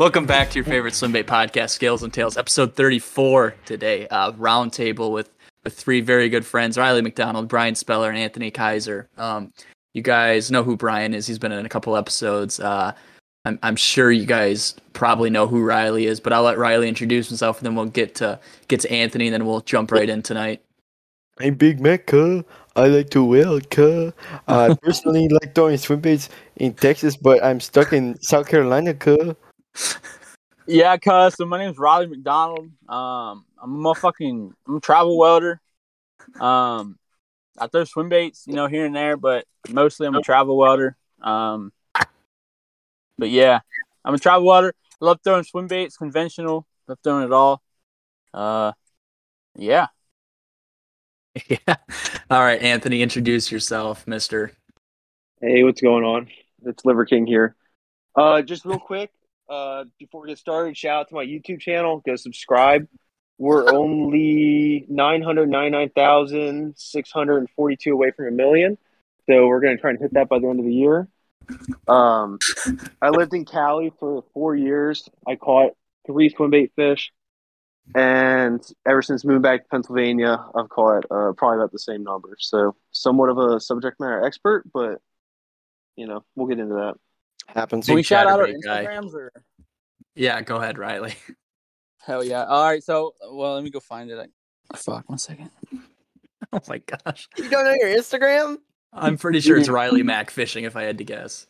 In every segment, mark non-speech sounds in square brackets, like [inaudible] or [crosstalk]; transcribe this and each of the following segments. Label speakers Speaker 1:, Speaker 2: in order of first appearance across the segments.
Speaker 1: Welcome back to your favorite swim bait podcast, Scales and Tails, episode 34 today. Uh, roundtable with with three very good friends, Riley McDonald, Bryan Speller, and Anthony Kaiser. Um, you guys know who Bryan is. He's been in a couple episodes. Uh, I'm, I'm sure you guys probably know who Riley is, but I'll let Riley introduce himself, and then we'll get to get to Anthony, and then we'll jump right in tonight.
Speaker 2: I'm Big Mac. I like to whale, cuh. I personally [laughs] like throwing swim baits in Texas, but I'm stuck in South Carolina, cuh.
Speaker 3: Yeah, cuz. So my name's Riley McDonald. Um, I'm a motherfucking I'm a travel welder. Um, I throw swim baits, you know, here and there, but mostly I'm a travel welder. Um, but yeah, I'm a travel welder. I love throwing swim baits, conventional. Love throwing it all. Uh, yeah. [laughs]
Speaker 1: yeah. All right, Anthony, introduce yourself, Mister.
Speaker 4: Hey, what's going on? It's Liver King here. Uh, just real quick, uh, before we get started, shout out to my YouTube channel. Go subscribe. We're only 999,642 away from a million. So we're going to try and hit that by the end of the year. Um, I lived in Cali for four years. I caught three swim bait fish. And ever since moving back to Pennsylvania, I've caught uh, probably about the same number. So somewhat of a subject matter expert, but, you know, we'll get into that.
Speaker 2: Happens.
Speaker 3: Can we shout out our
Speaker 1: chatterbait guy.
Speaker 3: Instagrams or?
Speaker 1: Yeah, go ahead, Riley. [laughs]
Speaker 3: Hell yeah. All right. So, well, let me go find it. I, fuck, one second.
Speaker 1: Oh my gosh,
Speaker 2: You don't know your Instagram?
Speaker 1: I'm pretty sure it's [laughs] Riley Mac fishing, if I had to guess.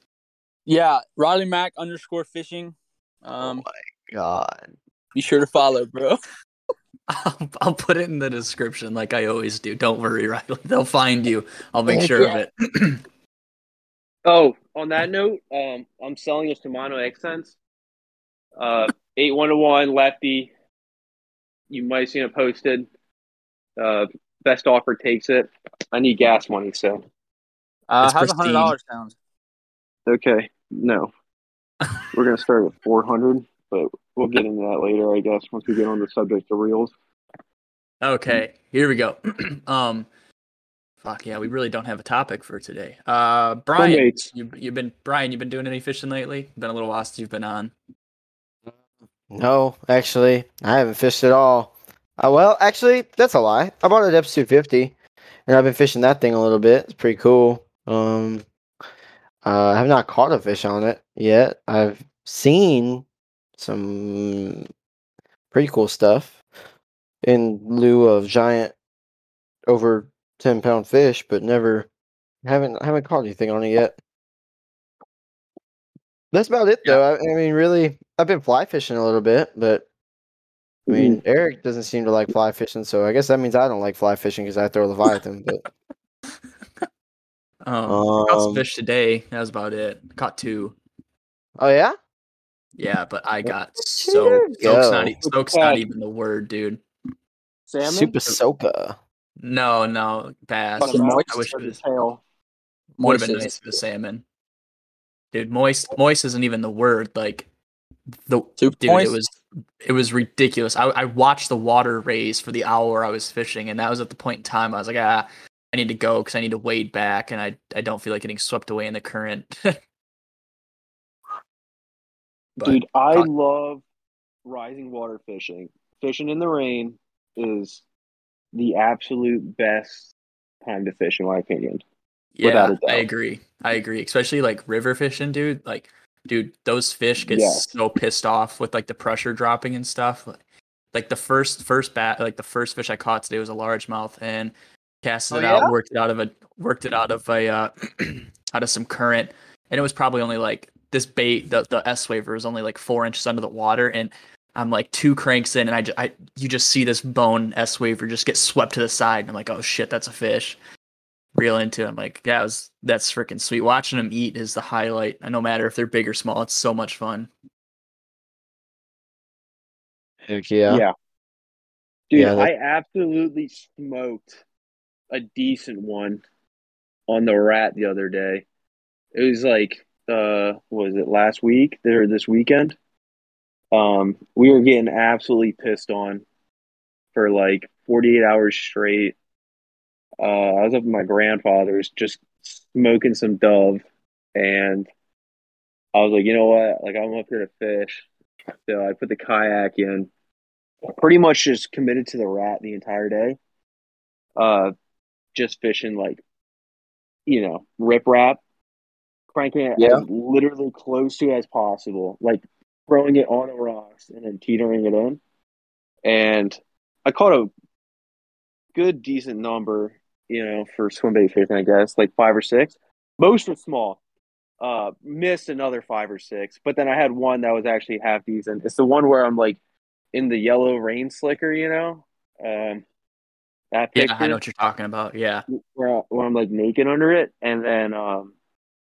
Speaker 3: Yeah, Riley Mac underscore fishing. Um,
Speaker 2: God.
Speaker 3: be sure to follow, bro. [laughs]
Speaker 1: I'll, I'll put it in the description like I always do. Don't worry, Riley. They'll find you. I'll make sure of it. [clears throat]
Speaker 4: Oh, on that note, um, I'm selling a Shimano X-Sense. Uh, 8101 lefty. You might have seen it posted. Uh, best offer takes it. I need gas money, so
Speaker 3: Uh, how's a hundred dollars sound?
Speaker 4: okay. No, [laughs] we're gonna start at 400, but we'll get into that later, I guess, once we get on the subject of reels.
Speaker 1: Okay, here we go. [clears throat] um, fuck yeah, we really don't have a topic for today. Uh, Bryan,
Speaker 4: Mates.
Speaker 1: you you've been Bryan, you've been doing any fishing lately? Been a little while since you've been on.
Speaker 2: No, actually, I haven't fished at all. Uh, well, actually, that's a lie. I bought an Deps 250, and I've been fishing that thing a little bit. It's pretty cool. Um, uh, I have not caught a fish on it yet. I've seen some pretty cool stuff in lieu of giant, over ten pound fish, but never haven't haven't caught anything on it yet. That's about it, though. I, I mean, really, I've been fly fishing a little bit, but I mean, Eric doesn't seem to like fly fishing, so I guess that means I don't like fly fishing because I throw Leviathan. But [laughs]
Speaker 1: Um, caught some
Speaker 2: Um,
Speaker 1: fish today. That was about it. Caught two.
Speaker 2: oh yeah,
Speaker 1: Yeah, but I got
Speaker 2: Look
Speaker 1: so
Speaker 2: at
Speaker 1: soak's not, soak's not even the word, dude.
Speaker 4: Salmon.
Speaker 2: Super Soaker.
Speaker 1: No, no, bass.
Speaker 3: Fucking
Speaker 1: I
Speaker 3: moist
Speaker 1: wish it was
Speaker 4: tail.
Speaker 1: would have been nice if it was salmon. Dude, moist moist isn't even the word. Like the
Speaker 3: Super
Speaker 1: dude,
Speaker 3: moist?
Speaker 1: it was it was ridiculous. I I watched the water raise for the hour I was fishing, and that was at the point in time I was like, ah, I need to go because I need to wade back, and I I don't feel like getting swept away in the current. [laughs] But
Speaker 4: Dude, I love rising water fishing. Fishing in the rain is the absolute best time to fish, in my opinion.
Speaker 1: Yeah,
Speaker 4: without a
Speaker 1: I
Speaker 4: doubt.
Speaker 1: agree. I agree. Especially like river fishing, dude. Like, dude, those fish get
Speaker 4: Yes.
Speaker 1: so pissed off with like the pressure dropping and stuff. Like, like the first first bat, like the first fish I caught today was a largemouth, and casted
Speaker 2: Oh,
Speaker 1: it out, worked it out of a worked it out of a uh, [clears throat] out of some current, and it was probably only like this bait. The the S waver was only like four inches under the water, and I'm like two cranks in, and I, ju- I you just see this bone S waver just get swept to the side, and I'm like, oh shit, that's a fish Reel into it. I'm like, yeah, it was, that's freaking sweet. Watching them eat is the highlight. And no matter if they're big or small, it's so much fun.
Speaker 2: Heck yeah.
Speaker 4: Yeah. Dude,
Speaker 2: Yeah, that-
Speaker 4: I absolutely smoked a decent one on the rat the other day. It was like uh was it last week or this weekend? Um we were getting absolutely pissed on for like 48 hours straight. Uh I was up at my grandfather's just smoking some dove and I was like, you know what? Like I'm up here to fish So I put the kayak in. Pretty much just committed to the rat the entire day. Uh, just fishing like, you know, rip rap, cranking it
Speaker 2: Yeah.
Speaker 4: as literally close to as possible, like throwing it on the rocks and then teetering it in. And I caught a good, decent number, you know, for swim bait fishing, I guess, like five or six. Most were small. Uh, missed another five or six, but then I had one that was actually half decent. It's the one where I'm like in the yellow rain slicker, you know. Um, that
Speaker 1: Yeah, I know what you're talking about. Yeah.
Speaker 4: where, where I'm like naked under it, and then um,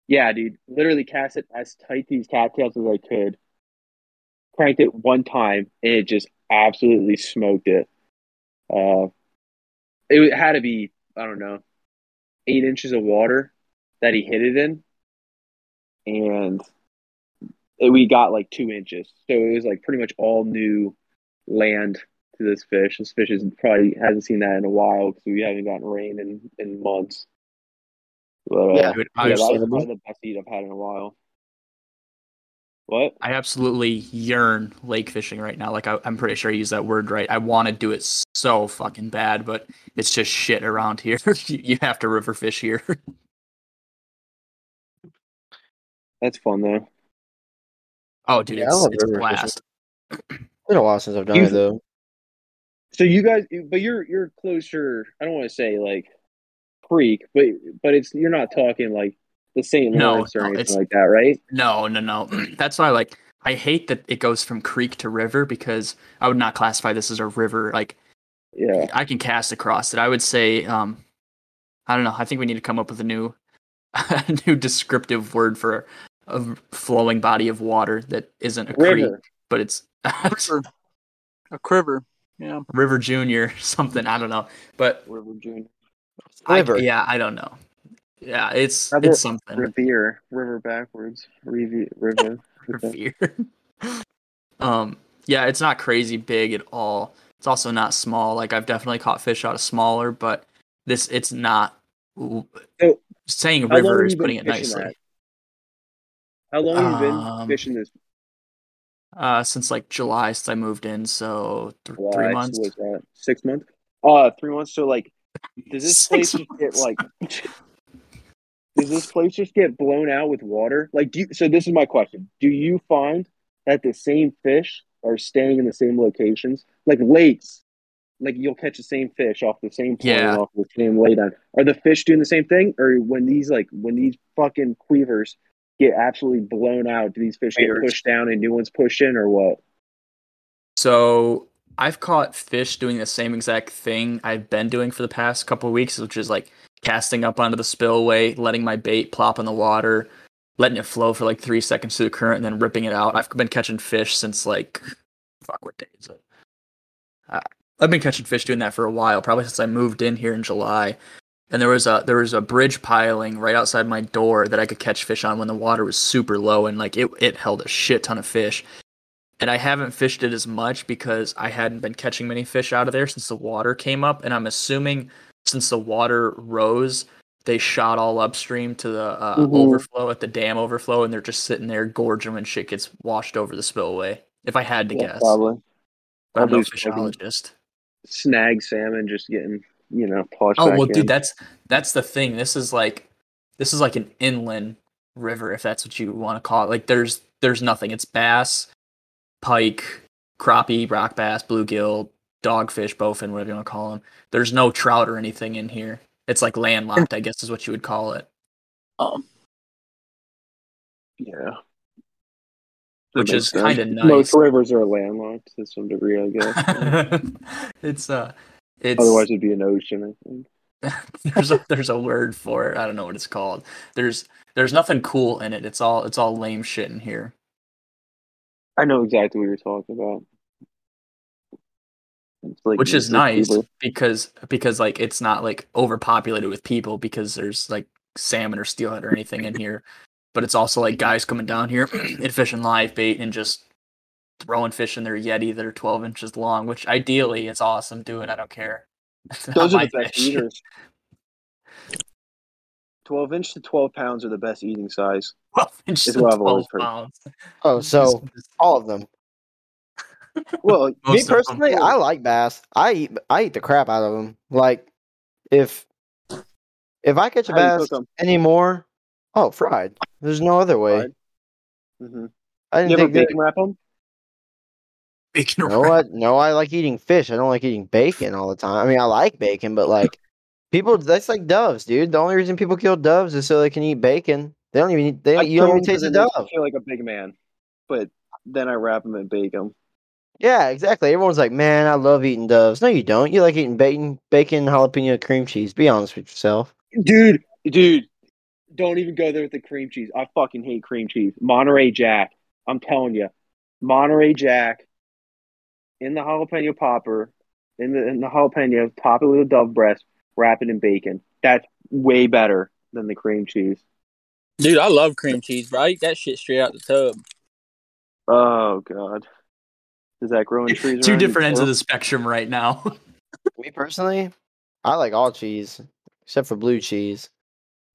Speaker 4: yeah, dude, literally cast it as tight these cattails as I could. Cranked it one time, and it just absolutely smoked it. Uh, it had to be I don't know, eight inches of water that he hit it in, and it, we got like two inches. So it was like pretty much all new land to this fish. This fish is probably hasn't seen that in a while because we haven't gotten rain in in months. But, uh,
Speaker 2: Yeah,
Speaker 1: Dude,
Speaker 4: yeah, that was
Speaker 2: understandable.
Speaker 4: probably the best eat I've had in a while. What?
Speaker 1: I absolutely yearn lake fishing right now. Like I, I'm pretty sure I use that word right. I want to do it so fucking bad, but it's just shit around here. [laughs] you, you have to river fish here. [laughs]
Speaker 4: That's fun though.
Speaker 1: oh, dude,
Speaker 2: Yeah,
Speaker 1: it's, it's a
Speaker 2: river fishing.
Speaker 1: blast.
Speaker 2: It's been a while since I've done
Speaker 4: You-
Speaker 2: it though.
Speaker 4: So you guys, but you're you're closer. I don't want to say like creek, but but it's you're not talking like the St.
Speaker 1: No,
Speaker 4: Lawrence or
Speaker 1: no,
Speaker 4: anything
Speaker 1: it's-
Speaker 4: like that, right?
Speaker 1: No, no, no. [clears throat] That's why, like, I hate that it goes from creek to river because I would not classify this as a river. Like,
Speaker 4: Yeah.
Speaker 1: I can cast across it. I would say, um, I don't know. I think we need to come up with a new, [laughs] a new descriptive word for a flowing body of water that isn't a creek, but it's
Speaker 3: Quiver. A quiver. Yeah.
Speaker 1: River Junior, something. I don't know, but
Speaker 4: River June.
Speaker 1: I, yeah, I don't know. Yeah, it's
Speaker 4: How
Speaker 1: it's something.
Speaker 4: Revere. River backwards. Revi- river. [laughs]
Speaker 1: Revere. um, yeah, it's not crazy big at all. It's also not small. Like I've definitely caught fish out of smaller, but this it's not.
Speaker 4: So,
Speaker 1: saying river is putting it nicely.
Speaker 4: How long have you been
Speaker 1: Um,
Speaker 4: fishing this?
Speaker 1: Uh, since like July, since I moved in, so th-
Speaker 4: Why?
Speaker 1: three months.
Speaker 4: What's that? Six months? Uh, three months. So like, does this [laughs] place get like? Does this place just get blown out with water? Like, do you, so? This is my question. Do you find that the same fish are staying in the same locations, like lakes? Like you'll catch the same fish off the same point
Speaker 1: Yeah.
Speaker 4: off the same laydown. Are the fish doing the same thing, or when these like when these fucking queevers get absolutely blown out, do these fish get pushed down and new ones pushed in, or what?
Speaker 1: So I've caught fish doing the same exact thing I've been doing for the past couple weeks, which is like casting up onto the spillway, letting my bait plop in the water, letting it flow for like three seconds through the current, and then ripping it out. I've been catching fish since like fuck what day is it? Uh, I've been catching fish doing that for a while, probably since I moved in here in July. And there was a there was a bridge piling right outside my door that I could catch fish on when the water was super low and like it it held a shit ton of fish and I haven't fished it as much because I hadn't been catching many fish out of there since the water came up. And I'm assuming since the water rose, they shot all upstream to the uh,
Speaker 4: Mhm.
Speaker 1: overflow at the dam overflow, and they're just sitting there gorging when shit gets washed over the spillway. If I had to
Speaker 4: Yeah,
Speaker 1: guess,
Speaker 4: probably.
Speaker 1: but I'm no fishologist.
Speaker 4: snag salmon just getting you know
Speaker 1: Oh well,
Speaker 4: in.
Speaker 1: dude, that's that's the thing. This is like this is like an inland river, if that's what you want to call it. Like there's there's nothing. It's bass, pike, crappie, rock bass, bluegill, dogfish, bowfin, whatever you want to call them. There's no trout or anything in here. It's like landlocked, I guess is what you would call it.
Speaker 3: Um,
Speaker 4: yeah.
Speaker 1: Which is kinda nice.
Speaker 4: Most rivers are landlocked to some degree, I guess. [laughs]
Speaker 1: it's uh, it's
Speaker 4: Otherwise, it'd be an ocean. I think. [laughs]
Speaker 1: there's a there's a word for it. I don't know what it's called. There's there's nothing cool in it. It's all it's all lame shit in here.
Speaker 4: I know exactly what you're talking about. Like
Speaker 1: which is nice
Speaker 4: Uber.
Speaker 1: because because like it's not like overpopulated with people because there's like salmon or steelhead or anything in here but it's also like guys coming down here [clears throat] and fishing live bait and just throwing fish in their yeti that are 12 inches long which ideally it's awesome do it i don't care [laughs]
Speaker 4: Those are the best
Speaker 1: fish.
Speaker 4: eaters. [laughs] Twelve inch to twelve pounds are the best eating size.
Speaker 1: 12 [laughs] inches
Speaker 4: Is
Speaker 1: and
Speaker 4: what I've always
Speaker 1: 12
Speaker 4: heard.
Speaker 1: pounds
Speaker 2: Oh, so all of them. [laughs]
Speaker 4: Well,
Speaker 2: Me
Speaker 1: Most of them.
Speaker 2: personally, I like bass. I eat I eat the crap out of them. Like if if I catch a
Speaker 4: How
Speaker 2: bass anymore, oh, fried. There's no other way.
Speaker 4: Fried? hmm
Speaker 2: I
Speaker 4: You
Speaker 2: didn't
Speaker 4: ever
Speaker 2: think that.
Speaker 4: bacon wrap them?
Speaker 1: Bacon
Speaker 2: No, I no, I like eating fish. I don't like eating bacon all the time. I mean, I like bacon, but like people, that's like doves, dude. The only reason people kill doves is so they can eat bacon. They don't even eat, they
Speaker 4: I
Speaker 2: you don't even taste the
Speaker 4: me
Speaker 2: dove.
Speaker 4: feel like a big man, but then I wrap them and bake them.
Speaker 2: Yeah, exactly. Everyone's like, man, I love eating doves. No, you don't. You like eating bacon, bacon, jalapeno, cream cheese. Be honest with yourself.
Speaker 4: Dude, dude, don't even go there with the cream cheese. I fucking hate cream cheese. Monterey Jack. I'm telling you, Monterey Jack in the jalapeno popper, in the in the jalapeno, top it with a dove breast, wrap it in bacon. That's way better than the cream cheese.
Speaker 3: Dude, I love cream cheese, bro. I eat that shit straight out the tub.
Speaker 4: Oh god, Is that growing trees?
Speaker 1: Two different ends of the spectrum right now. [laughs]
Speaker 2: Me personally, I like all cheese except for blue cheese.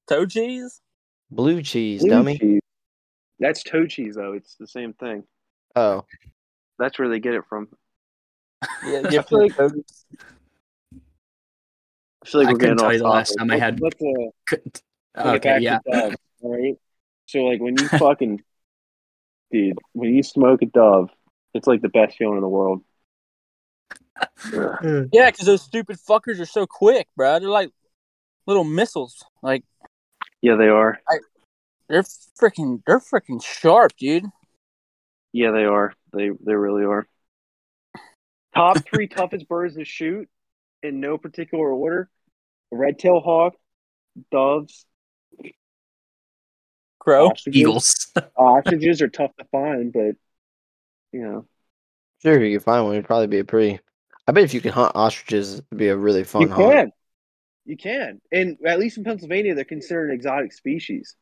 Speaker 3: Toe cheese?
Speaker 2: Blue cheese,
Speaker 4: Blue
Speaker 2: dummy.
Speaker 4: cheese. That's toe cheese though. It's the same thing.
Speaker 2: Oh,
Speaker 4: That's where they get it from.
Speaker 3: Yeah, [laughs]
Speaker 4: I feel like- I feel like
Speaker 1: I
Speaker 4: we're
Speaker 1: couldn't
Speaker 4: getting
Speaker 1: tell
Speaker 4: off
Speaker 1: you the last time I had-
Speaker 4: Let's, uh,
Speaker 1: Couldn't-
Speaker 4: We'll get
Speaker 1: okay, yeah. [laughs]
Speaker 4: to doves, all right. So like when you [laughs] fucking dude, when you smoke a dove, it's like the best feeling in the world.
Speaker 3: Yeah, because those stupid fuckers are so quick, bro. They're like little missiles. Like
Speaker 4: Yeah, they are.
Speaker 3: they're freaking, they're freaking sharp, dude.
Speaker 4: Yeah, they are. They they really are. Top [laughs] three toughest birds to shoot in no particular order: red tail hawk, doves,
Speaker 3: Crow.
Speaker 4: ostriches.
Speaker 1: Eagles.
Speaker 4: Ostriches [laughs] [laughs] are tough to find, but you know
Speaker 2: sure. If you could find one, it'd probably be a pretty. I bet if you can hunt ostriches, it'd be a really fun
Speaker 4: you
Speaker 2: hunt.
Speaker 4: can. You can, and at least in Pennsylvania, they're considered an exotic species.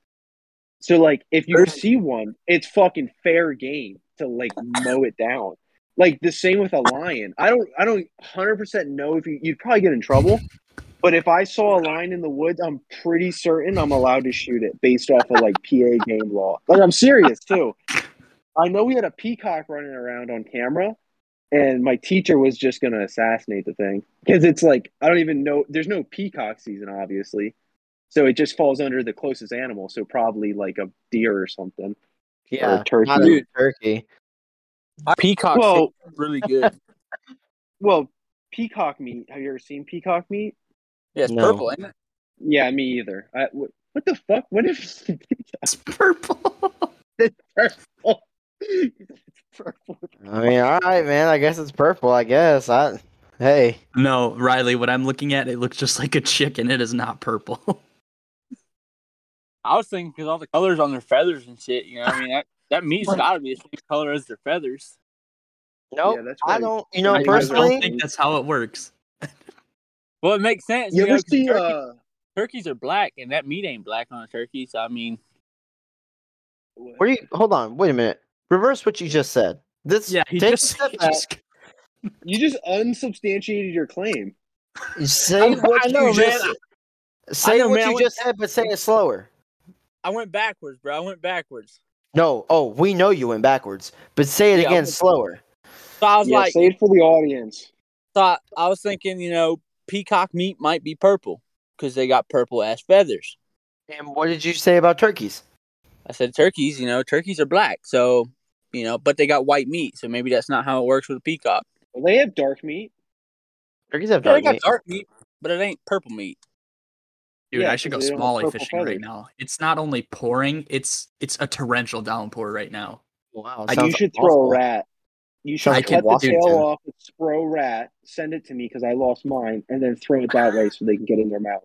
Speaker 4: So, like, if you see one, it's fucking fair game to like mow it down. Like the same with a lion. I don't, I don't hundred percent know if you, you'd probably get in trouble. But if I saw a lion in the woods, I'm pretty certain I'm allowed to shoot it based off of like PA game law. Like I'm serious too. I know we had a peacock running around on camera, and my teacher was just gonna assassinate the thing because it's like I don't even know. There's no peacock season, obviously, so it just falls under the closest animal. So probably like a deer or something.
Speaker 2: Yeah,
Speaker 4: turkey.
Speaker 2: not a turkey.
Speaker 3: Peacock
Speaker 4: Well-
Speaker 3: really good. [laughs]
Speaker 4: Well, peacock meat. Have you ever seen peacock meat?
Speaker 3: Yeah, it's
Speaker 2: No.
Speaker 3: purple, ain't it?
Speaker 4: Yeah, me either. I, what, what the fuck? What if [laughs]
Speaker 1: It's purple. [laughs]
Speaker 4: it's purple? it's [laughs] purple.
Speaker 2: I mean, all right, man. I guess it's purple. I guess. I. Hey,
Speaker 1: no, Riley, what I'm looking at, it looks just like a chicken. It is not purple.
Speaker 3: I was thinking because all the colors on their feathers and shit. You know, I mean that that meat's got to be the same color as their feathers.
Speaker 2: nope.
Speaker 4: Yeah,
Speaker 2: I don't. You know,
Speaker 4: I- I
Speaker 1: I
Speaker 2: personally,
Speaker 1: don't think that's how it works.
Speaker 3: Well, it makes sense.
Speaker 4: You
Speaker 3: You, know,
Speaker 4: see?
Speaker 3: turkey-
Speaker 4: Uh,
Speaker 3: turkeys are black, and that meat ain't black on a turkey. So I mean,
Speaker 2: what are you? Hold on. Wait a minute. Reverse what you just said. This.
Speaker 1: Yeah, he
Speaker 2: take
Speaker 1: just,
Speaker 2: a step [laughs]
Speaker 1: he
Speaker 2: back.
Speaker 1: just
Speaker 4: you just unsubstantiated your claim.
Speaker 2: Say what
Speaker 3: I know,
Speaker 2: you
Speaker 3: man.
Speaker 2: just. Say
Speaker 3: know,
Speaker 2: what
Speaker 3: man.
Speaker 2: You just said, but say it slower.
Speaker 3: I went backwards, bro. I went backwards.
Speaker 2: No. Oh, we know you went backwards, but say it
Speaker 3: Yeah,
Speaker 2: again slower.
Speaker 3: So I was
Speaker 4: Yeah,
Speaker 3: like,
Speaker 4: say it for the audience.
Speaker 3: thought I was thinking, you know, peacock meat might be purple because they got purple ass feathers.
Speaker 2: And what did you say about turkeys?
Speaker 3: I said turkeys, you know, turkeys are black, so you know, but they got white meat, so maybe that's not how it works with a peacock.
Speaker 4: Well, they have dark meat.
Speaker 2: Turkeys have
Speaker 3: Yeah, they
Speaker 2: dark
Speaker 3: got
Speaker 2: meat.
Speaker 3: dark meat, but it ain't purple meat.
Speaker 1: Dude,
Speaker 4: Yeah,
Speaker 1: I should go
Speaker 4: they don't
Speaker 1: smalley
Speaker 4: purple
Speaker 1: fishing right now. It's not only pouring; it's it's a torrential downpour right now.
Speaker 2: Wow.
Speaker 4: You
Speaker 2: sounds
Speaker 4: should throw a rat. You should
Speaker 2: Sounds
Speaker 1: like
Speaker 4: cut the
Speaker 2: Washington.
Speaker 4: tail off with Spro rat, send it to me because I lost mine, and then throw it that way so they can get in their mouth.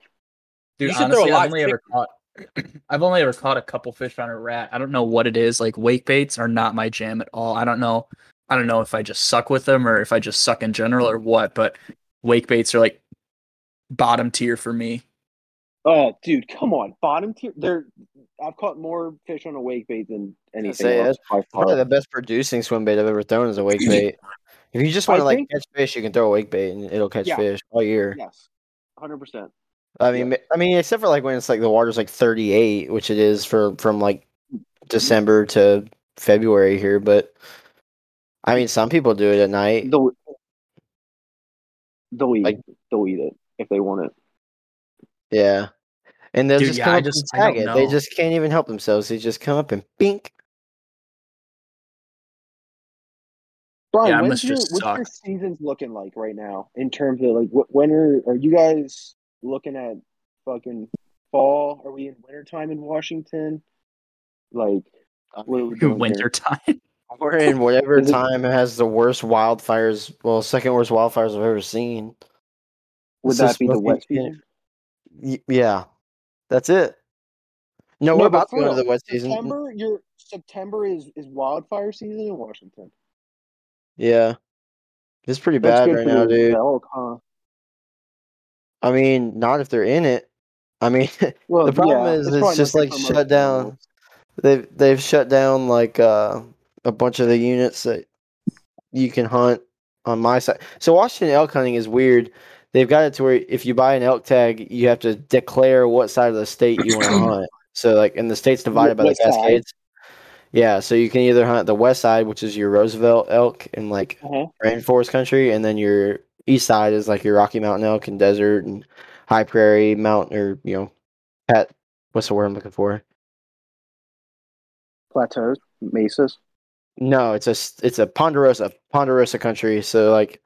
Speaker 1: Dude,
Speaker 3: You should throw a
Speaker 1: honestly, I've only ever caught. [clears throat] I've only ever caught a couple fish on a rat. I don't know what it is. Like wake baits are not my jam at all. I don't know. I don't know if I just suck with them or if I just suck in general or what. But wake baits are like bottom tier for me.
Speaker 4: Oh, dude, come on, bottom tier. They're I've caught more fish on a wake bait than anything
Speaker 2: say,
Speaker 4: else. by
Speaker 2: Probably the best producing swim bait I've ever thrown is a wake [clears throat] bait. If you just want to like
Speaker 4: think-
Speaker 2: catch fish, you can throw a wake bait and it'll catch
Speaker 4: Yeah.
Speaker 2: fish all year.
Speaker 4: Yes, hundred percent.
Speaker 2: I mean, I mean, except for like when it's like the water's like 38, which it is for from like December to February here. But I mean, some people do it at night.
Speaker 4: They'll they'll eat
Speaker 2: Like-
Speaker 4: they'll eat it if they want it.
Speaker 2: Yeah. And they'll
Speaker 1: Dude,
Speaker 2: just
Speaker 1: yeah,
Speaker 2: come
Speaker 1: I
Speaker 2: up
Speaker 1: just-
Speaker 2: and tag
Speaker 1: don't
Speaker 2: it. They just can't even help themselves. They just come up and bink.
Speaker 4: Bryan,
Speaker 1: Yeah, it
Speaker 4: when's your,
Speaker 1: just
Speaker 4: what's your seasons looking like right now in terms of like wh- when are are you guys looking at fucking fall? Are we in wintertime in Washington? Like what are we doing
Speaker 1: Winter
Speaker 4: here?
Speaker 1: time. [laughs]
Speaker 2: We're in whatever time has the worst wildfires. Well, second worst wildfires I've ever seen.
Speaker 4: Would
Speaker 2: This
Speaker 4: that be the
Speaker 2: supposed
Speaker 4: wet season?
Speaker 2: Yeah, that's it. No,
Speaker 4: No,
Speaker 2: we're
Speaker 4: but
Speaker 2: about to go to the wet season.
Speaker 4: September, your September is is wildfire season in Washington.
Speaker 2: Yeah, it's pretty
Speaker 4: That's
Speaker 2: bad right now, dude.
Speaker 4: huh?
Speaker 2: I mean, not if they're in it. I mean, [laughs]
Speaker 4: Well,
Speaker 2: The problem
Speaker 4: yeah,
Speaker 2: is it's
Speaker 4: probably
Speaker 2: just, like, shut down.
Speaker 4: animals.
Speaker 2: they've they've shut down like uh, a bunch of the units that you can hunt on my side. So Washington elk hunting is weird. They've got it to where if you buy an elk tag, you have to declare what side of the state you want [clears throat] to hunt. So like, and the state's divided by the? Cascades. Yeah, so you can either hunt the west side, which is your Roosevelt elk in like
Speaker 4: Uh-huh.
Speaker 2: rainforest country, and then your east side is like your Rocky Mountain elk and desert and high prairie mountain or you know, pat. What's the word I'm looking for?
Speaker 4: Plateaus, mesas.
Speaker 2: No, it's a it's a ponderosa ponderosa country. So like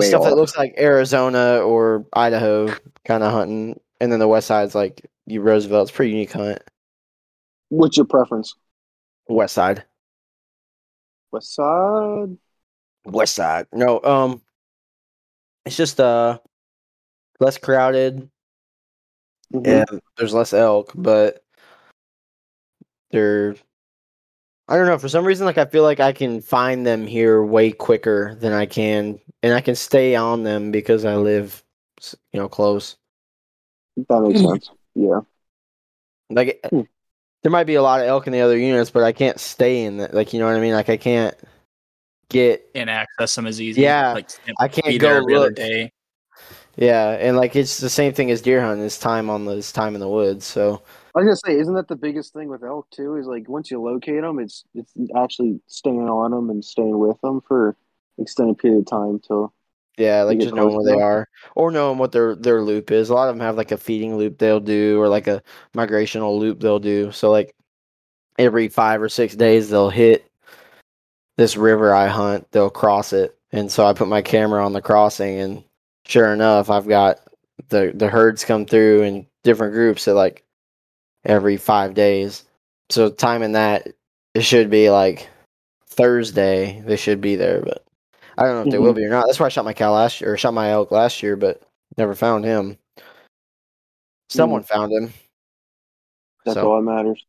Speaker 2: Stuff that looks like Arizona or Idaho kind of hunting, and then the west side's like you Roosevelt. It's a pretty unique hunt.
Speaker 4: What's your preference?
Speaker 2: West side,
Speaker 4: West side.
Speaker 2: west side. No, um, it's just uh less crowded
Speaker 4: Mhm.
Speaker 2: and there's less elk, but they're. I don't know. For some reason, like I feel like I can find them here way quicker than I can, and I can stay on them because I live, you know, close.
Speaker 4: That makes sense. Yeah.
Speaker 2: Like,
Speaker 4: Hmm.
Speaker 2: there might be a lot of elk in the other units, but I can't stay in that. Like, you know what I mean? Like, I can't get.
Speaker 1: and access them as easy.
Speaker 2: Yeah,
Speaker 1: like
Speaker 2: I can't
Speaker 1: be
Speaker 2: go
Speaker 1: there every other
Speaker 2: look.
Speaker 1: day.
Speaker 2: Yeah, and like it's the same thing as deer hunting. It's time on the it's time in the woods. So
Speaker 4: I was gonna say, isn't that the biggest thing with elk too? Is like once you locate them, it's it's actually staying on them and staying with them for extended period of time till
Speaker 2: yeah, like just knowing where they are, or knowing what their their loop is. A lot of them have like a feeding loop they'll do, or like a migrational loop they'll do. So like every five or six days they'll hit this river I hunt. They'll cross it, and so I put my camera on the crossing, and sure enough, I've got the the herds come through in different groups at like every five days. So timing that, it should be like Thursday. They should be there, but I don't know if they will mm-hmm. be or not. That's why I shot my cow last year, or shot my elk last year, but never found him. Someone mm-hmm. found him.
Speaker 4: that's
Speaker 2: So-
Speaker 4: all that matters.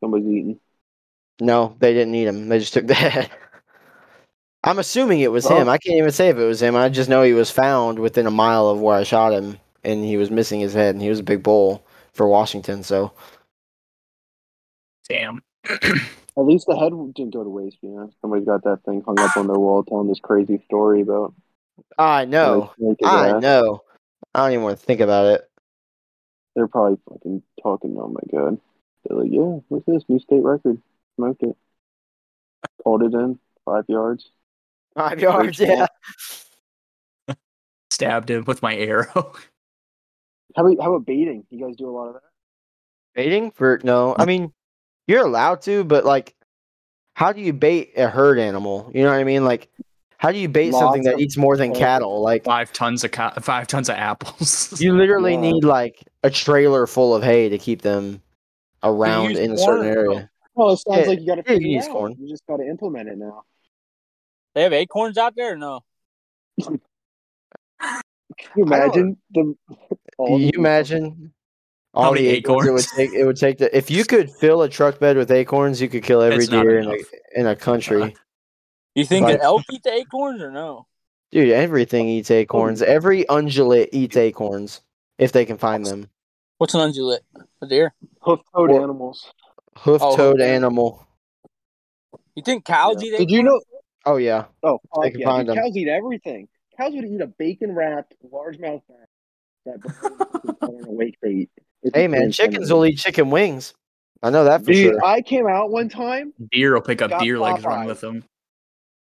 Speaker 4: Somebody's eating.
Speaker 2: No, they didn't eat him. They just took the [laughs] head. I'm assuming it was
Speaker 4: Well-
Speaker 2: him. I can't even say if it was him. I just know he was found within a mile of where I shot him, and he was missing his head, and he was a big bull for Washington. So
Speaker 1: Damn. [clears throat]
Speaker 4: At least the head didn't go to waste. You know, somebody's got that thing hung up on their wall telling this crazy story about.
Speaker 2: I know,
Speaker 4: how they snake his
Speaker 2: I
Speaker 4: ass.
Speaker 2: know. I don't even want to think about it.
Speaker 4: They're probably fucking talking. Oh my god! They're like, yeah, what's this new state record? Smoked it. Called it in five yards.
Speaker 2: Five yards,
Speaker 4: small.
Speaker 2: yeah. [laughs]
Speaker 1: Stabbed him with my arrow. [laughs]
Speaker 4: How about how about baiting? You guys do a lot of that.
Speaker 2: Baiting for no, I mean you're allowed to, but like, how do you bait a herd animal? You know what I mean? Like, how do you bait something that eats more than cattle? Like,
Speaker 1: five tons of co- five tons of apples. [laughs]
Speaker 2: you literally
Speaker 4: Yeah.
Speaker 2: need like a trailer full of hay to keep them around
Speaker 3: use
Speaker 2: in a certain
Speaker 3: or
Speaker 2: area.
Speaker 4: Well, it sounds
Speaker 2: Yeah,
Speaker 4: like you got to
Speaker 2: you
Speaker 4: figure
Speaker 2: use
Speaker 4: it out.
Speaker 2: corn.
Speaker 4: You just got to implement it now.
Speaker 3: They have acorns out there or no? [laughs]
Speaker 4: Can you imagine the? All
Speaker 2: Can you imagine all
Speaker 1: How
Speaker 2: the
Speaker 1: many
Speaker 2: acorns it would take? It would take the if you could fill a truck bed with acorns, you could kill every
Speaker 1: It's
Speaker 2: deer in a in a country. [laughs]
Speaker 3: You think
Speaker 2: Like-
Speaker 3: an elk [laughs] eat the acorns or no?
Speaker 2: Dude, everything eats acorns. Every ungulate eats acorns if they can find them.
Speaker 3: What's an ungulate? A deer.
Speaker 4: Hoof-toed
Speaker 2: Or-
Speaker 4: animals.
Speaker 2: Hoof-toed oh,
Speaker 3: okay.
Speaker 2: animal.
Speaker 3: You think cows
Speaker 4: Yeah.
Speaker 3: eat
Speaker 4: Did you know?
Speaker 2: Oh yeah.
Speaker 4: Oh, fuck
Speaker 2: They can
Speaker 4: yeah.
Speaker 2: find
Speaker 4: dude,
Speaker 2: them.
Speaker 4: Cows eat everything. Cows would eat a bacon wrapped largemouth bat that bird on a wake bait. It's
Speaker 2: Hey man,
Speaker 4: insane.
Speaker 2: chickens will eat chicken wings. I know that for
Speaker 4: Dude,
Speaker 2: sure.
Speaker 4: I came out one time.
Speaker 1: deer will pick up deer legs, run with them.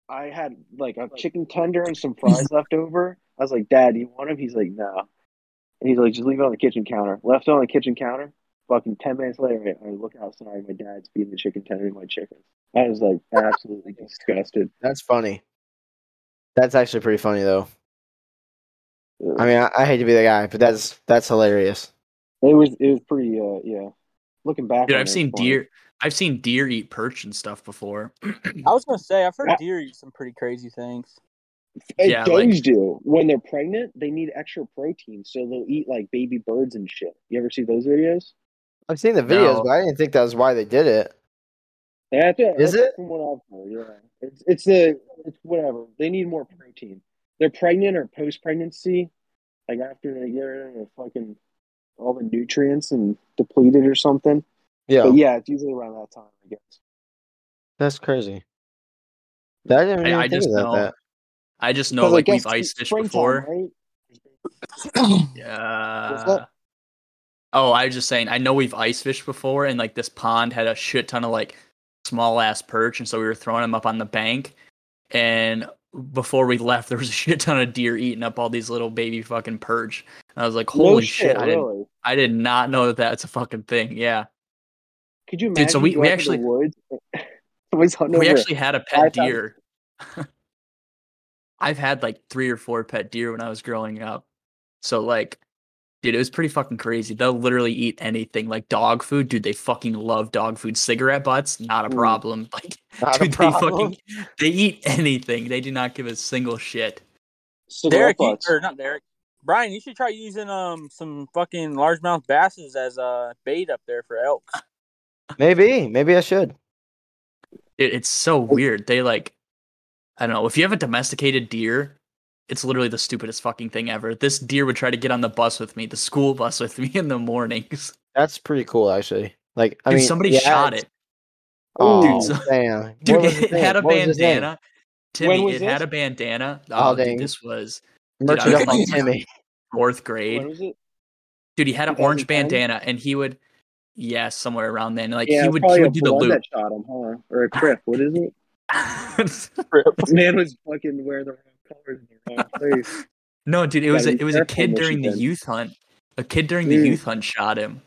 Speaker 4: I had like a chicken tender and some fries [laughs] left over. I was like, Dad, do you want them? He's like, No. And he's like, just leave it on the kitchen counter. Left it on the kitchen counter. Fucking ten minutes later, I look outside. My dad's feeding the chicken tender to my chickens. I was like absolutely [laughs] disgusted.
Speaker 2: That's funny. That's actually pretty funny though. I mean, I, I hate to be the guy, but that's that's hilarious.
Speaker 4: it was it was pretty. Uh, yeah. Looking back,
Speaker 1: Dude, I've seen
Speaker 4: it's funny.
Speaker 1: deer. I've seen deer eat perch and stuff before. [clears throat]
Speaker 3: I was gonna say I've heard
Speaker 4: Yeah.
Speaker 3: deer eat some pretty crazy things.
Speaker 4: And
Speaker 1: Yeah,
Speaker 4: does
Speaker 1: like-
Speaker 4: do when they're pregnant. They need extra protein, so they'll eat like baby birds and shit. You ever see those videos?
Speaker 2: I've seen the videos,
Speaker 1: No.
Speaker 2: but I didn't think that was why they did it.
Speaker 4: Yeah, I think-
Speaker 2: Is
Speaker 4: that's
Speaker 2: it?
Speaker 4: From what I've heard, yeah. It's it's the it's whatever. They need more protein. They're pregnant or post pregnancy, like after they get rid of the fucking all the nutrients and depleted or something.
Speaker 2: Yeah,
Speaker 4: But yeah, it's usually around that time, I guess.
Speaker 2: that's crazy. I didn't
Speaker 1: I-
Speaker 2: even
Speaker 1: I
Speaker 2: think
Speaker 1: just
Speaker 2: about
Speaker 1: know
Speaker 2: that.
Speaker 1: I just know
Speaker 4: 'Cause I
Speaker 1: like we've ice
Speaker 4: it's
Speaker 1: fished before.
Speaker 4: right?
Speaker 1: Yeah. Oh, I was just saying. I know we've ice fished before, and like this pond had a shit ton of like small ass perch, and so we were throwing them up on the bank. And before we left, there was a shit ton of deer eating up all these little baby fucking perch. And I was like,
Speaker 4: No
Speaker 1: holy shit! I didn't. I did not know that that's a fucking thing. Yeah,
Speaker 4: Could you imagine?
Speaker 1: Dude, so we- we
Speaker 4: out to the
Speaker 1: actually-. [laughs] We actually had a pet
Speaker 4: 5,000
Speaker 1: deer. [laughs] I've had like three or four pet deer when I was growing up. So like, dude, it was pretty fucking crazy. They'll literally eat anything, like dog food. Dude, they fucking love dog food. Cigarette butts, not a problem. [laughs] Like,
Speaker 2: Not a
Speaker 1: dude, they fucking they eat anything. They do not give a single shit.
Speaker 4: cigarette
Speaker 3: Derek, you,
Speaker 4: butts.
Speaker 3: or not Derek, Bryan, you should try using um some fucking largemouth basses as uh bait up there for elk.
Speaker 2: Maybe, maybe I should.
Speaker 1: It, it's so weird. They like, I don't know. If you have a domesticated deer, it's literally the stupidest fucking thing ever. This deer would try to get on the bus with me, the school bus with me in the mornings.
Speaker 2: That's pretty cool, actually. Like, I
Speaker 1: Dude,
Speaker 2: mean,
Speaker 1: somebody
Speaker 2: yeah,
Speaker 1: shot it.
Speaker 2: Oh,
Speaker 1: Dude, so-
Speaker 2: damn. [laughs]
Speaker 1: Dude,
Speaker 2: What was his
Speaker 1: it
Speaker 2: name?
Speaker 1: had a
Speaker 2: What was his name?
Speaker 1: bandana. Timmy,
Speaker 4: was
Speaker 1: it had a bandana.
Speaker 2: Oh,
Speaker 1: Oh, dude, this was
Speaker 2: Merch
Speaker 1: Dude,
Speaker 2: it
Speaker 1: I was- [laughs]
Speaker 2: Timmy.
Speaker 1: fourth
Speaker 4: When
Speaker 1: grade.
Speaker 4: was it?
Speaker 1: Dude, he had an orange
Speaker 4: 2010?
Speaker 1: bandana, and he would, yeah, somewhere around then. Like
Speaker 4: Yeah,
Speaker 1: he would,
Speaker 4: probably
Speaker 1: he would do the loop.
Speaker 4: that shot him, huh? Or a crip. What is it? [laughs] Man was fucking wearing the wrong colors in the wrong place. [laughs]
Speaker 1: no, dude, it was a, it was a kid during the youth hunt. A kid during the
Speaker 4: Mm.
Speaker 1: youth hunt shot him.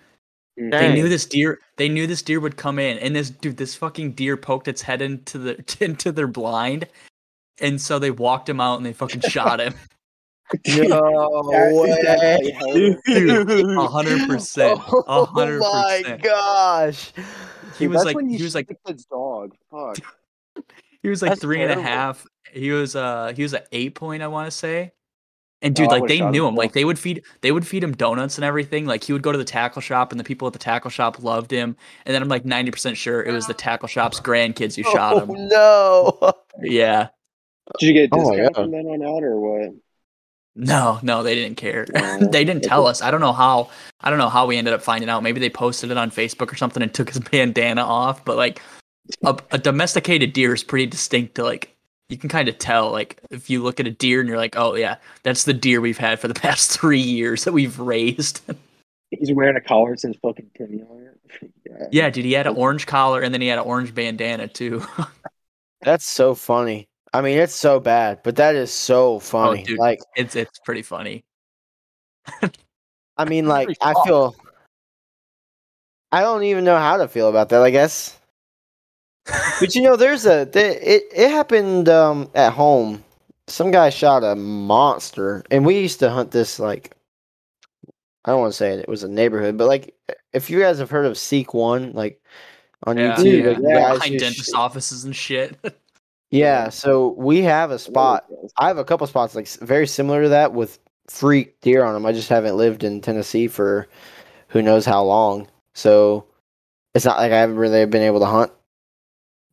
Speaker 4: Mm.
Speaker 1: They knew this deer. They knew this deer would come in, and this dude, this fucking deer poked its head into the [laughs] into their blind, and so they walked him out and they fucking shot him. [laughs]
Speaker 2: No
Speaker 4: That-
Speaker 2: way.
Speaker 4: that probably held.
Speaker 1: A hundred percent. A
Speaker 2: Oh
Speaker 1: hundred
Speaker 2: my gosh.
Speaker 1: He
Speaker 4: Dude,
Speaker 1: was
Speaker 4: that's
Speaker 1: like
Speaker 4: when you
Speaker 1: he was like
Speaker 4: shoot the kid's dog. Fuck.
Speaker 1: he was like
Speaker 3: That's
Speaker 1: three and a half. He was uh he was an eight point, I want to say. And dude,
Speaker 4: Oh,
Speaker 1: like they knew him.
Speaker 4: more.
Speaker 1: Like they would feed they would feed him donuts and everything. Like he would go to the tackle shop and the people at the tackle shop loved him. And then I'm like ninety percent sure it was the tackle shop's grandkids who [laughs] shot
Speaker 2: Oh
Speaker 1: him.
Speaker 2: no. [laughs]
Speaker 1: Yeah.
Speaker 4: Did you get a
Speaker 2: Oh my
Speaker 4: discount
Speaker 2: God.
Speaker 4: from then on out or what?
Speaker 1: No, no, they didn't care. [laughs]
Speaker 4: Oh,
Speaker 1: they didn't tell us. I don't know how. I don't know how we ended up finding out. Maybe they posted it on Facebook or something and took his bandana off. But like, a, a domesticated deer is pretty distinct. To like, you can kind of tell. Like, if you look at a deer and you're like, oh yeah, that's the deer we've had for the [laughs] past three years that we've raised. [laughs]
Speaker 4: He's wearing a collar that says fucking Timmy on it. yeah.
Speaker 1: yeah, dude, he had an orange collar and then he had an orange bandana too. [laughs]
Speaker 2: That's so funny. I mean, it's so bad, but that is so oh, funny.
Speaker 1: Oh, dude.
Speaker 2: like,
Speaker 1: it's it's pretty funny.
Speaker 2: I mean, like, I feel. I don't even know how to feel about that. I guess, but you know, there's a th- it. It happened um, at home. Some guy shot a monster, and we used to hunt this like. I don't want to say it. It was a neighborhood, but like, if you guys have heard of Seek One, like on
Speaker 1: Yeah,
Speaker 2: YouTube,
Speaker 1: yeah.
Speaker 2: like,
Speaker 4: yeah.
Speaker 1: Behind dentist
Speaker 2: sh-
Speaker 1: offices and shit. [laughs]
Speaker 2: yeah. So we have a spot I have a couple spots like very similar to that with freak deer on them. I just haven't lived in Tennessee for who knows how long, so it's not like I haven't really been able to hunt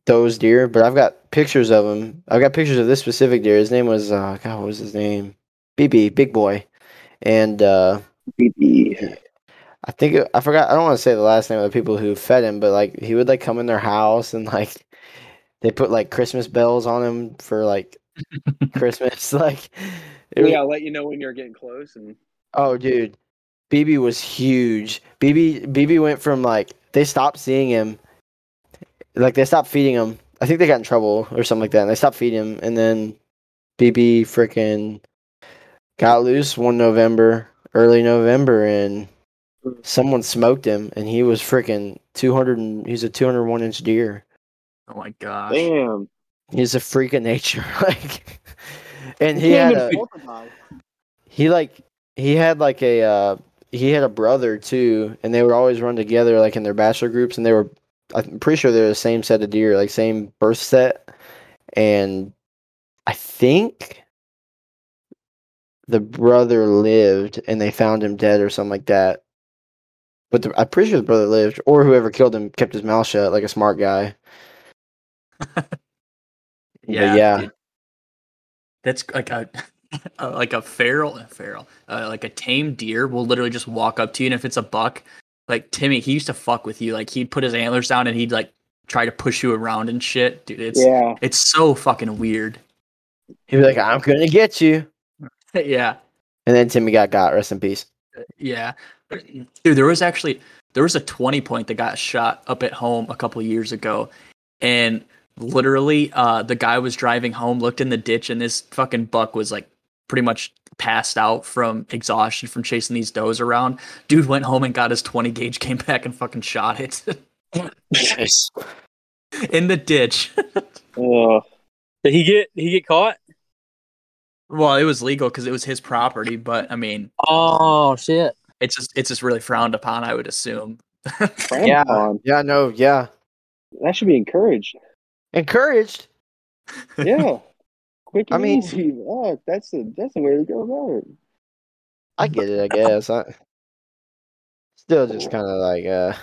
Speaker 2: those deer. But I've got pictures of them. I've got pictures of this specific deer. His name was uh, God. What was his name? BB, Big Boy, and uh,
Speaker 4: BB.
Speaker 2: I think it, I forgot. I don't want to say the last name of the people who fed him, but like he would like come in their house and like they put like Christmas bells on him for like [laughs] Christmas. [laughs] Like it was-
Speaker 4: Yeah, I'll let you know when you're getting close. And
Speaker 2: Oh, dude, BB was huge. BB BB went from like they stopped seeing him, like they stopped feeding him, I think they got in trouble or something like that, and they stopped feeding him. And then BB freaking got loose one November, early November, and someone smoked him, and he was freaking two hundred. and He's a two hundred one inch deer.
Speaker 1: Oh my gosh.
Speaker 4: Damn.
Speaker 2: He's a freak of nature, [laughs] like, and he
Speaker 4: Can't
Speaker 2: had a, he like he had like a uh he had a brother too and they would always run together like in their bachelor groups and they were i'm pretty sure they're the same set of deer like same birth set. And i think the brother lived and they found him dead or something like that. But the, i'm pretty sure the brother lived or whoever killed him kept his mouth shut like a smart guy. [laughs]
Speaker 1: Yeah,
Speaker 2: yeah.
Speaker 1: That's like a [laughs] uh, like a feral, feral, uh, like a tame deer will literally just walk up to you, and if it's a buck, like Timmy, he used to fuck with you. Like he'd put his antlers down and he'd like try to push you around and shit, dude. It's
Speaker 4: Yeah.
Speaker 1: it's so fucking weird.
Speaker 2: he'd be like i'm gonna get you [laughs]
Speaker 1: yeah,
Speaker 2: and then timmy got got rest in peace
Speaker 1: yeah, dude. There was actually there was a twenty point that got shot up at home a couple years ago, and literally, uh, the guy was driving home, looked in the ditch, and this fucking buck was like pretty much passed out from exhaustion from chasing these does around. Dude went home and got his 20 gauge, came back and fucking shot it
Speaker 2: Nice. [laughs]
Speaker 1: in the ditch.
Speaker 4: Uh,
Speaker 3: Did he get? Did he get caught?
Speaker 1: well, it was legal because it was his property, but I mean,
Speaker 3: Oh shit!
Speaker 1: it's just it's just really frowned upon, I would assume. [laughs]
Speaker 2: Yeah. yeah no yeah
Speaker 4: That should be encouraged.
Speaker 2: encouraged
Speaker 4: Yeah. [laughs] Quick
Speaker 2: I mean-
Speaker 4: easy. [laughs] Oh, that's the that's the way to go about it.
Speaker 2: I get it, I guess. I still just kind of like uh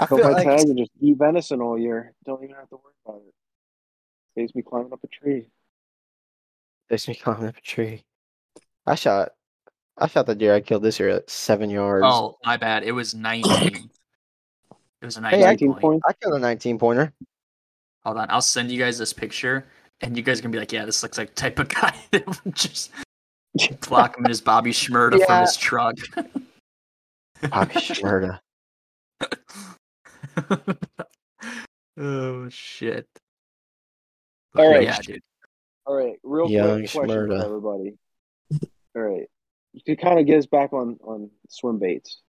Speaker 2: I
Speaker 4: Put
Speaker 2: feel
Speaker 4: my
Speaker 2: like
Speaker 4: tag and just eat venison all year. Don't even have to worry about it. Saves me climbing up a tree.
Speaker 2: makes me climbing up a tree. I shot I shot the deer I killed this year at seven yards.
Speaker 1: oh, my bad. It was 19. It was a 19
Speaker 2: Hey,
Speaker 4: 19
Speaker 1: point.
Speaker 4: points.
Speaker 2: I killed a nineteen pointer.
Speaker 1: Hold on, I'll send you guys this picture, and you guys are gonna be like, "Yeah, this looks like type of guy [laughs] that would just block him in his Bobby Shmurda from his truck."
Speaker 2: Bobby Shmurda. [laughs]
Speaker 1: oh shit!
Speaker 4: All right.
Speaker 1: yeah, dude.
Speaker 4: All right, real
Speaker 2: Young
Speaker 4: quick question
Speaker 2: Shmurda.
Speaker 4: for everybody. All right, you could kind of get us back on on swim baits,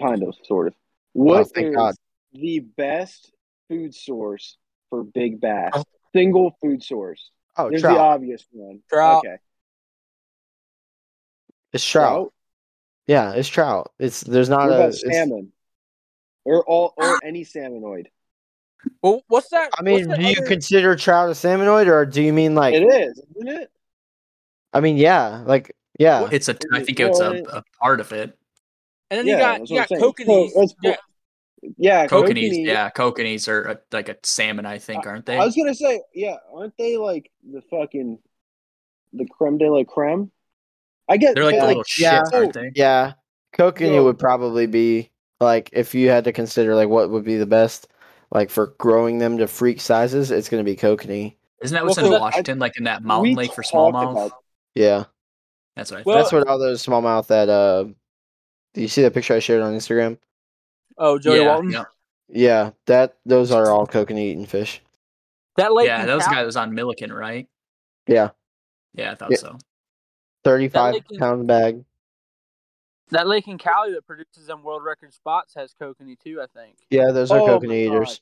Speaker 4: kind of, sort of. Oh, what is
Speaker 2: Oh, thank God.
Speaker 4: the best food source for big bass? Oh. Single food source.
Speaker 2: Oh,
Speaker 4: There's the obvious one.
Speaker 3: Trout.
Speaker 4: Okay.
Speaker 2: It's trout.
Speaker 4: Trout.
Speaker 2: Yeah, it's trout. It's there's not
Speaker 4: What
Speaker 2: a.
Speaker 4: about
Speaker 2: it's-
Speaker 4: salmon? Or all or any salmonoid.
Speaker 3: Well, what's that?
Speaker 2: I mean, do
Speaker 3: that
Speaker 2: you
Speaker 3: other-
Speaker 2: consider trout a salmonoid, or do you mean like?
Speaker 4: it is, isn't it?
Speaker 2: I mean, yeah, like yeah.
Speaker 1: It's a. I think it's a, a part of it.
Speaker 3: And then
Speaker 4: Yeah,
Speaker 3: you got
Speaker 4: that's
Speaker 3: you got
Speaker 4: what I'm saying.
Speaker 3: kokanee.
Speaker 4: So, let's-
Speaker 3: yeah,
Speaker 4: Yeah,
Speaker 1: Kokanees,
Speaker 4: kokanee.
Speaker 1: yeah, kokanees are a, like a salmon, I think, aren't they?
Speaker 4: I was gonna say, yeah, aren't they like the fucking the creme de la creme? I guess
Speaker 1: They're like the
Speaker 4: but,
Speaker 1: little
Speaker 2: yeah.
Speaker 1: shits, aren't they?
Speaker 2: Yeah, kokanee
Speaker 4: So-
Speaker 2: would probably be like if you had to consider like what would be the best like for growing them to freak sizes. It's gonna be kokanee.
Speaker 1: Isn't that
Speaker 4: Well,
Speaker 1: what's in
Speaker 4: so that-
Speaker 1: Washington, like in that mountain lake for smallmouth?
Speaker 4: about-
Speaker 2: Yeah,
Speaker 1: That's what I
Speaker 3: Well-
Speaker 2: that's what all those smallmouth that uh. Do you see that picture I shared on Instagram?
Speaker 3: Oh, Joey
Speaker 1: yeah,
Speaker 3: Walton.
Speaker 1: yeah,
Speaker 2: Yeah, that those are all kokanee eating fish.
Speaker 3: That lake.
Speaker 1: yeah.
Speaker 3: in
Speaker 1: That was the
Speaker 3: Cal-
Speaker 1: guy that was on Milliken, right?
Speaker 2: Yeah,
Speaker 1: Yeah, I thought
Speaker 2: Yeah.
Speaker 1: so.
Speaker 2: thirty-five
Speaker 3: lake is-
Speaker 2: pound bag.
Speaker 3: That lake in Cali that produces them world record spots has kokanee too. I think.
Speaker 2: Yeah, those are
Speaker 4: Oh,
Speaker 2: kokanee
Speaker 4: my
Speaker 2: eaters.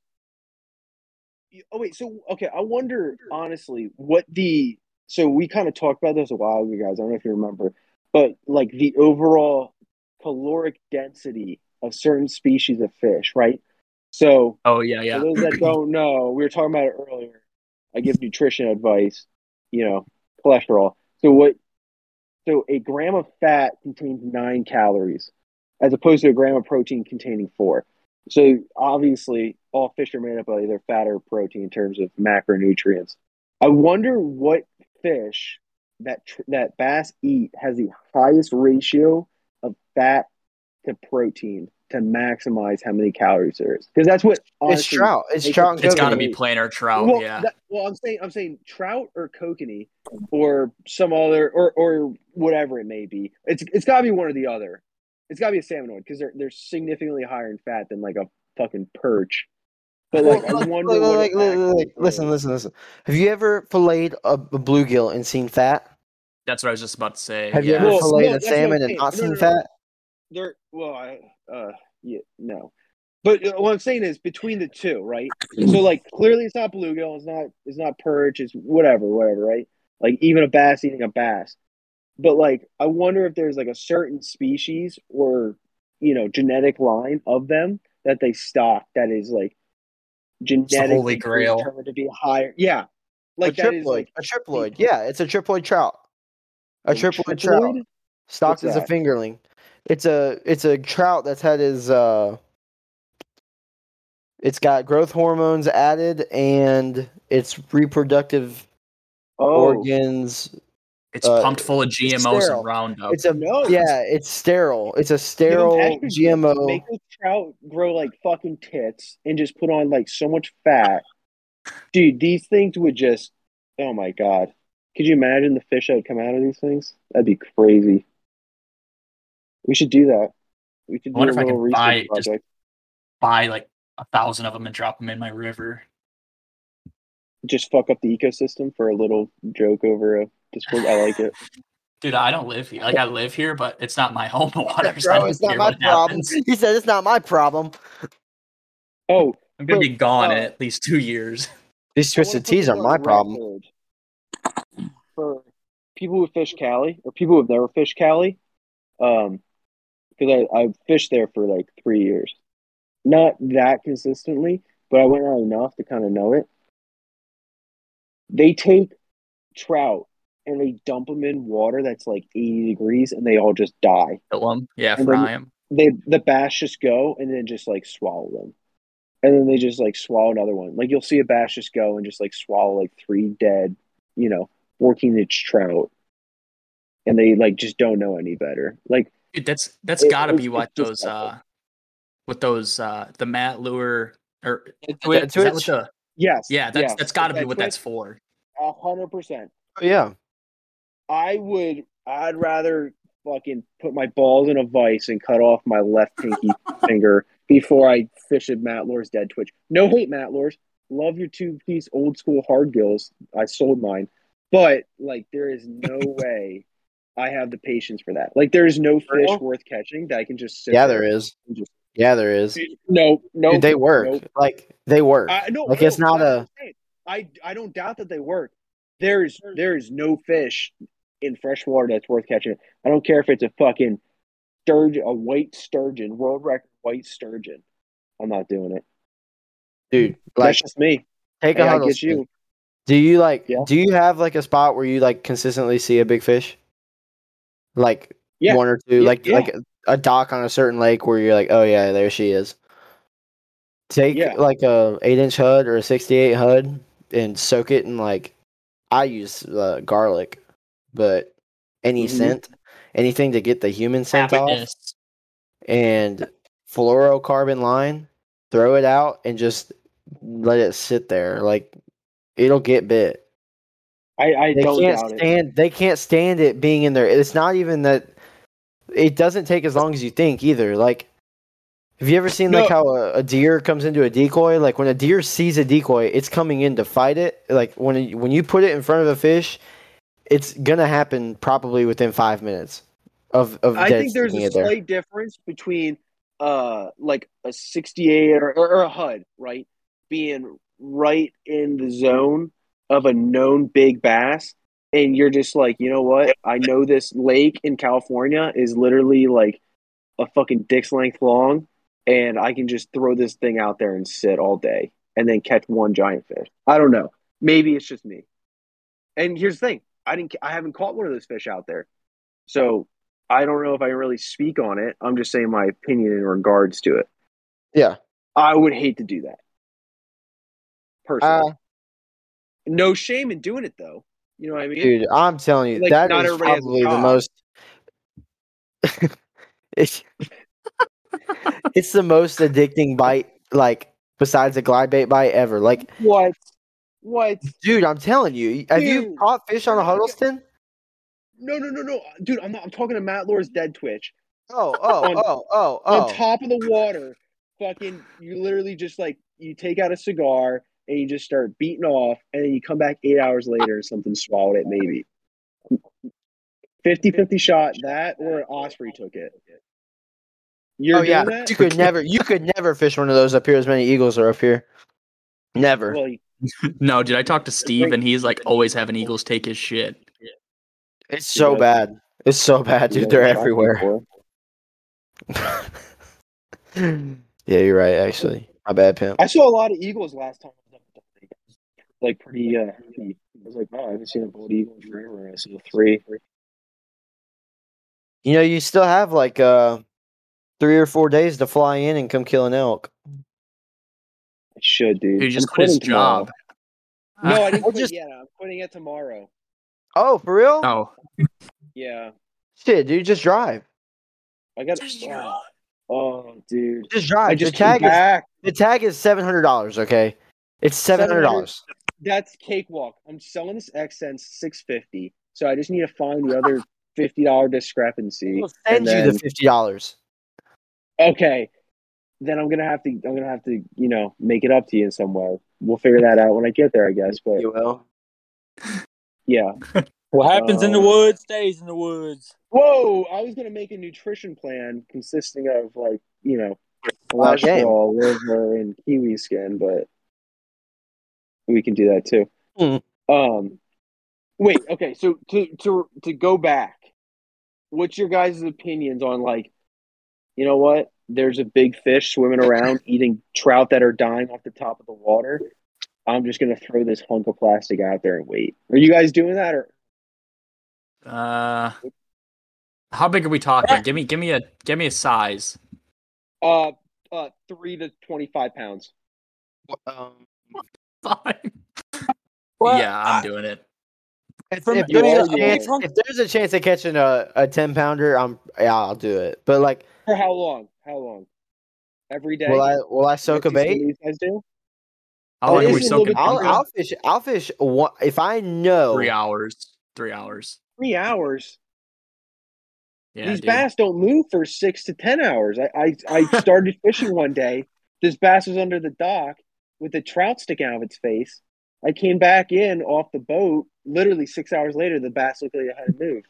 Speaker 4: You- Oh wait, so okay, I wonder honestly what the so we kind of talked about this a while ago, guys. I don't know if you remember, but like the overall caloric density of certain species of fish, right? So
Speaker 1: Oh yeah, yeah.
Speaker 4: For those that [clears throat] don't know, we were talking about it earlier. I give nutrition advice, you know, cholesterol. So what? So a gram of fat contains nine calories, as opposed to a gram of protein containing four. So obviously, all fish are made up of either fat or protein in terms of macronutrients. I wonder what fish that tr- that bass eat has the highest ratio of fat to protein to maximize how many calories there is. Because that's what
Speaker 2: It's trout. It's
Speaker 4: It's-
Speaker 2: trout
Speaker 1: It's got to be plain or trout.
Speaker 4: well,
Speaker 1: yeah.
Speaker 4: that- well, I'm saying I'm saying trout or kokanee or some other or or whatever it may be. It's it's got to be one or the other. It's got to be a salmonoid because they're they're significantly higher in fat than like a fucking perch But like, I wonder
Speaker 2: look,
Speaker 4: what.
Speaker 2: look,
Speaker 4: it
Speaker 2: look, listen, listen, listen. Have you ever filleted a, a bluegill and seen fat?
Speaker 1: That's what I was just about to say.
Speaker 2: Have you ever
Speaker 4: Well,
Speaker 2: filleted
Speaker 4: no,
Speaker 2: a
Speaker 4: that's what I'm
Speaker 2: salmon and not
Speaker 4: No,
Speaker 2: seen
Speaker 4: no, no.
Speaker 2: fat?
Speaker 4: There, well, I, uh, yeah, no. But uh, what I'm saying is between the two, right? So like, clearly it's not bluegill, it's not, it's not perch, it's whatever, whatever, right? Like even a bass eating a bass. But like, I wonder if there's like a certain species or you know genetic line of them that they stock that is like genetically
Speaker 1: holy grail.
Speaker 4: determined to be higher. Yeah, like
Speaker 2: a
Speaker 4: that is
Speaker 2: triploid.
Speaker 4: like
Speaker 2: a triploid. Yeah, it's a triploid trout. A
Speaker 4: A
Speaker 2: triploid trout.
Speaker 4: triploid?
Speaker 2: Stocked as a fingerling. It's a it's a trout that's had his uh it's got growth hormones added and its reproductive
Speaker 4: oh
Speaker 2: organs
Speaker 1: It's
Speaker 2: uh,
Speaker 1: pumped full of GMOs
Speaker 2: sterile.
Speaker 1: and Roundup.
Speaker 2: it's a
Speaker 4: no
Speaker 2: yeah, it's sterile. It's a sterile. GMO.
Speaker 4: Make those trout grow like fucking tits and just put on like so much fat. Dude, these things would just oh my god. Could you imagine the fish that would come out of these things? That'd be crazy. We should do that. We should
Speaker 1: I wonder
Speaker 4: do
Speaker 1: if
Speaker 4: a
Speaker 1: I
Speaker 4: little
Speaker 1: can buy
Speaker 4: research
Speaker 1: just- Buy like a thousand of them and drop them in my river.
Speaker 4: Just fuck up the ecosystem for a little joke over a Discord. I like it. [laughs]
Speaker 1: Dude, I don't live here. Like I live here, but it's not my [laughs] home water. so
Speaker 2: Bro,
Speaker 1: don't
Speaker 2: it's not my problem.
Speaker 1: happens.
Speaker 2: He said it's not my problem.
Speaker 4: Oh,
Speaker 1: I'm gonna be gone in
Speaker 4: uh,
Speaker 1: at least two years.
Speaker 2: These twisted
Speaker 4: put
Speaker 2: teas are my problem.
Speaker 4: For people who fish Cali or people who've never fished Cali, um, because I I've fished there for like three years, not that consistently, but I went out enough to kind of know it. They take trout and they dump them in water that's like 80 degrees and they all just die.
Speaker 1: Kill 'em. Yeah,
Speaker 4: And
Speaker 1: fry
Speaker 4: then-
Speaker 1: 'em.
Speaker 4: They the bass just go and then just like swallow them. And then they just like swallow another one. Like you'll see a bass just go and just like swallow like three dead, you know, 14 inch trout. And they like just don't know any better. Like
Speaker 1: Dude, that's that's
Speaker 4: It-
Speaker 1: gotta be what those uh with those uh the Matt lure or
Speaker 2: Twitch.
Speaker 1: is that what the
Speaker 4: yes.
Speaker 1: yeah that's
Speaker 4: yes,
Speaker 1: that's gotta be
Speaker 4: that
Speaker 1: what that's for.
Speaker 4: A hundred percent.
Speaker 2: Oh, yeah.
Speaker 4: I would I'd rather fucking put my balls in a vice and cut off my left pinky [laughs] finger before I fish at Matt Lures dead twitch. No hate Matt Lures. Love your two piece old school hard gills. I sold mine. But like there is no [laughs] way I have the patience for that. Like there is no fish
Speaker 2: real?
Speaker 4: worth catching that I can just sit
Speaker 2: Yeah, there is.
Speaker 4: and just
Speaker 2: Yeah, there is.
Speaker 4: no no
Speaker 2: Dude, they work.
Speaker 4: nope.
Speaker 2: Like they work.
Speaker 4: I, no,
Speaker 2: Like,
Speaker 4: no,
Speaker 2: it's not
Speaker 4: that's
Speaker 2: a-
Speaker 4: what I'm saying. I I don't doubt that they work. There's there's no fish in freshwater that's worth catching. I don't care if it's a fucking sturgeon, a white sturgeon, world record white sturgeon. I'm not doing it.
Speaker 2: Dude, like
Speaker 4: that's just me.
Speaker 2: take
Speaker 4: Hey,
Speaker 2: a
Speaker 4: I
Speaker 2: huddle.
Speaker 4: get you.
Speaker 2: Do you like
Speaker 4: Yeah.
Speaker 2: do you have like a spot where you like consistently see a big fish? Like
Speaker 4: Yeah.
Speaker 2: one or two,
Speaker 4: Yeah,
Speaker 2: like
Speaker 4: yeah.
Speaker 2: like a dock on a certain lake where you're like, oh yeah, there she is. Take
Speaker 4: Yeah.
Speaker 2: like a eight inch HUD or a sixty eight HUD and soak it in like I use uh, garlic, but any
Speaker 4: Mhm.
Speaker 2: scent, anything to get the human scent off, and fluorocarbon line, throw it out and just let it sit there. Like it'll get bit.
Speaker 4: I, I
Speaker 2: They
Speaker 4: don't
Speaker 2: can't
Speaker 4: doubt it.
Speaker 2: stand. They can't stand it being in there. It's not even that. It doesn't take as long as you think either. Like, have you ever seen like how a, a deer comes into a decoy? Like when a deer sees a decoy, it's coming in to fight it. Like when it, when you put it in front of a fish, it's gonna happen probably within five minutes of of.
Speaker 4: I think there's a
Speaker 2: it there.
Speaker 4: slight difference between uh like a 68 or, or a HUD, right? Being right in the zone of a known big bass and you're just like, you know what? I know this lake in California is literally like a fucking dick's length long and I can just throw this thing out there and sit all day and then catch one giant fish. I don't know. Maybe it's just me. And here's the thing. I didn't I haven't caught one of those fish out there. So I don't know if I can really speak on it. I'm just saying my opinion in regards to it.
Speaker 2: Yeah.
Speaker 4: I would hate to do that. Personally.
Speaker 2: Uh,
Speaker 4: no shame in doing it though. You know what I mean?
Speaker 2: dude, I'm telling you,
Speaker 4: Like,
Speaker 2: that
Speaker 4: not
Speaker 2: is
Speaker 4: everybody has a
Speaker 2: probably the most. it's [laughs] it's the most addicting bite, like besides a glide bait bite ever. Like,
Speaker 4: What? What?
Speaker 2: dude, I'm telling you, have you caught fish on a Huddleston?
Speaker 4: No, no, no, no, dude. I'm not. I'm talking to Matt Lures dead twitch
Speaker 2: Oh, oh,
Speaker 4: On-
Speaker 2: oh, oh, oh.
Speaker 4: on top of the water. Fucking, you literally just like you take out a cigar and you just start beating off, and then you come back eight hours later and something swallowed it, maybe. 50-50 shot that or an Osprey took it. You're
Speaker 2: oh yeah,
Speaker 4: that?
Speaker 2: you could never, you could never fish one of those up here. As many eagles are up here. Never.
Speaker 4: Well, you- [laughs]
Speaker 1: No, did I talk to Steve and he's like always having Eagles take his shit.
Speaker 2: It's so
Speaker 4: Yeah.
Speaker 2: bad. It's so bad, dude.
Speaker 4: know,
Speaker 2: They're everywhere. [laughs] yeah, you're right. Actually, my bad, pimp.
Speaker 4: I saw a lot of eagles last time. I was up there. Like pretty uh, heavy. I was like, oh, I haven't seen a bald eagle in forever. I saw three.
Speaker 2: You know, you still have like uh three or four days to fly in and come kill an elk.
Speaker 4: I should, dude.
Speaker 1: He just
Speaker 4: I'm
Speaker 1: quit his
Speaker 4: quitting tomorrow.
Speaker 1: job.
Speaker 4: No, I [laughs] didn't quit
Speaker 2: just...
Speaker 4: yet. I'm quitting it tomorrow.
Speaker 2: Oh, for real?
Speaker 1: Oh,
Speaker 4: Yeah,
Speaker 2: Shit, dude, just drive.
Speaker 4: I got. Oh, oh, dude.
Speaker 2: Just drive.
Speaker 4: I just
Speaker 2: the tag
Speaker 4: came
Speaker 2: is
Speaker 4: back.
Speaker 2: the tag is seven hundred dollars. Okay, it's seven hundred dollars.
Speaker 4: That's cakewalk. I'm selling this XSense six fifty. So I just need to find the other [laughs] fifty dollar discrepancy.
Speaker 2: We'll send
Speaker 4: and
Speaker 2: you
Speaker 4: then-
Speaker 2: the fifty dollars.
Speaker 4: okay, then I'm gonna have to. I'm gonna have to, you know, make it up to you in some way. We'll figure that out when I get there, I guess. But
Speaker 2: You will.
Speaker 4: yeah. [laughs]
Speaker 3: What happens in the
Speaker 4: Uh,
Speaker 3: woods stays in the woods.
Speaker 4: Whoa! I was gonna make a nutrition plan consisting of like, you know,
Speaker 2: Wild game.
Speaker 4: cholesterol, liver, and kiwi skin, but we can do that too.
Speaker 2: Hmm.
Speaker 4: Um, wait. Okay. So to to to go back, what's your guys' opinions on like, you know what? There's a big fish swimming around [laughs] eating trout that are dying off the top of the water. I'm just gonna throw this hunk of plastic out there and wait. Are you guys doing that or?
Speaker 1: uh, how big are we talking? Give me, give me a, give me a size.
Speaker 4: Uh, uh, three to twenty-five pounds.
Speaker 2: Um,
Speaker 1: Fine.
Speaker 3: Well,
Speaker 1: yeah, I'm
Speaker 3: I-
Speaker 1: doing it.
Speaker 2: if, if there's
Speaker 4: are
Speaker 2: a chance, if there's a chance of catching a, a ten pounder, I'm yeah, I'll do it. But like,
Speaker 4: For how long? How long? Every day.
Speaker 2: will I will I soak a bait?
Speaker 4: these guys do?
Speaker 1: How long
Speaker 4: it
Speaker 1: are we
Speaker 4: is a little
Speaker 1: soaking?
Speaker 2: I'll. I'll fish I'll fish one if I know
Speaker 1: Three hours. Three hours.
Speaker 4: Three hours.
Speaker 1: Yeah,
Speaker 4: These
Speaker 1: dude.
Speaker 4: bass don't move for six to ten hours. I I, I [laughs] started fishing one day. This bass was under the dock with a trout sticking out of its face. I came back in off the boat. Literally six hours later, the bass looked like it had to move.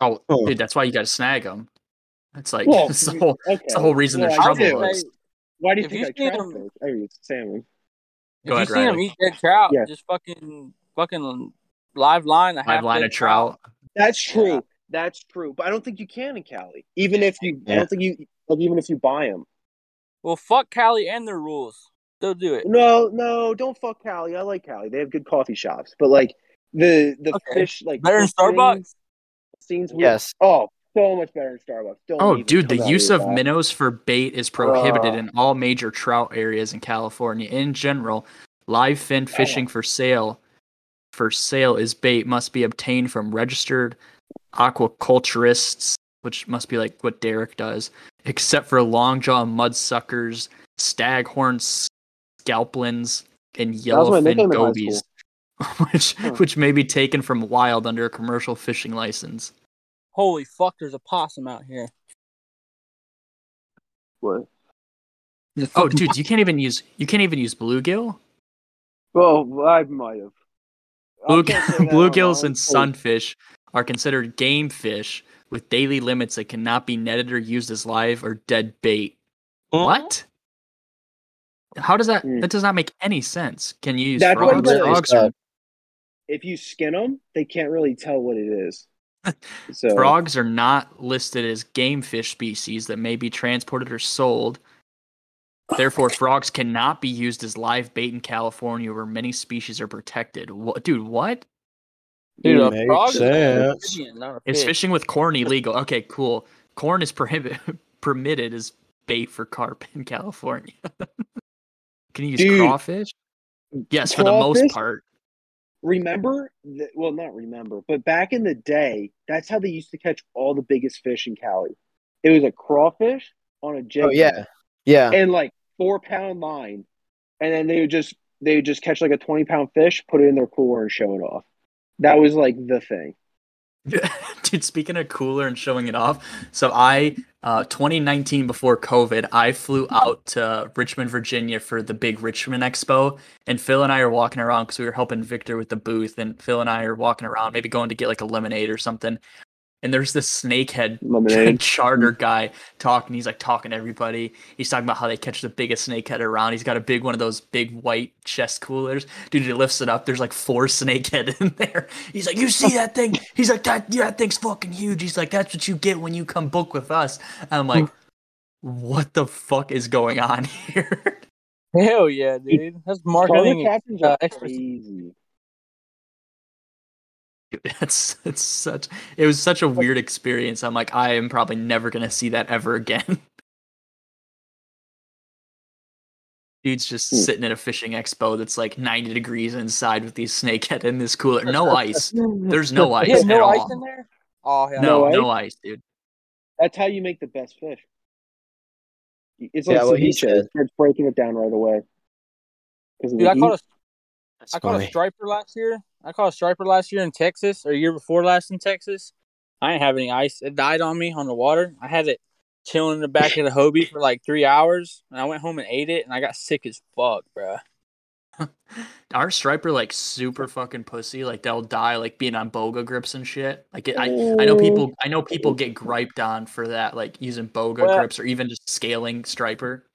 Speaker 1: Oh,
Speaker 2: Oh.
Speaker 1: dude, that's why you got to snag them. It's like
Speaker 4: Well, [laughs]
Speaker 1: it's the whole,
Speaker 4: okay.
Speaker 1: it's the whole reason
Speaker 4: Well,
Speaker 1: there's
Speaker 4: I
Speaker 1: trouble.
Speaker 4: do.
Speaker 1: with us.
Speaker 4: Why do you
Speaker 3: If
Speaker 4: think
Speaker 3: you
Speaker 4: I
Speaker 3: see
Speaker 4: trout
Speaker 3: them-
Speaker 4: I mean, salmon.
Speaker 3: If
Speaker 1: Go
Speaker 3: you
Speaker 1: ahead,
Speaker 3: see them
Speaker 1: Riley.
Speaker 3: eat dead trout,
Speaker 4: Yeah.
Speaker 3: just fucking fucking live line. a
Speaker 1: Live
Speaker 3: half
Speaker 1: line of trout.
Speaker 4: That's true. That's true. But I don't think you can in Cali. Even if you, I don't think you, like, even if you buy them.
Speaker 3: Well, fuck Cali and their rules. They'll do it.
Speaker 4: No, no, don't fuck Cali. I like Cali. They have good coffee shops. But like the the
Speaker 3: Okay.
Speaker 4: fish, like
Speaker 3: Better than Starbucks.
Speaker 4: Scenes with-
Speaker 2: Yes.
Speaker 4: Oh, so much better than Starbucks. Don't
Speaker 1: Oh, dude, the use of
Speaker 4: that.
Speaker 1: minnows for bait is prohibited
Speaker 4: Uh.
Speaker 1: in all major trout areas in California. In general, live fin fishing for sale for sale is bait must be obtained from registered aquaculturists, which must be like what Derek does, except for longjaw mudsuckers, staghorn sculpins, and
Speaker 4: That was my
Speaker 1: yellowfin
Speaker 4: nickname in high
Speaker 1: gobies, [laughs] which
Speaker 4: Huh.
Speaker 1: which may be taken from wild under a commercial fishing license.
Speaker 3: Holy fuck! There's a possum out here.
Speaker 4: What?
Speaker 3: There's
Speaker 1: Oh,
Speaker 3: fucking
Speaker 1: dude, you can't even use you can't even use bluegill.
Speaker 4: Well, I might have. I
Speaker 1: Blue,
Speaker 4: can't [laughs] say that
Speaker 1: bluegills and sunfish are considered game fish with daily limits that cannot be netted or used as live or dead bait. What? How does that?
Speaker 4: Hmm.
Speaker 1: That does not make any sense. Can you use
Speaker 4: That's what
Speaker 1: frogs?
Speaker 4: it is.
Speaker 1: Frogs are,
Speaker 4: If you skin them, they can't really tell what it is. [laughs] So
Speaker 1: frogs are not listed as game fish species that may be transported or sold. Therefore, frogs cannot be used as live bait in California, where many species are protected. What, dude? What?
Speaker 3: Dude, a
Speaker 2: Makes
Speaker 3: frog is an
Speaker 2: sense.
Speaker 3: amphibian, not a
Speaker 1: Is fishing with corn illegal? Okay, cool. Corn is prohibit [laughs] permitted as bait for carp in California. [laughs] Can you use
Speaker 4: Dude.
Speaker 1: crawfish? Yes, for the most part.
Speaker 4: remember, well, not remember, but back in the day, that's how they used to catch all the biggest fish in Cali. It was a crawfish on a jig
Speaker 2: Oh yeah. Yeah.
Speaker 4: and like four pound line, and then they would just they would just catch like a twenty pound fish, put it in their cooler, and show it off. That was like the thing. [laughs]
Speaker 1: Dude, speaking of cooler and showing it off, so I, uh, 2019 before COVID, I flew out to Richmond, Virginia for the big Richmond Expo, and Phil and I are walking around because we were helping Victor with the booth, and Phil and I are walking around, maybe going to get like a lemonade or something. And there's this snakehead
Speaker 4: Lemonade. [laughs]
Speaker 1: charter guy talking. He's like talking to everybody. He's talking about how they catch the biggest snakehead around. He's got a big one of those big white chest coolers. Dude, he lifts it up. There's like four [laughs] snakehead in there. He's like, "You see that thing?" He's like, "That yeah, that thing's fucking huge." He's like, "That's what you get when you come book with us." And I'm like, "What the fuck is going on [laughs] here?"
Speaker 3: Hell yeah, dude. That's
Speaker 4: Charter
Speaker 3: marketing.
Speaker 4: captains
Speaker 3: uh,
Speaker 4: are crazy.
Speaker 1: Dude, [laughs] That's it's such. It was such a weird experience. I'm like, I am probably never gonna see that ever again. [laughs] Dude's just
Speaker 4: Hmm.
Speaker 1: sitting at a fishing expo that's like 90 degrees inside with these snakehead in this cooler. [laughs] No ice. There's no ice
Speaker 3: Yeah,
Speaker 1: at
Speaker 3: no ice
Speaker 1: all.
Speaker 3: in there. Oh hell
Speaker 1: No,
Speaker 4: No
Speaker 1: no ice, dude.
Speaker 4: That's how you make the best fish. It's
Speaker 2: Yeah,
Speaker 4: like
Speaker 2: what he
Speaker 4: ceviche.
Speaker 2: said.
Speaker 4: It's breaking it down right away.
Speaker 3: Dude, I caught
Speaker 4: heat.
Speaker 3: a
Speaker 2: That's
Speaker 3: I caught a striper last year. I caught a striper last year in Texas, or a year before last in Texas. I didn't have any ice. It died on me on the water. I had it chilling in the back of the Hobie for like three hours, and I went home and ate it, and I got sick as fuck, bruh. [laughs]
Speaker 1: Our striper like super fucking pussy. Like they'll die like being on boga grips and shit. Like it, I, I know people I know people get griped on for that, like using boga
Speaker 3: Well-
Speaker 1: grips or even just scaling striper.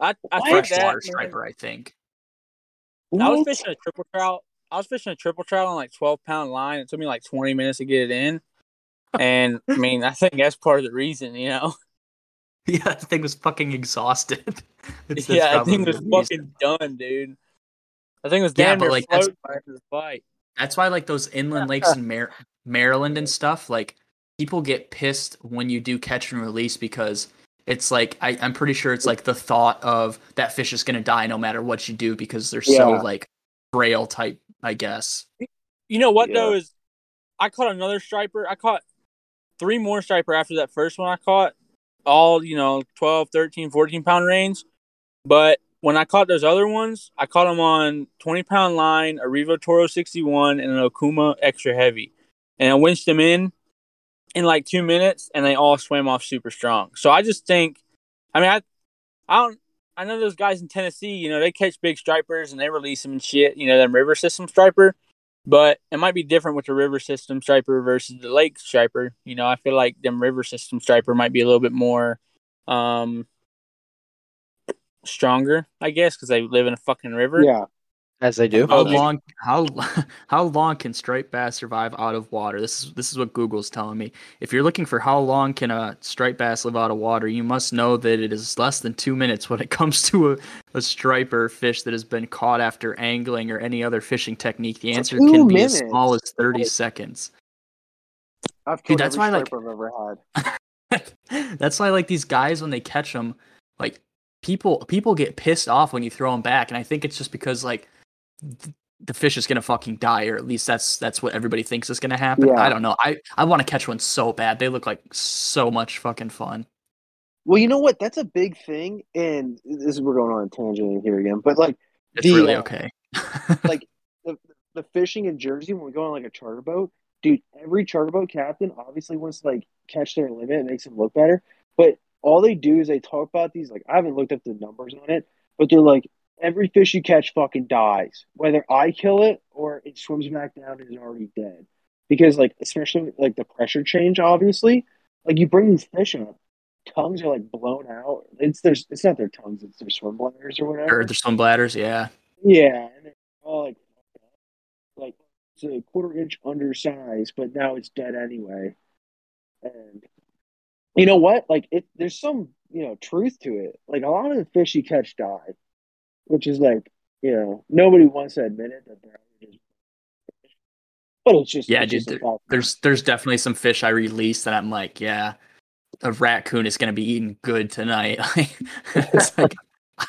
Speaker 3: I I think that
Speaker 1: striper, I think.
Speaker 3: I was fishing a triple trout. I was fishing a triple trout on like twelve pound line. It took me like twenty minutes to get it in, and I mean I think that's part of the reason, you know. [laughs]
Speaker 1: Yeah, that thing was fucking exhausted. [laughs] It's-
Speaker 3: yeah, think it was
Speaker 1: reason.
Speaker 3: fucking done, dude. I think it was
Speaker 1: Yeah,
Speaker 3: damn
Speaker 1: but,
Speaker 3: near
Speaker 1: like, that's-
Speaker 3: the fight.
Speaker 1: That's why like those inland [laughs] lakes in Mar- Maryland and stuff, like people get pissed when you do catch and release because it's like I, I'm pretty sure it's like the thought of that fish is gonna die no matter what you do because they're so like frail type, I guess.
Speaker 3: You know what
Speaker 4: Yeah.
Speaker 3: though is I caught another striper. I caught three more striper after that first one I caught. All, you know, 12, 13, 14 pound range. But when I caught those other ones, I caught them on 20 pound line, a Revo Toro 61, and an Okuma extra heavy. And I winched them in in like two minutes and they all swam off super strong. So I just think, I mean, I, I don't, I know those guys in Tennessee, you know, they catch big stripers and they release them and shit, you know, them river system striper but it might be different with the river system striper versus the lake striper. You know, I feel like them river system striper might be a little bit more um stronger, I guess, because they live in a fucking river.
Speaker 4: Yeah.
Speaker 2: As they do.
Speaker 1: How
Speaker 3: Okay.
Speaker 1: long how [laughs] how long can striped bass survive out of water? This is this is what Google's telling me. If you're looking for how long can a striped bass live out of water, you must know that it is less than two minutes when it [laughs] comes to a, a striper fish that has been caught after angling or any other fishing technique. The answer
Speaker 4: Two
Speaker 1: can be as small as 30 seconds.
Speaker 4: I've
Speaker 1: Dude, that's why, like-
Speaker 4: I've ever had. [laughs]
Speaker 1: That's why like these guys when they catch them, like people people get pissed off when you throw them back, and I think it's just because like th- the fish is gonna fucking die, or at least that's that's what everybody thinks is gonna happen.
Speaker 4: Yeah.
Speaker 1: I don't know. I I want to catch one so bad. They look like so much fucking fun.
Speaker 4: Well, you know what? That's a big thing, and this is we're going on a tangent here again. But like
Speaker 1: It's
Speaker 4: The,
Speaker 1: really
Speaker 4: uh,
Speaker 1: okay. [laughs]
Speaker 4: like the, the fishing in Jersey when we go on like a charter boat, dude, every charter boat captain obviously wants to like catch their limit and makes them look better. But all they do is they talk about these like I haven't looked up the numbers on it, but they're like every fish you catch fucking dies. Whether I kill it or it swims back down and is already dead. Because like especially like the pressure change, obviously, like you bring these fish up, tongues are like blown out. It's their it's not their tongues, it's their swim bladders or whatever.
Speaker 1: or there's some bladders, yeah.
Speaker 4: Yeah, and they're all like, like it's a quarter inch undersized, but now it's dead anyway. And you know what? Like it, there's some you know truth to it. Like a lot of the fish you catch die, which is like you know nobody wants to admit it that they're just, but it's just
Speaker 1: Yeah,
Speaker 4: it's
Speaker 1: dude,
Speaker 4: just fact.
Speaker 1: There's there's definitely some fish I release that I'm like, yeah, a raccoon is gonna be eating good tonight. [laughs] it's [laughs] like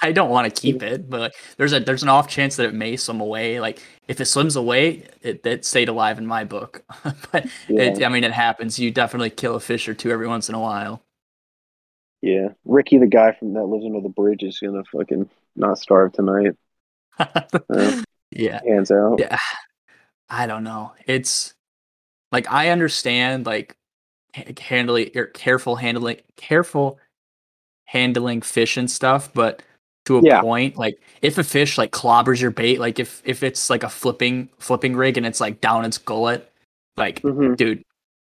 Speaker 1: I don't want to keep it, but there's a there's an off chance that it may swim away. Like if it swims away, it, it stayed alive in my book. [laughs] but it, I mean, it happens. You definitely kill a fish or two every once in a while.
Speaker 4: yeah. Ricky, the guy from that lives under the bridge, is gonna fucking not starve tonight. Yeah. [laughs]
Speaker 1: yeah,
Speaker 4: Hands out.
Speaker 1: yeah. I don't know. It's like I understand like handling or careful handling careful handling fish and stuff, but to a
Speaker 4: Yeah.
Speaker 1: point, like if a fish like clobbers your bait, like if if it's like a flipping flipping rig and it's like down its gullet, like
Speaker 4: Mhm.
Speaker 1: dude,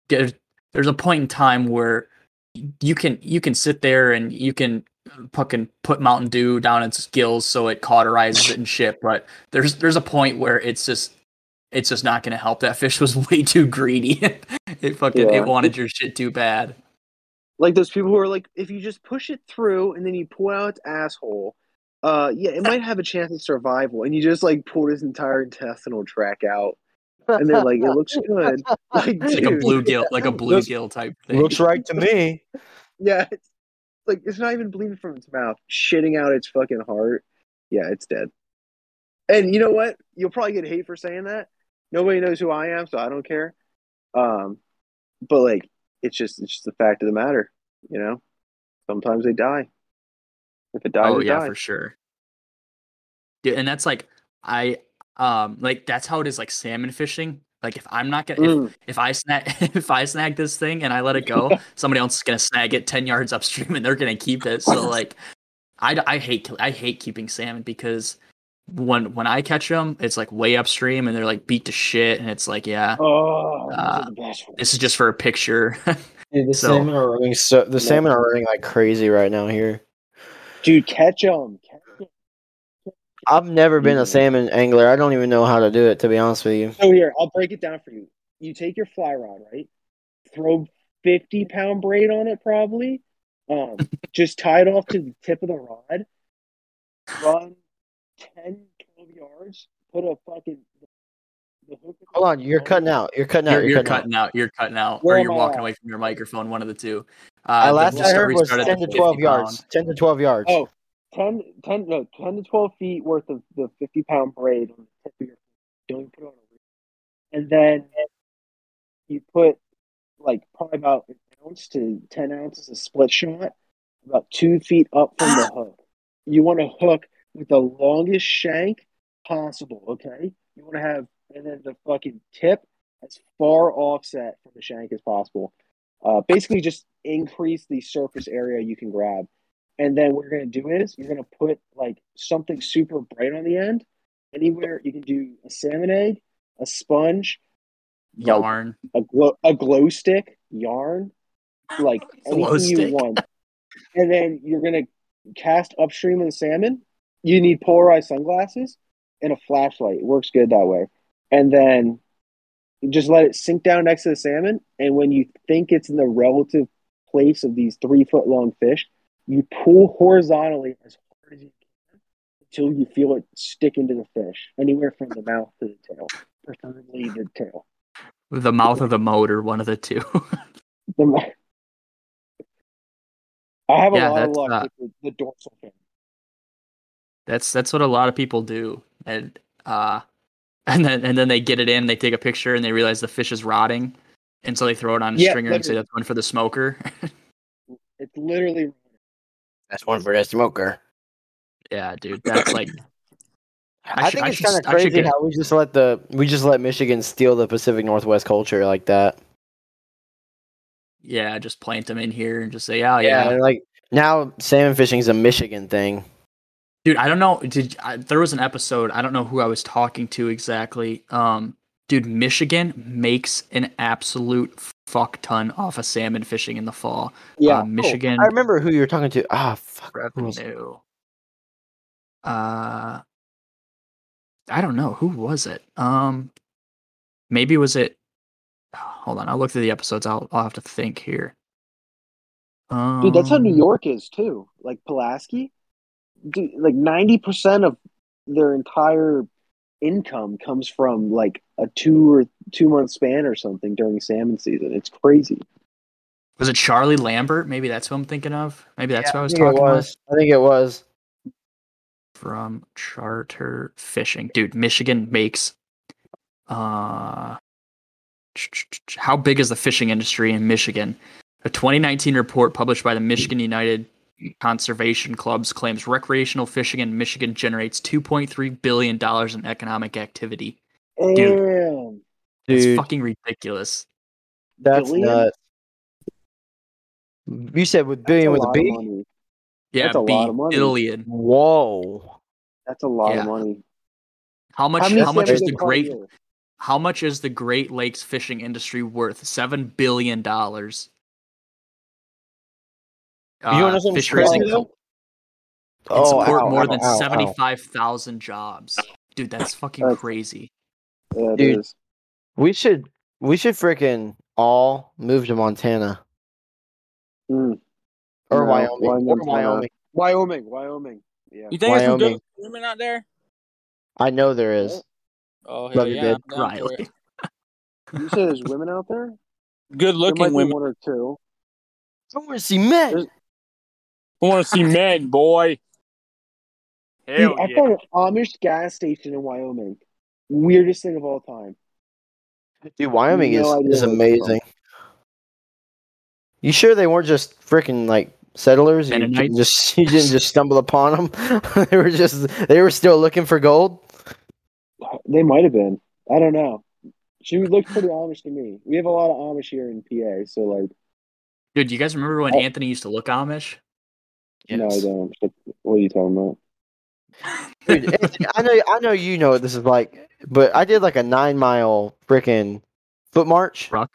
Speaker 1: there's there's a point in time where you can you can sit there and you can fucking put Mountain Dew down its gills so it cauterizes it and [laughs] shit, but there's there's a point where it's just it's just not gonna help. That fish was [laughs] way too greedy. [laughs] it fucking
Speaker 4: Yeah.
Speaker 1: it wanted your shit too bad.
Speaker 4: Like those people who are like, if you just push it through and then you pull out its asshole, uh, yeah, it might have a chance of survival. And you just like pull his entire intestinal tract out, and they're like it looks good. Like,
Speaker 1: Like a
Speaker 4: dude,
Speaker 1: bluegill, like a
Speaker 2: Looks-
Speaker 1: bluegill type thing.
Speaker 2: Looks right to me.
Speaker 4: Yeah, it's like it's not even bleeding from its mouth, shitting out its fucking heart. Yeah, it's dead. And you know what? You'll probably get hate for saying that. Nobody knows who I am, so I don't care. Um, but like, it's just it's just the fact of the matter. You know, sometimes they die. If it dies,
Speaker 1: oh
Speaker 4: it
Speaker 1: yeah,
Speaker 4: dies.
Speaker 1: for sure. Yeah, and that's like I um like that's how it is like salmon fishing. Like if I'm not gonna if,
Speaker 4: Mm.
Speaker 1: if I snag [laughs] if I snag this thing and I let it go, [laughs] somebody else is gonna snag it ten yards upstream and they're gonna keep it. So like, I, I hate I hate keeping salmon because when when I catch them, it's like way upstream and they're like beat to shit and it's like yeah,
Speaker 4: Oh,
Speaker 1: Uh,
Speaker 4: are the best ones.
Speaker 1: this is just for a picture. [laughs]
Speaker 2: Dude, the
Speaker 1: So-
Speaker 2: salmon are running so the salmon are running like crazy right now here.
Speaker 4: dude. Catch them.
Speaker 2: I've never been a salmon angler. I don't even know how to do it to be honest with you.
Speaker 4: So here, I'll break it down for you. You take your fly rod, right? Throw fifty pound braid on it, probably. Um, [laughs] just tie it off to the tip of the rod. Run 10, 12 yards. Put a fucking the hook.
Speaker 2: Hold on, you're cutting out. You're cutting out.
Speaker 1: you're, you're
Speaker 2: cutting out.
Speaker 1: cutting out. You're cutting out,
Speaker 4: Where
Speaker 1: or you're walking
Speaker 4: at?
Speaker 1: away from your microphone. One of the two.
Speaker 2: Uh,
Speaker 1: Uh, the-
Speaker 2: last I heard was 10 to 12
Speaker 1: pound.
Speaker 2: yards. 10 to 12 yards.
Speaker 4: Oh, 10, 10, no, 10 to 12 feet worth of the 50 pound braid on the tip of your Don't put it on a. And then you put like probably about an ounce to 10 ounces of split shot about two feet up from the hook. You want to hook with the longest shank possible, okay? You want to have, and then the fucking tip as far offset from the shank as possible. Uh, basically, just increase the surface area you can grab. And then what you're going to do is you're going to put like something super bright on the end. Anywhere you can do a salmon egg, a sponge,
Speaker 1: yarn.
Speaker 4: a glow a glow stick, yarn, like [laughs] anything you want. And then you're gonna cast upstream of the salmon. You need polarized sunglasses and a flashlight. It works good that way. And then just let it sink down next to the salmon. And when you think it's in the relative place of these three foot long fish, you pull horizontally as hard as you can until you feel it stick into the fish, anywhere from the mouth to the tail, preferably the tail.
Speaker 1: The mouth of the motor, one of the two. [laughs]
Speaker 4: The mo- I have a
Speaker 1: Yeah,
Speaker 4: lot of luck
Speaker 1: uh,
Speaker 4: with the, the dorsal fin.
Speaker 1: that's that's what a lot of people do, and uh, [laughs] and then and then they get it in, they take a picture, and they realize the fish is rotting, and so they throw it on a
Speaker 4: Yeah,
Speaker 1: stringer and say that's one for the smoker. [laughs]
Speaker 4: It's literally
Speaker 2: That's one for that smoker.
Speaker 1: yeah, dude, that's like [clears throat]
Speaker 2: I,
Speaker 1: should-
Speaker 2: think
Speaker 1: I
Speaker 2: it's kind of crazy
Speaker 1: get-
Speaker 2: how we just let the we just let Michigan steal the Pacific Northwest culture like that.
Speaker 1: yeah, just plant them in here and just say, oh
Speaker 2: Yeah,
Speaker 1: yeah,
Speaker 2: like now salmon fishing is a Michigan thing.
Speaker 1: dude. I don't know. Did I, there was an episode? I don't know who I was talking to exactly. Um, dude, Michigan makes an absolute fuck ton off of salmon fishing in the fall.
Speaker 4: yeah.
Speaker 1: Um, Michigan
Speaker 2: I remember who you were talking to. Ah, fuck.
Speaker 1: revenue. Uh, I don't know who was it. Um, maybe was it? Hold on, I'll look through the episodes. I'll I'll have to think here. Um,
Speaker 4: Dude, that's how New York is too. Like Pulaski, dude, like ninety percent of their entire income comes from like a two or two month span or something during salmon season. It's crazy.
Speaker 1: Was it Charlie Lambert? Maybe that's who I'm thinking of. Maybe that's
Speaker 2: Yeah,
Speaker 1: who I was
Speaker 2: think
Speaker 1: talking
Speaker 2: was. I think it was.
Speaker 1: from Charter Fishing. Dude, Michigan makes uh how big is the fishing industry in Michigan? A 2019 report published by the Michigan United Conservation Clubs claims recreational fishing in Michigan generates 2.3 billion dollars in economic activity.
Speaker 4: Damn.
Speaker 1: It's
Speaker 2: Dude,
Speaker 1: fucking ridiculous.
Speaker 2: That's
Speaker 4: Billion?
Speaker 2: nuts. You said with billion with a
Speaker 4: lot of
Speaker 2: B?
Speaker 4: money.
Speaker 1: Yeah,
Speaker 4: That's a
Speaker 1: B,
Speaker 4: lot of money.
Speaker 1: billion.
Speaker 2: Whoa.
Speaker 4: That's a lot
Speaker 1: Yeah.
Speaker 4: of money.
Speaker 1: How much?
Speaker 4: many
Speaker 1: How, much is the
Speaker 4: they caught a
Speaker 1: great?
Speaker 4: year?
Speaker 1: How much is the Great Lakes fishing industry worth? Seven billion dollars.
Speaker 2: You want to know something crazy
Speaker 1: and,
Speaker 2: though?
Speaker 1: and
Speaker 2: Oh,
Speaker 1: support
Speaker 2: ow,
Speaker 1: more
Speaker 2: ow,
Speaker 1: than
Speaker 2: ow, ow.
Speaker 1: seventy-five thousand jobs. Dude, that's fucking
Speaker 4: That's-
Speaker 1: crazy.
Speaker 4: Yeah, it
Speaker 2: Dude.
Speaker 4: is.
Speaker 2: We should we should freaking all move to Montana
Speaker 4: Mm.
Speaker 2: or
Speaker 4: No,
Speaker 2: Wyoming
Speaker 4: why
Speaker 2: or Wyoming.
Speaker 4: Wyoming, Wyoming. Yeah.
Speaker 3: You think there's some
Speaker 2: Wyoming.
Speaker 3: good women out there?
Speaker 2: I know there is.
Speaker 3: Oh hell
Speaker 2: Love you,
Speaker 3: yeah!
Speaker 2: babe.
Speaker 3: I'm down for
Speaker 1: Riley. [laughs]
Speaker 4: You say there's women out there?
Speaker 3: Good
Speaker 4: There might
Speaker 3: looking
Speaker 4: be
Speaker 3: women.
Speaker 4: one or two.
Speaker 2: I want to see men.
Speaker 4: There's-
Speaker 3: I want to see men, boy.
Speaker 4: Dude,
Speaker 3: Hell
Speaker 4: I
Speaker 3: yeah!
Speaker 4: found an Amish gas station in Wyoming. Weirdest thing of all time.
Speaker 2: Dude, Wyoming
Speaker 4: No
Speaker 2: is, is amazing. You sure they weren't just freaking like settlers? You didn't just [laughs] you didn't just stumble upon them. [laughs] they were just they were still looking for gold.
Speaker 4: They might have been. I don't know. She looked pretty Amish to me. We have a lot of Amish here in PA, so like,
Speaker 1: Dude, you guys remember when
Speaker 4: Oh.
Speaker 1: Anthony used to look Amish?
Speaker 4: No, I don't. What, what are you talking about? [laughs]
Speaker 2: Dude, I know I know you know what this is like, but I did like a nine mile freaking foot march,
Speaker 1: Ruck.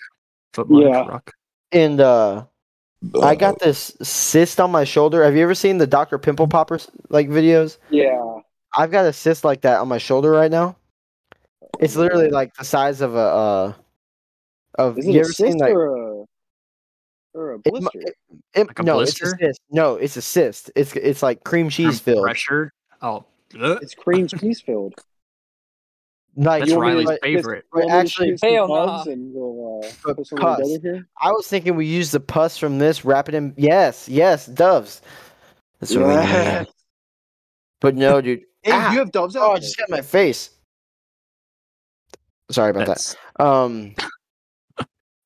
Speaker 1: Foot march,
Speaker 4: Yeah.
Speaker 1: ruck.
Speaker 2: and uh I got this cyst on my shoulder. Have you ever seen the Dr. Pimple Poppers like videos?
Speaker 4: Yeah.
Speaker 2: I've got a cyst like that on my shoulder right now. It's literally like the size of a uh of
Speaker 4: Is
Speaker 2: you
Speaker 4: a
Speaker 2: ever seen
Speaker 4: cyst
Speaker 2: like
Speaker 4: a or a blister?
Speaker 2: it-
Speaker 1: Like a
Speaker 2: no, it's a cyst. No, it's a cyst. It's it's like cream cheese
Speaker 1: From
Speaker 2: filled.
Speaker 1: Pressure. Oh, ugh.
Speaker 4: It's cream [laughs] cheese filled.
Speaker 2: Like
Speaker 1: that's
Speaker 2: you want me to,
Speaker 1: Riley's
Speaker 2: like,
Speaker 1: favorite.
Speaker 2: but
Speaker 4: Want me to
Speaker 2: actually,
Speaker 4: scoop some
Speaker 3: Hell nah.
Speaker 4: we'll uh,
Speaker 2: But
Speaker 4: put some
Speaker 2: cuss.
Speaker 4: together here.
Speaker 2: I was thinking we use the pus from this, wrap it in. Yes, yes, doves. That's what we need. But no, dude. [laughs]
Speaker 4: Hey,
Speaker 2: Ah,
Speaker 4: you have doves out
Speaker 2: oh, I just got my face. Sorry about
Speaker 1: That's
Speaker 2: that. Um,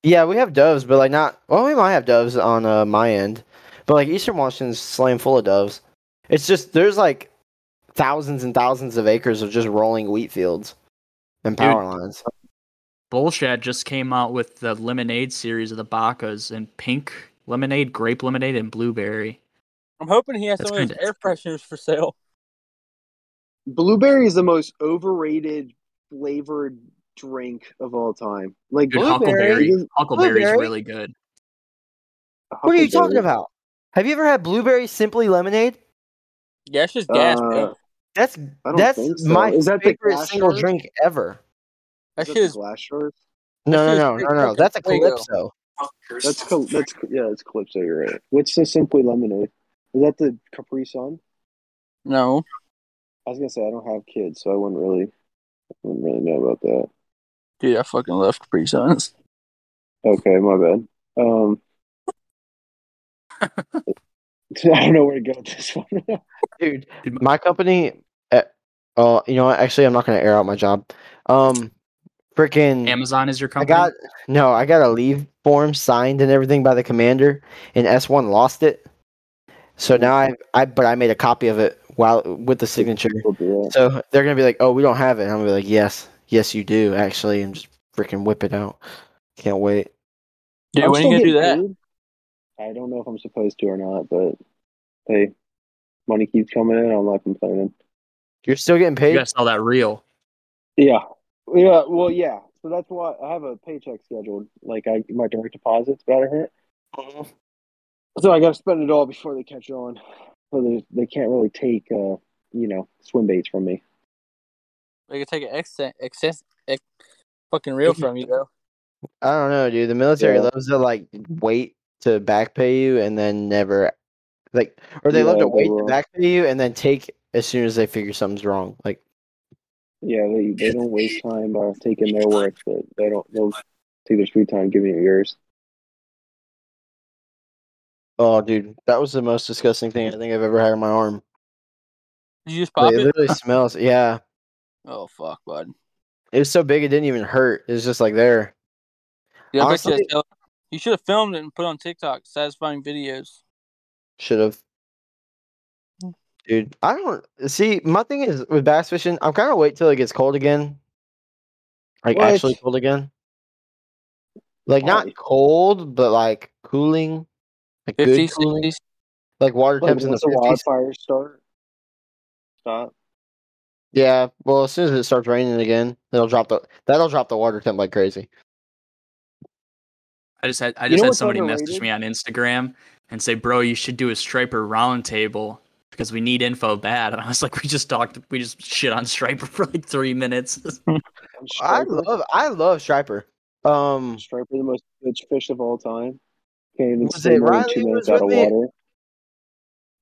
Speaker 2: yeah, we have doves, but like not. Well, we might have doves on uh, my end, but like Eastern Washington's slam full of doves. It's just there's like thousands and thousands of acres of just rolling wheat fields and
Speaker 1: Dude.
Speaker 2: power lines.
Speaker 1: Bullshit just came out with the lemonade series of the Bacas and pink lemonade, grape lemonade, and blueberry.
Speaker 3: I'm hoping he has
Speaker 1: That's
Speaker 3: some of those air fresheners for sale.
Speaker 4: Blueberry is the most overrated flavored drink of all time. Like
Speaker 1: Dude,
Speaker 4: blueberry.
Speaker 1: Huckleberry.
Speaker 4: is-
Speaker 1: Huckleberry's
Speaker 2: Blueberry?
Speaker 1: really good.
Speaker 2: What are you talking about? Have you ever had blueberry simply lemonade?
Speaker 3: Yeah, it's just gas,
Speaker 4: Uh,
Speaker 3: bro.
Speaker 2: That's that's
Speaker 4: so.
Speaker 2: my
Speaker 4: Is that the
Speaker 2: favorite
Speaker 4: glass
Speaker 2: single
Speaker 4: jars?
Speaker 2: drink ever.
Speaker 3: That
Speaker 4: Is that
Speaker 3: shit
Speaker 4: the
Speaker 3: is
Speaker 4: glass jars?
Speaker 2: No,
Speaker 3: That
Speaker 2: no,
Speaker 3: shit
Speaker 2: no, no, no. That's a calypso.
Speaker 4: That's Cal- that's yeah, it's Calypso. You're right. What's the Simply Lemonade? Is that the Capri Sun?
Speaker 3: no.
Speaker 4: I was gonna say I don't have kids, so I wouldn't really, wouldn't really know about that.
Speaker 3: Dude, I fucking love Capri Suns.
Speaker 4: Okay, my bad. Um, [laughs] I don't know where to go with this one. [laughs]
Speaker 2: dude.
Speaker 1: Dude,
Speaker 2: My company. Uh, uh, you know what? Actually, I'm not gonna air out my job. Um, freaking.
Speaker 1: Amazon is your company.
Speaker 2: I
Speaker 1: company.
Speaker 2: got no. I got a leave form signed and everything by the commander, and S1 lost it. So now I, I, but I made a copy of it while with the signature.
Speaker 4: We'll do that.
Speaker 2: So they're gonna be like, "Oh, we don't have it." I'm gonna be like, "Yes, yes, you do, actually," and just freaking whip it out. Can't wait.
Speaker 3: Dude,
Speaker 4: I'm
Speaker 3: when are you gonna do that?
Speaker 4: Paid. I don't know if I'm supposed to or not, but hey, money keeps coming in. I'm not complaining.
Speaker 2: You're still getting
Speaker 1: you
Speaker 2: paid.
Speaker 1: gotta sell that real.
Speaker 4: Yeah, yeah. Well, yeah. So that's why I have a paycheck scheduled. Like I, my direct deposits about to hit. So I got to spend it all before they catch on. So they they can't really take uh you know swim baits from me.
Speaker 3: They could take an accent, excess, ex, fucking real from you though.
Speaker 2: I don't know, dude. The military
Speaker 4: Yeah.
Speaker 2: loves to like wait to back pay you and then never, like, or they love to
Speaker 4: they
Speaker 2: wait to back pay you and then take as soon as they figure something's wrong. Like,
Speaker 4: Yeah, they they don't waste time uh, taking their work, but they don't they'll take their sweet time giving you yours.
Speaker 2: oh, dude, that was the most disgusting thing I think I've ever had on my arm.
Speaker 3: Did you just
Speaker 2: Like,
Speaker 3: pop
Speaker 2: it
Speaker 3: it?
Speaker 2: literally [laughs] smells. Yeah,
Speaker 3: Oh fuck, bud.
Speaker 2: it was so big it didn't even hurt. It was just like there.
Speaker 3: Yeah, you,
Speaker 2: Honestly-
Speaker 3: uh, you should have filmed it and put it on TikTok. Satisfying videos.
Speaker 2: Should have. Dude, I don't see. My thing is with bass fishing, I'm kind of wait till it gets cold again. Like
Speaker 4: What?
Speaker 2: actually cold again. Like not
Speaker 4: Why?
Speaker 2: cold, but like cooling, like
Speaker 3: 50,
Speaker 2: good cooling,
Speaker 3: 60s.
Speaker 2: like water
Speaker 4: Like,
Speaker 2: temps in the
Speaker 4: once the
Speaker 2: fifties.
Speaker 4: wildfires start, stop.
Speaker 2: Yeah, well, as soon as it starts raining again, it'll drop the that'll drop the water temp like crazy.
Speaker 1: I just had I
Speaker 4: You
Speaker 1: just
Speaker 4: know
Speaker 1: had
Speaker 4: what's
Speaker 1: somebody message me on Instagram and say, "Bro, you should do a striper round table because we need info bad." And I was like, "We just talked, we just shit on striper [laughs] for like three minutes." [laughs] [laughs]
Speaker 2: I love I love striper. Um,
Speaker 4: Striper, the most good fish of all time. Can't even
Speaker 2: Was it Riley
Speaker 4: two minutes
Speaker 2: was
Speaker 4: out of
Speaker 2: with me?
Speaker 4: water.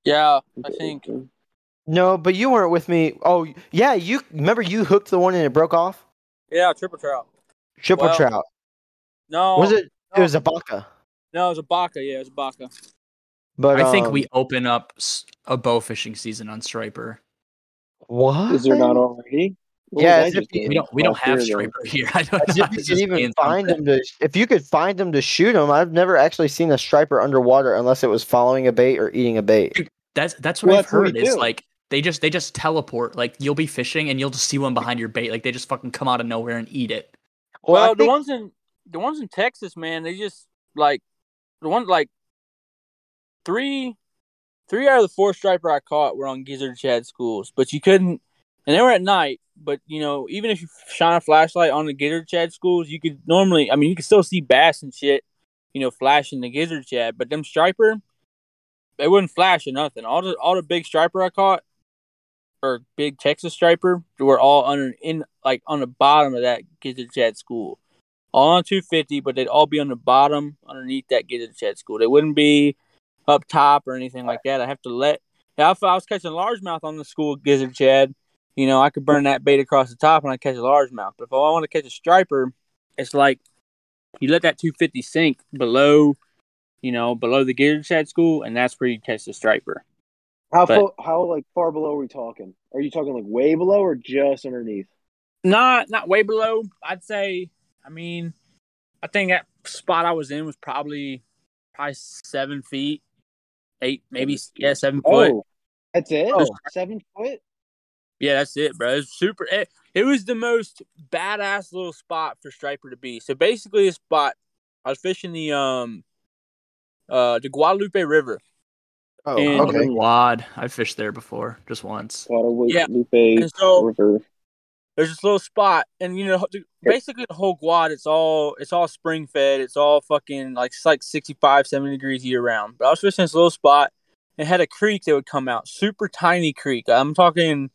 Speaker 3: Yeah, I think.
Speaker 2: No, but you weren't with me. Oh, yeah, you remember you hooked the one and it broke off.
Speaker 3: Yeah, triple trout.
Speaker 2: Triple
Speaker 3: Well,
Speaker 2: trout.
Speaker 3: No,
Speaker 2: Was it? It was a baka.
Speaker 3: No, it was a baka. Yeah, it was a baka.
Speaker 2: But
Speaker 1: I think
Speaker 2: um,
Speaker 1: we open up a bow fishing season on striper.
Speaker 2: what
Speaker 4: Is there not already? What
Speaker 2: Yeah,
Speaker 4: was
Speaker 2: if you-
Speaker 1: We don't we don't
Speaker 4: last
Speaker 1: have
Speaker 4: year,
Speaker 1: striper here. [laughs] I don't
Speaker 2: As
Speaker 1: know.
Speaker 2: if you could even find
Speaker 1: something.
Speaker 2: them to, if you could find them to shoot them. I've never actually seen a striper underwater unless it was following a bait or eating a bait.
Speaker 1: That's that's what
Speaker 4: Well,
Speaker 1: I've
Speaker 4: that's
Speaker 1: heard. Is
Speaker 4: do.
Speaker 1: like they just they just teleport. Like you'll be fishing and you'll just see one behind your bait. Like they just fucking come out of nowhere and eat it.
Speaker 2: Well, I
Speaker 3: Well, the ones in the ones in Texas, man, they just like the ones like three three out of the four striper I caught were on gizzard shad schools, but you couldn't, and they were at night. But you know, even if you shine a flashlight on the gizzard shad schools, you could normally, I mean, you could still see bass and shit, you know, flashing the gizzard shad. But them striper, they wouldn't flash or nothing. All the all the big striper I caught, or big Texas striper, were all under in like on the bottom of that gizzard shad school all on 250, but they'd all be on the bottom underneath that gizzard shad school. They wouldn't be up top or anything like that. I have to let. Yeah, if I was catching largemouth on the school gizzard shad, you know, I could burn that bait across the top and I catch a largemouth. But if I want to catch a striper, it's like you let that 250 sink below, you know, below the gizzard shad school, and that's where you catch the striper.
Speaker 4: How
Speaker 3: But-
Speaker 4: fo- how like far below are we talking? Are you talking like way below or just underneath?
Speaker 3: Not not way below. I'd say. I mean, I think that spot I was in was probably probably seven feet, eight, maybe yeah, seven foot.
Speaker 4: Oh, that's it.
Speaker 3: Oh.
Speaker 4: Seven foot.
Speaker 3: Yeah, that's it, bro. It's super. It, it was the most badass little spot for striper to be. So basically, a spot I was fishing the um uh the Guadalupe River.
Speaker 2: Oh,
Speaker 3: and-
Speaker 2: okay.
Speaker 1: Wad. I fished there before, just once.
Speaker 3: Yeah.
Speaker 4: Guadalupe
Speaker 3: And so
Speaker 4: River.
Speaker 3: there's this little spot, and you know, basically the whole quad, it's all it's all spring fed. It's all fucking like it's like 65, 70 degrees year round. But I was fishing this little spot. It had a creek that would come out, super tiny creek. I'm talking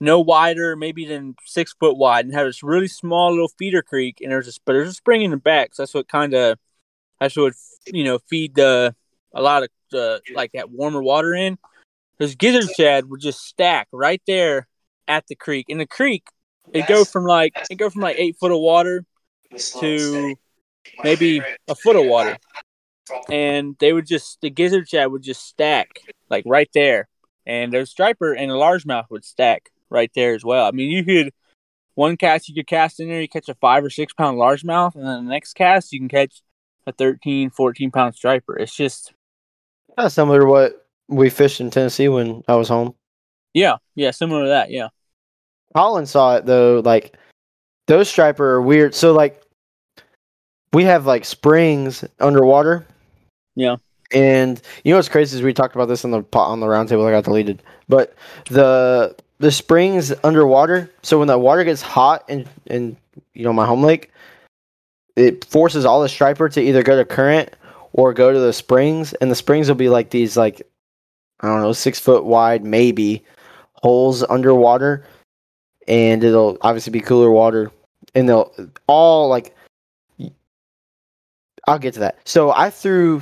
Speaker 3: no wider, maybe than six foot wide, and had this really small little feeder creek. And there's a but there's a spring in the back, so that's what kind of that's what would you know feed the a lot of uh, like that warmer water in. This gizzard shad would just stack right there at the creek. In the creek, it go from like it go from like eight foot of water to maybe a foot of water, and they would just the gizzard shad would just stack like right there, and there's striper and a largemouth would stack right there as well. I mean, you could one cast you could cast in there, you catch a five or six pound largemouth, and then the next cast you can catch a 13, 14 pound striper. It's just
Speaker 2: Kind of similar to what we fished in Tennessee when I was home.
Speaker 3: yeah, yeah, similar to that. Yeah,
Speaker 2: Colin saw it though. Like those striper are weird. So like we have like springs underwater.
Speaker 3: Yeah.
Speaker 2: And you know what's crazy is we talked about this on the pot on the roundtable. I got deleted, but the the springs underwater. So when the water gets hot in in you know my home lake, it forces all the striper to either go to current or go to the springs, and the springs will be like these like I don't know six foot wide maybe holes underwater and it'll obviously be cooler water and they'll all like I'll get to that. So I threw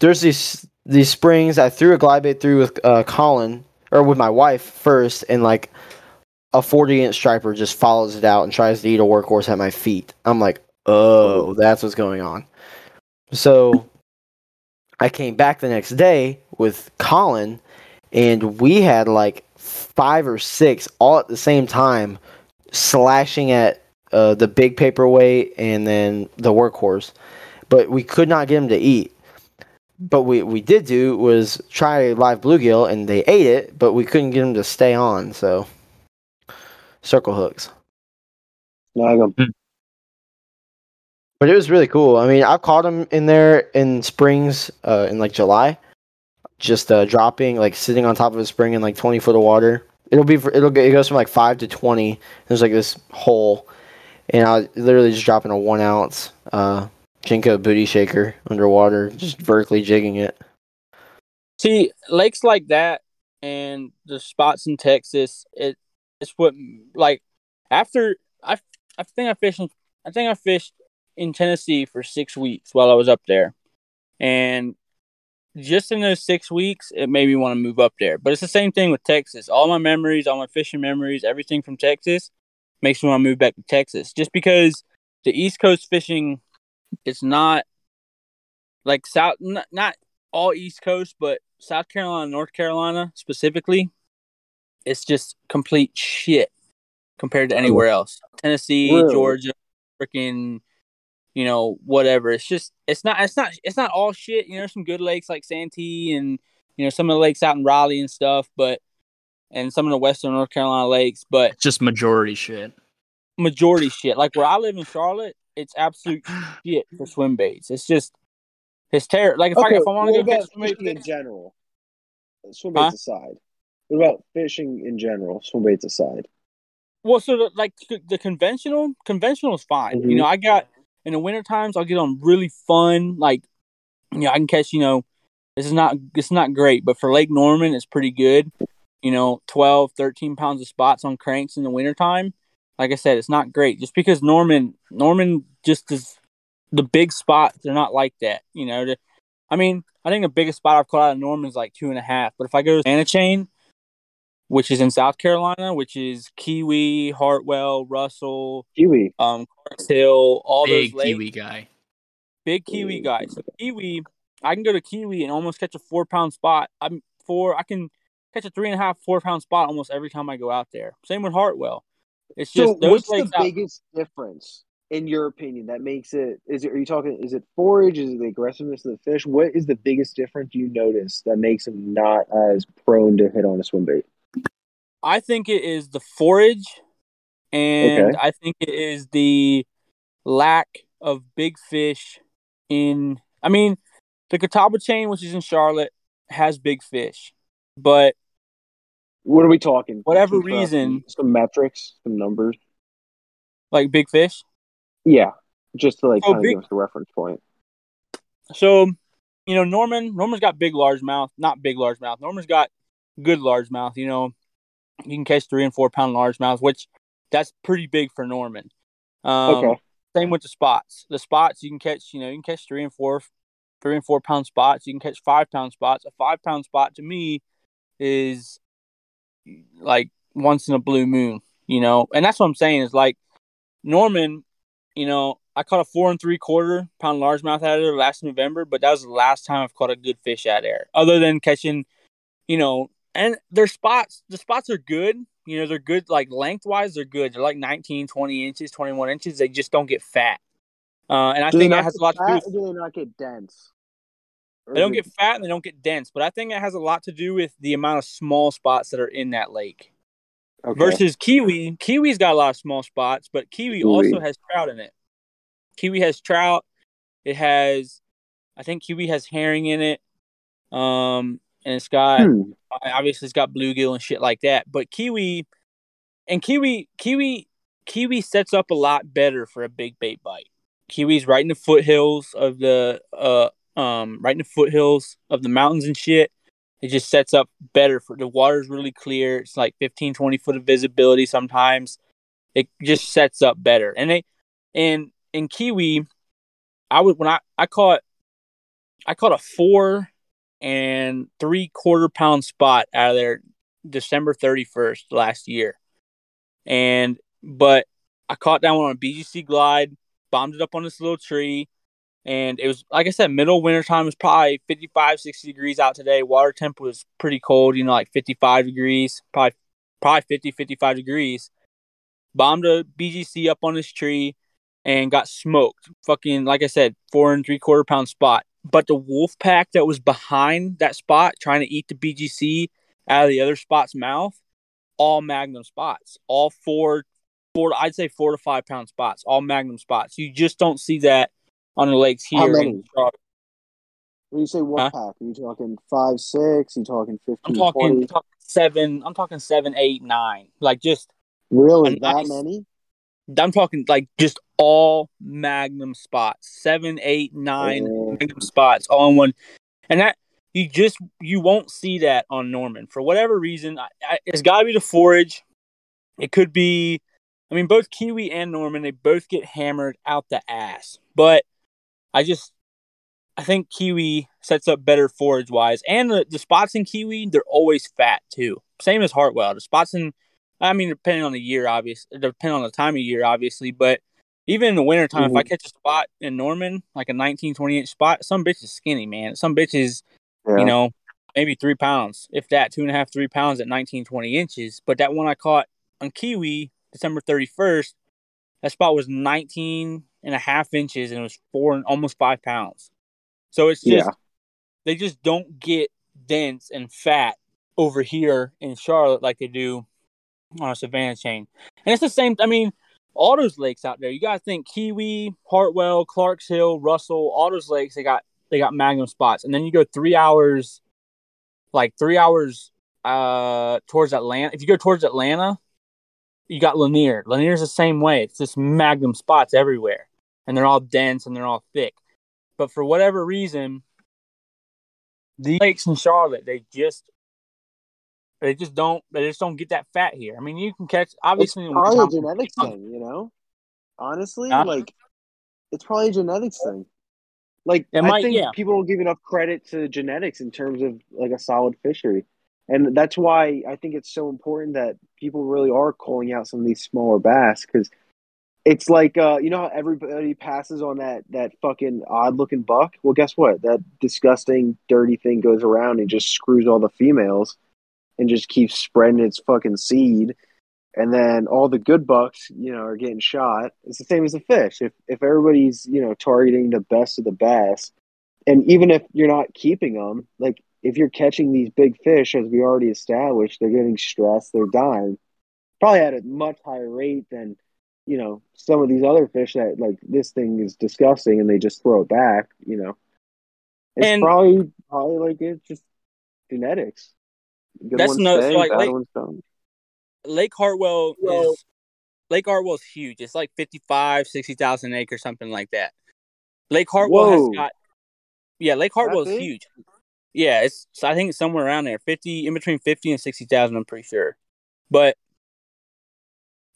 Speaker 2: there's these these springs I threw a glide bait through with uh, Colin or with my wife first and like a 40 inch striper just follows it out and tries to eat a workhorse at my feet. I'm like, "Oh, that's what's going on." So I came back the next day with Colin and we had like five or six all at the same time slashing at uh, the big paperweight and then the workhorse. But we could not get them to eat. But we, we did do was try live bluegill and they ate it but we couldn't get them to stay on. So circle hooks.
Speaker 4: Snag 'em.
Speaker 2: But it was really cool. I mean, I've caught them in there in springs uh, in like July, just uh, dropping like sitting on top of a spring in like twenty foot of water. It'll be for, it'll it goes from like five to twenty. There's like this hole, and I literally just dropping a one ounce uh, Jenko booty shaker underwater, just vertically jigging it.
Speaker 3: See, lakes like that and the spots in Texas, it it's what like after I I think I fished I think I fished in Tennessee for six weeks while I was up there, and just in those six weeks, it made me want to move up there. But it's the same thing with Texas. All my memories, all my fishing memories, everything from Texas makes me want to move back to Texas. Just because the East Coast fishing, it's not like South, not, not all East Coast, but South Carolina, North Carolina specifically, it's just complete shit compared to anywhere else. Tennessee,
Speaker 4: Really?
Speaker 3: Georgia, freaking, you know, whatever. It's just it's not it's not it's not all shit. You know, there's some good lakes like Santee and you know some of the lakes out in Raleigh and stuff, but and some of the Western North Carolina lakes, but
Speaker 1: Just majority shit.
Speaker 3: majority shit. Like where I live in Charlotte, it's absolute [sighs] shit for swim baits. It's just it's terrible. Like if I if I want to
Speaker 4: what
Speaker 3: go
Speaker 4: about
Speaker 3: catch swim
Speaker 4: fishing in general? Swim
Speaker 3: Huh?
Speaker 4: aside. What about fishing in general? Swim baits aside.
Speaker 3: Well, so the, like the conventional, conventional is fine.
Speaker 4: Mhm.
Speaker 3: You know, I got in the winter times, I'll get on really fun. Like, you know, I can catch. You know, this is not it's not great, but for Lake Norman, it's pretty good. You know, 12, 13 pounds of spots on cranks in the wintertime. Like I said, it's not great just because Norman Norman just is the big spots. They're not like that. You know, I mean, I think the biggest spot I've caught out of Norman is like two and a half. But if I go to Anna Chain, which is in South Carolina, which is Keowee, Hartwell, Russell,
Speaker 4: Keowee.
Speaker 3: um, Clarks Hill, all
Speaker 1: Big
Speaker 3: those lakes.
Speaker 1: Keowee guy.
Speaker 3: Big Keowee guy. So Keowee, I can go to Keowee and almost catch a four pound spot. I'm four. I can catch a three and a half, four pound spot almost every time I go out there. Same with Hartwell. It's just
Speaker 4: So
Speaker 3: those
Speaker 4: what's the
Speaker 3: lakes out-
Speaker 4: biggest difference in your opinion that makes it is it are you talking is it forage, is it the aggressiveness of the fish? What is the biggest difference you notice that makes them not as prone to hit on a swim bait?
Speaker 3: I think it is the forage, and
Speaker 4: Okay.
Speaker 3: I think it is the lack of big fish in. I mean, the Catawba chain, which is in Charlotte, has big fish, but
Speaker 4: What are we talking?
Speaker 3: Whatever
Speaker 4: Some,
Speaker 3: reason-
Speaker 4: some metrics, some numbers.
Speaker 3: like big fish.
Speaker 4: Yeah. Just to like
Speaker 3: Oh,
Speaker 4: kind of give us a reference point.
Speaker 3: So, you know, Norman, Norman's got big largemouth, not big largemouth. Norman's got good largemouth. You know, you can catch three and four pound largemouth, which that's pretty big for Norman. Um,
Speaker 4: okay.
Speaker 3: Same with the spots. The spots you can catch, you know, you can catch three and four, three and four pound spots. You can catch five pound spots. A five pound spot to me is like once in a blue moon, you know, and that's what I'm saying is like Norman, you know, I caught a four and three quarter pound largemouth out of there last November, but that was the last time I've caught a good fish out there, other than catching, you know, and their spots, the spots are good. You know, they're good, like lengthwise, they're good. They're like 19, 20 inches, 21 inches. They just don't get fat. Uh, and I
Speaker 4: Do
Speaker 3: think that has a lot to do with
Speaker 4: they not get dense? Or
Speaker 3: they don't get fat and they don't get dense, but I think it has a lot to do with the amount of small spots that are in that lake.
Speaker 4: okay.
Speaker 3: Versus Keowee, Keowee's got a lot of small spots, but Keowee
Speaker 4: Keowee.
Speaker 3: also has trout in it. Keowee has trout. It has, I think Keowee has herring in it. Um, and it's got
Speaker 4: Hmm.
Speaker 3: obviously it's got bluegill and shit like that. But Keowee and Keowee, Keowee, Keowee sets up a lot better for a big bait bite. Keowee's right in the foothills of the uh um right in the foothills of the mountains and shit. It just sets up better for the water's really clear. It's like 15, 20 foot of visibility sometimes. It just sets up better. And they and in Keowee, I would when I, I caught I caught a four and three quarter pound spot out of there December 31st last year. And but I caught that one on a BGC glide, bombed it up on this little tree, and it was like I said, middle winter time was probably 55, 60 degrees out today. Water temp was pretty cold, you know, like 55 degrees, probably probably 50, 55 degrees. Bombed a BGC up on this tree and got smoked. Fucking like I said, four and three quarter pound spot. But the wolf pack that was behind that spot trying to eat the BGC out of the other spot's mouth, all magnum spots. All four four. I'd say four to five pound spots, all Magnum spots. You just don't see that on the lakes here. How many?
Speaker 4: When you say wolf
Speaker 3: Huh?
Speaker 4: pack, are you talking five, six? Are you talking 15,
Speaker 3: I'm talking,
Speaker 4: 20?
Speaker 3: talking seven. I'm talking seven, eight, nine. Like just
Speaker 4: Really, that
Speaker 3: nice-
Speaker 4: many?
Speaker 3: I'm talking like just all Magnum spots, seven, eight, nine
Speaker 4: Oh.
Speaker 3: Magnum spots, all in one, and that you just you won't see that on Norman for whatever reason. I, I, it's got to be the forage. It could be, I mean, both Keowee and Norman they both get hammered out the ass, but I just I think Keowee sets up better forage wise, and the, the spots in Keowee they're always fat too. Same as Hartwell. The spots in I mean, depending on the year, obviously, depending on the time of year, obviously, but even in the wintertime, if I mm-hmm. catch a spot in Norman, like a 19, 20 inch spot, some bitch is skinny, man. Some bitch is,
Speaker 4: Yeah.
Speaker 3: you know, maybe three pounds, if that, two and a half, three pounds at 19, 20 inches. But that one I caught on Keowee, December 31st, that spot was 19 and a half inches and it was four and almost five pounds. So it's just,
Speaker 4: Yeah.
Speaker 3: they just don't get dense and fat over here in Charlotte like they do on a Savannah chain. And it's the same. I mean, all those lakes out there. You guys think Keowee, Hartwell, Clarks Hill, Russell, all those lakes. They got they got Magnum spots, and then you go three hours, like three hours, uh, towards Atlanta. If you go towards Atlanta, you got Lanier. Lanier's the same way. It's just Magnum spots everywhere, and they're all dense and they're all thick. But for whatever reason, the lakes in Charlotte, they just they just don't they just don't get that fat here. I mean, you can catch obviously
Speaker 4: it's probably a genetics thing, you know. Honestly,
Speaker 3: Huh?
Speaker 4: like it's probably a genetics thing. Like I
Speaker 3: might-
Speaker 4: think
Speaker 3: yeah.
Speaker 4: people don't give enough credit to genetics in terms of like a solid fishery, and that's why I think it's so important that people really are calling out some of these smaller bass because it's like uh, you know how everybody passes on that that fucking odd looking buck. Well, guess what? That disgusting, dirty thing goes around and just screws all the females and just keeps spreading its fucking seed and then all the good bucks, you know, are getting shot. It's the same as a fish. If if everybody's you know targeting the best of the best, and even if you're not keeping them, like if you're catching these big fish, as we already established, they're getting stressed, they're dying, probably at a much higher rate than you know some of these other fish that like this thing is disgusting and they just throw it back. You know, it's
Speaker 3: And-
Speaker 4: probably probably like it's just genetics. Good
Speaker 3: That's no-
Speaker 4: stay,
Speaker 3: so, like,
Speaker 4: bad
Speaker 3: like-
Speaker 4: ones don't.
Speaker 3: Lake Hartwell
Speaker 4: Well-
Speaker 3: is Lake Hartwell's huge. It's like 55, 60,000 acres, something like that. Lake Hartwell
Speaker 4: Whoa.
Speaker 3: has got yeah, Lake Hartwell is huge. Yeah, it's so I think it's somewhere around there, fifty in between fifty and sixty thousand. I'm pretty sure, but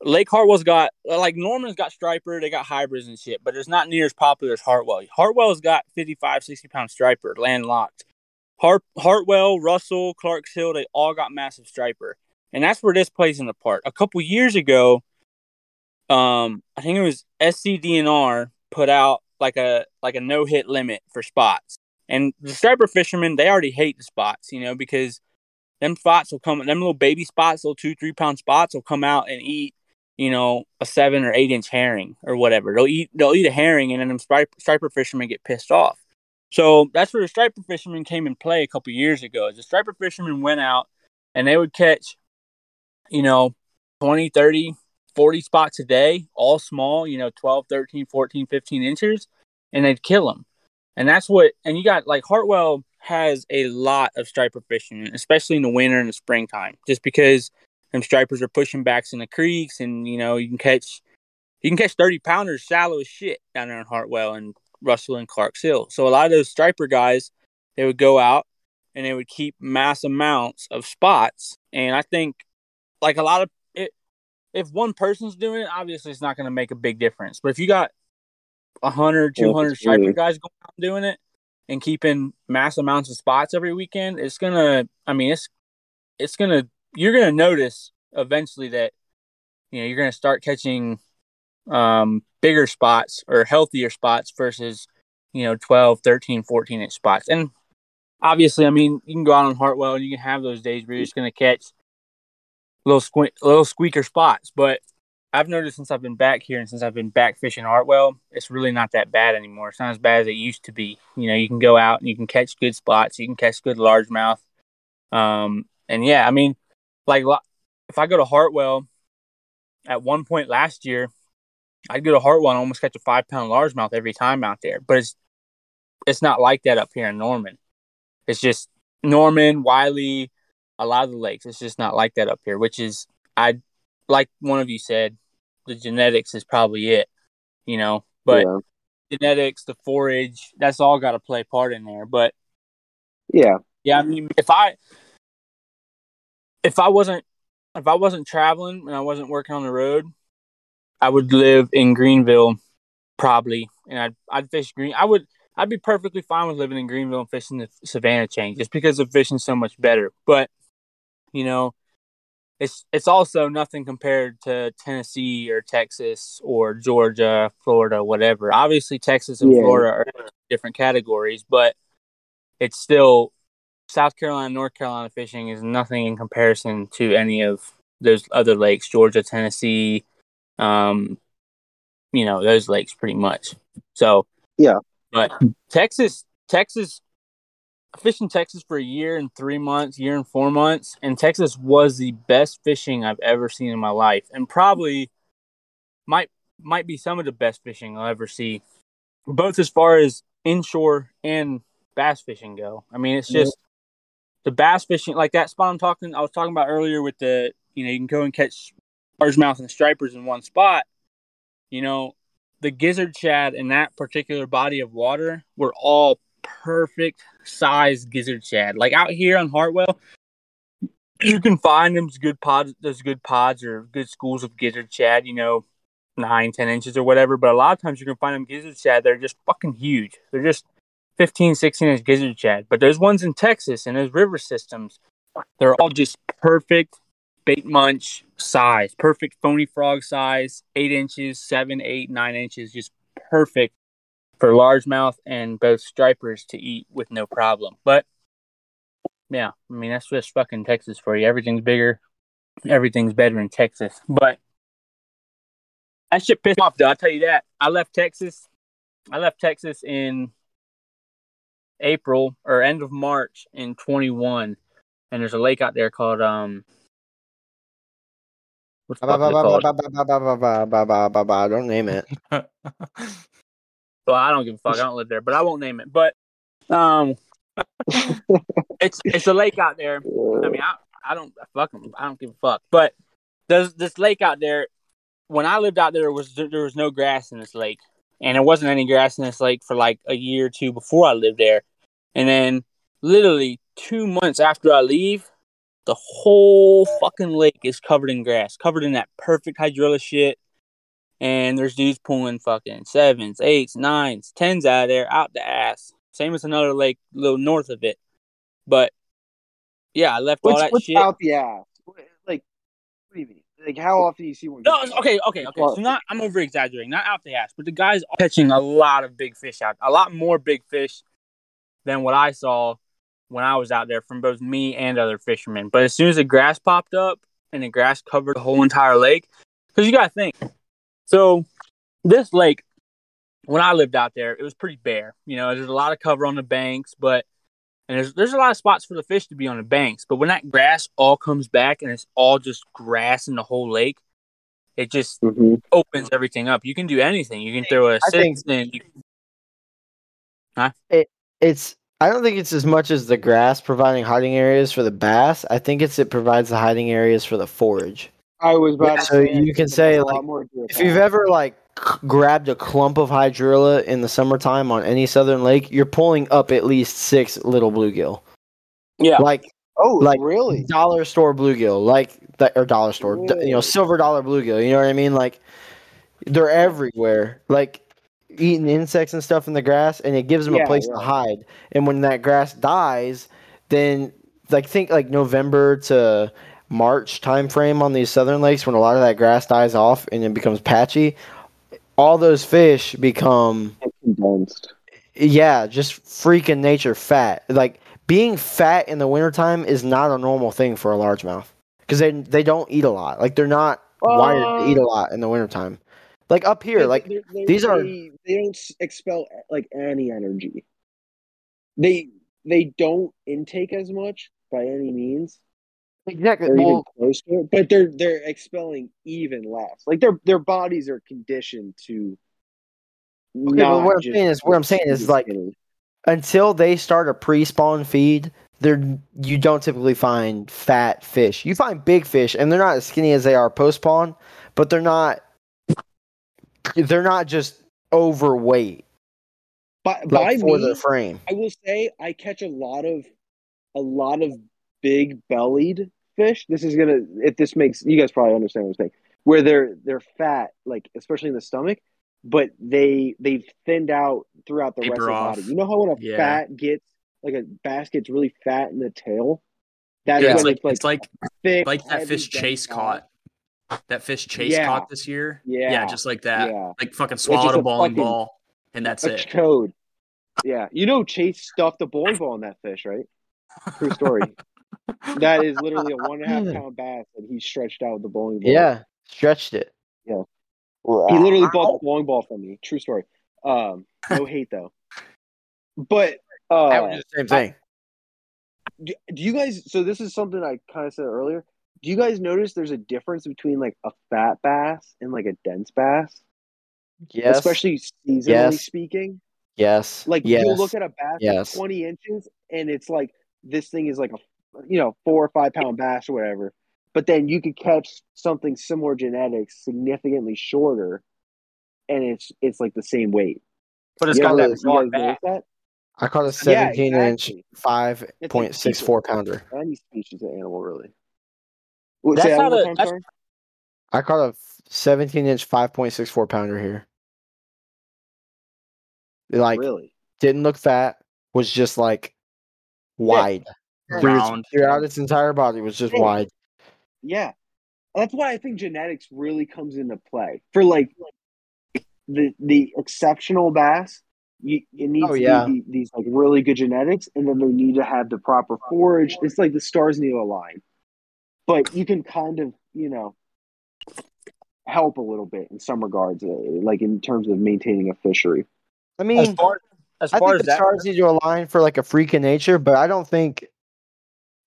Speaker 3: Lake Hartwell's got like Norman's got striper, they got hybrids and shit, but it's not near as popular as Hartwell. Hartwell's got 55, 60 pound striper, landlocked. Hart Hartwell, Russell, Clarks Hill, they all got massive striper, and that's where this plays in the part. A couple years ago, um, I think it was SCDNR put out like a like a no hit limit for spots, and the striper fishermen they already hate the spots, you know, because them spots will come, them little baby spots, little two three pound spots will come out and eat, you know, a seven or eight inch herring or whatever. They'll eat they'll eat a herring, and then them striper, striper fishermen get pissed off. So that's where the striper fishermen came in play a couple years ago. The striper fishermen went out and they would catch, you know, 20, 30, 40 spots a day, all small, you know, 12, 13, 14, 15 inches, and they'd kill them. And that's what, and you got like Hartwell has a lot of striper fishing, especially in the winter and the springtime, just because them stripers are pushing backs in the creeks and, you know, you can catch, you can catch 30 pounders shallow as shit down there in Hartwell and Russell and Clarks Hill. So a lot of those striper guys, they would go out and they would keep mass amounts of spots. And I think like a lot of it, if one person's doing it, obviously it's not going to make a big difference. But if you got 100,
Speaker 4: Yeah,
Speaker 3: 200
Speaker 4: it's
Speaker 3: striper guys going out and doing it and keeping mass amounts of spots every weekend, it's going to, I mean, it's, it's going to, you're going to notice eventually that, you know, you're going to start catching um, bigger spots or healthier spots versus, you know, 12, 13, 14 inch spots. And obviously, I mean, you can go out on Hartwell and you can have those days where you're just going to catch little squint, little squeaker spots. But I've noticed since I've been back here and since I've been back fishing Hartwell, it's really not that bad anymore. It's not as bad as it used to be. You know, you can go out and you can catch good spots. You can catch good largemouth. Um, and yeah, I mean, like if I go to Hartwell, at one point last year, I'd go to Hartwell and almost catch a five pound largemouth every time out there. But it's it's not like that up here in Norman. It's just Norman, Wylie, a lot of the lakes. It's just not like that up here, which is I like one of you said, the genetics is probably it, you know. But
Speaker 5: Yeah.
Speaker 3: genetics, the forage, that's all got to play a part in there. But
Speaker 5: Yeah.
Speaker 3: yeah, I mean, if I if I wasn't if I wasn't traveling and I wasn't working on the road, I would live in Greenville probably, and I'd I'd fish green. I would I'd be perfectly fine with living in Greenville and fishing the Savannah chain just because the fishing's so much better. But you know, it's it's also nothing compared to Tennessee or Texas or Georgia, Florida, whatever. Obviously, Texas and
Speaker 5: Yeah.
Speaker 3: Florida are different categories, but it's still South Carolina, North Carolina fishing is nothing in comparison to any of those other lakes, Georgia, Tennessee, um, you know, those lakes pretty much. So
Speaker 5: Yeah.
Speaker 3: but Texas, Texas, I fished in Texas for a year and three months, year and four months, and Texas was the best fishing I've ever seen in my life, and probably might might be some of the best fishing I'll ever see, both as far as inshore and bass fishing go. I mean, it's
Speaker 5: Yeah.
Speaker 3: just the bass fishing, like that spot I'm talking, I was talking about earlier with the, you know, you can go and catch largemouth and stripers in one spot. You know, the gizzard shad in that particular body of water were all perfect size gizzard shad. Like out here on Hartwell, you can find them good pods, those good pods or good schools of gizzard shad, you know, nine, ten inches or whatever. But a lot of times you can find them gizzard shad. They're just fucking huge. They're just 15, 16 inch gizzard shad. But those ones in Texas and those river systems, they're all just perfect bait munch size, perfect phony frog size, eight inches, seven, eight, nine inches, just perfect for largemouth and both stripers to eat with no problem. But yeah, I mean that's just fucking Texas for you. Everything's bigger, everything's better in Texas. But that shit pissed me off, though. I'll tell you that. I left Texas. I left Texas in April or end of March in 21, and there's a lake out there called um.
Speaker 2: Don't name it. [laughs]
Speaker 3: Well, I don't give a fuck. I don't live there, but I won't name it. But um, [laughs] it's it's a lake out there. I mean, I I don't fuck 'em. I don't give a fuck. But there's this lake out there. When I lived out there, was there was no grass in this lake, and there wasn't any grass in this lake for like a year or two before I lived there. And then, literally two months after I leave, the whole fucking lake is covered in grass, covered in that perfect hydrilla shit. And there's dudes pulling fucking sevens, eights, nines, tens out of there, out the ass. Same as another lake a little north of it. But yeah, I left all that
Speaker 5: what's
Speaker 3: shit.
Speaker 5: out the ass? Like, what do you mean? Like, how often do you see one?
Speaker 3: No, okay, okay, okay. So not I'm over exaggerating, not out the ass, but the guys are catching a lot of big fish out, a lot more big fish than what I saw when I was out there from both me and other fishermen. But as soon as the grass popped up and the grass covered the whole entire lake, because you got to think, so this lake, when I lived out there, it was pretty bare. You know, there's a lot of cover on the banks, but and there's there's a lot of spots for the fish to be on the banks. But when that grass all comes back and it's all just grass in the whole lake, it just
Speaker 5: Mhm.
Speaker 3: opens everything up. You can do anything. You can throw a
Speaker 2: I think-
Speaker 3: six in. You,
Speaker 2: It's. I don't think it's as much as the grass providing hiding areas for the bass. I think it's it provides the hiding areas for the forage.
Speaker 5: I was about to
Speaker 2: So
Speaker 5: say,
Speaker 2: you can say, like, If you've ever like grabbed a clump of hydrilla in the summertime on any southern lake, you're pulling up at least six little bluegill.
Speaker 3: yeah,
Speaker 2: Like
Speaker 5: oh,
Speaker 2: like-
Speaker 5: really?
Speaker 2: dollar store bluegill, like that or dollar store, d- you know, silver dollar bluegill. You know what I mean? Like they're everywhere, like eating insects and stuff in the grass, and it gives them
Speaker 5: Yeah,
Speaker 2: a place
Speaker 5: yeah.
Speaker 2: to hide. And when that grass dies, then like think like November to March time frame on these southern lakes when a lot of that grass dies off and it becomes patchy. All those fish become
Speaker 5: Condensed.
Speaker 2: yeah, just freaking nature fat. Like being fat in the wintertime is not a normal thing for a largemouth because they they don't eat a lot. Like they're not wired to eat a lot in the wintertime. Like up here,
Speaker 5: They-
Speaker 2: like
Speaker 5: they- they-
Speaker 2: these are-
Speaker 5: they, they don't expel like any energy. They they don't intake as much by any means.
Speaker 2: Exactly.
Speaker 4: or
Speaker 2: Well,
Speaker 4: close to it, but they're they're expelling even less. Like their their bodies are conditioned to.
Speaker 2: Okay, but what I'm saying is- what I'm saying is, like, until they start a pre-spawn feed, there you don't typically find fat fish. You find big fish, and they're not as skinny as they are post-spawn, but they're not. They're not just overweight
Speaker 4: by,
Speaker 2: like
Speaker 4: by
Speaker 2: for
Speaker 4: me,
Speaker 2: their frame.
Speaker 4: I will say I catch a lot of a lot of big bellied fish. This is gonna if this makes you guys probably understand what I'm saying. Where they're they're fat, like especially in the stomach, but they they've thinned out throughout the rest of the
Speaker 1: off.
Speaker 4: body. You know how when a
Speaker 1: Yeah.
Speaker 4: fat gets like a bass gets really fat in the tail? That's
Speaker 1: Yeah,
Speaker 4: when
Speaker 1: it's like
Speaker 4: it's like,
Speaker 1: it's like
Speaker 4: thick,
Speaker 1: like that fish Chase
Speaker 4: fat.
Speaker 1: caught. That fish Chase
Speaker 4: Yeah.
Speaker 1: caught this year.
Speaker 4: Yeah.
Speaker 1: Yeah, just like that.
Speaker 4: Yeah.
Speaker 1: Like fucking
Speaker 4: just
Speaker 1: swallowed
Speaker 4: a
Speaker 1: a bowling
Speaker 4: fucking-
Speaker 1: ball, and that's
Speaker 4: a
Speaker 1: it.
Speaker 4: code. Yeah, you know Chase stuffed a bowling ball in that fish, right? True story. [laughs] that is literally a one and a half pound bass that he stretched out with the bowling ball.
Speaker 2: Yeah, stretched it. Yeah.
Speaker 4: He literally bought the bowling ball from me. True story. Um, no [laughs] hate though. But
Speaker 2: I
Speaker 4: uh,
Speaker 2: would do the same thing.
Speaker 4: do, do you guys? So this is something I kind of said earlier. Do you guys notice there's a difference between like a fat bass and like a dense bass,
Speaker 2: Yes.
Speaker 4: especially seasonally
Speaker 2: Yes.
Speaker 4: speaking?
Speaker 2: yes.
Speaker 4: Like
Speaker 2: yes.
Speaker 4: you'll look at a bass
Speaker 2: Yes.
Speaker 4: that's 20 inches and it's like this thing is like a you know four or five pound bass or whatever. But then you could catch something similar genetics significantly shorter, and it's it's like the same weight.
Speaker 3: But it's
Speaker 4: You
Speaker 3: got
Speaker 4: guys-
Speaker 3: that
Speaker 4: you
Speaker 3: broad
Speaker 4: guys
Speaker 3: back.
Speaker 4: that?
Speaker 2: I caught a
Speaker 4: Yeah,
Speaker 2: 17 inch, 5.64 pounder.
Speaker 4: Any species of animal, really. Wait,
Speaker 3: That's
Speaker 4: say that
Speaker 3: how
Speaker 4: one more
Speaker 3: the-
Speaker 4: time,
Speaker 3: that's-
Speaker 2: I caught a 17 inch, 5.64 pounder here. Like,
Speaker 4: really?
Speaker 2: didn't look fat, was just like wide. Through its-
Speaker 1: Round.
Speaker 2: throughout its entire body was just
Speaker 4: Yeah.
Speaker 2: wide.
Speaker 4: Yeah, that's why I think genetics really comes into play for like the the exceptional bass. You, it needs
Speaker 2: Oh,
Speaker 4: to
Speaker 2: yeah.
Speaker 4: be these like really good genetics, and then they need to have the proper forage. It's like the stars need to align, but you can kind of you know help a little bit in some regards, uh, like in terms of maintaining a fishery.
Speaker 2: I
Speaker 3: As
Speaker 2: mean,
Speaker 3: far as
Speaker 2: I
Speaker 3: far
Speaker 2: think
Speaker 3: as
Speaker 2: the
Speaker 3: that,
Speaker 2: stars need to align for like a freak of nature, but I don't think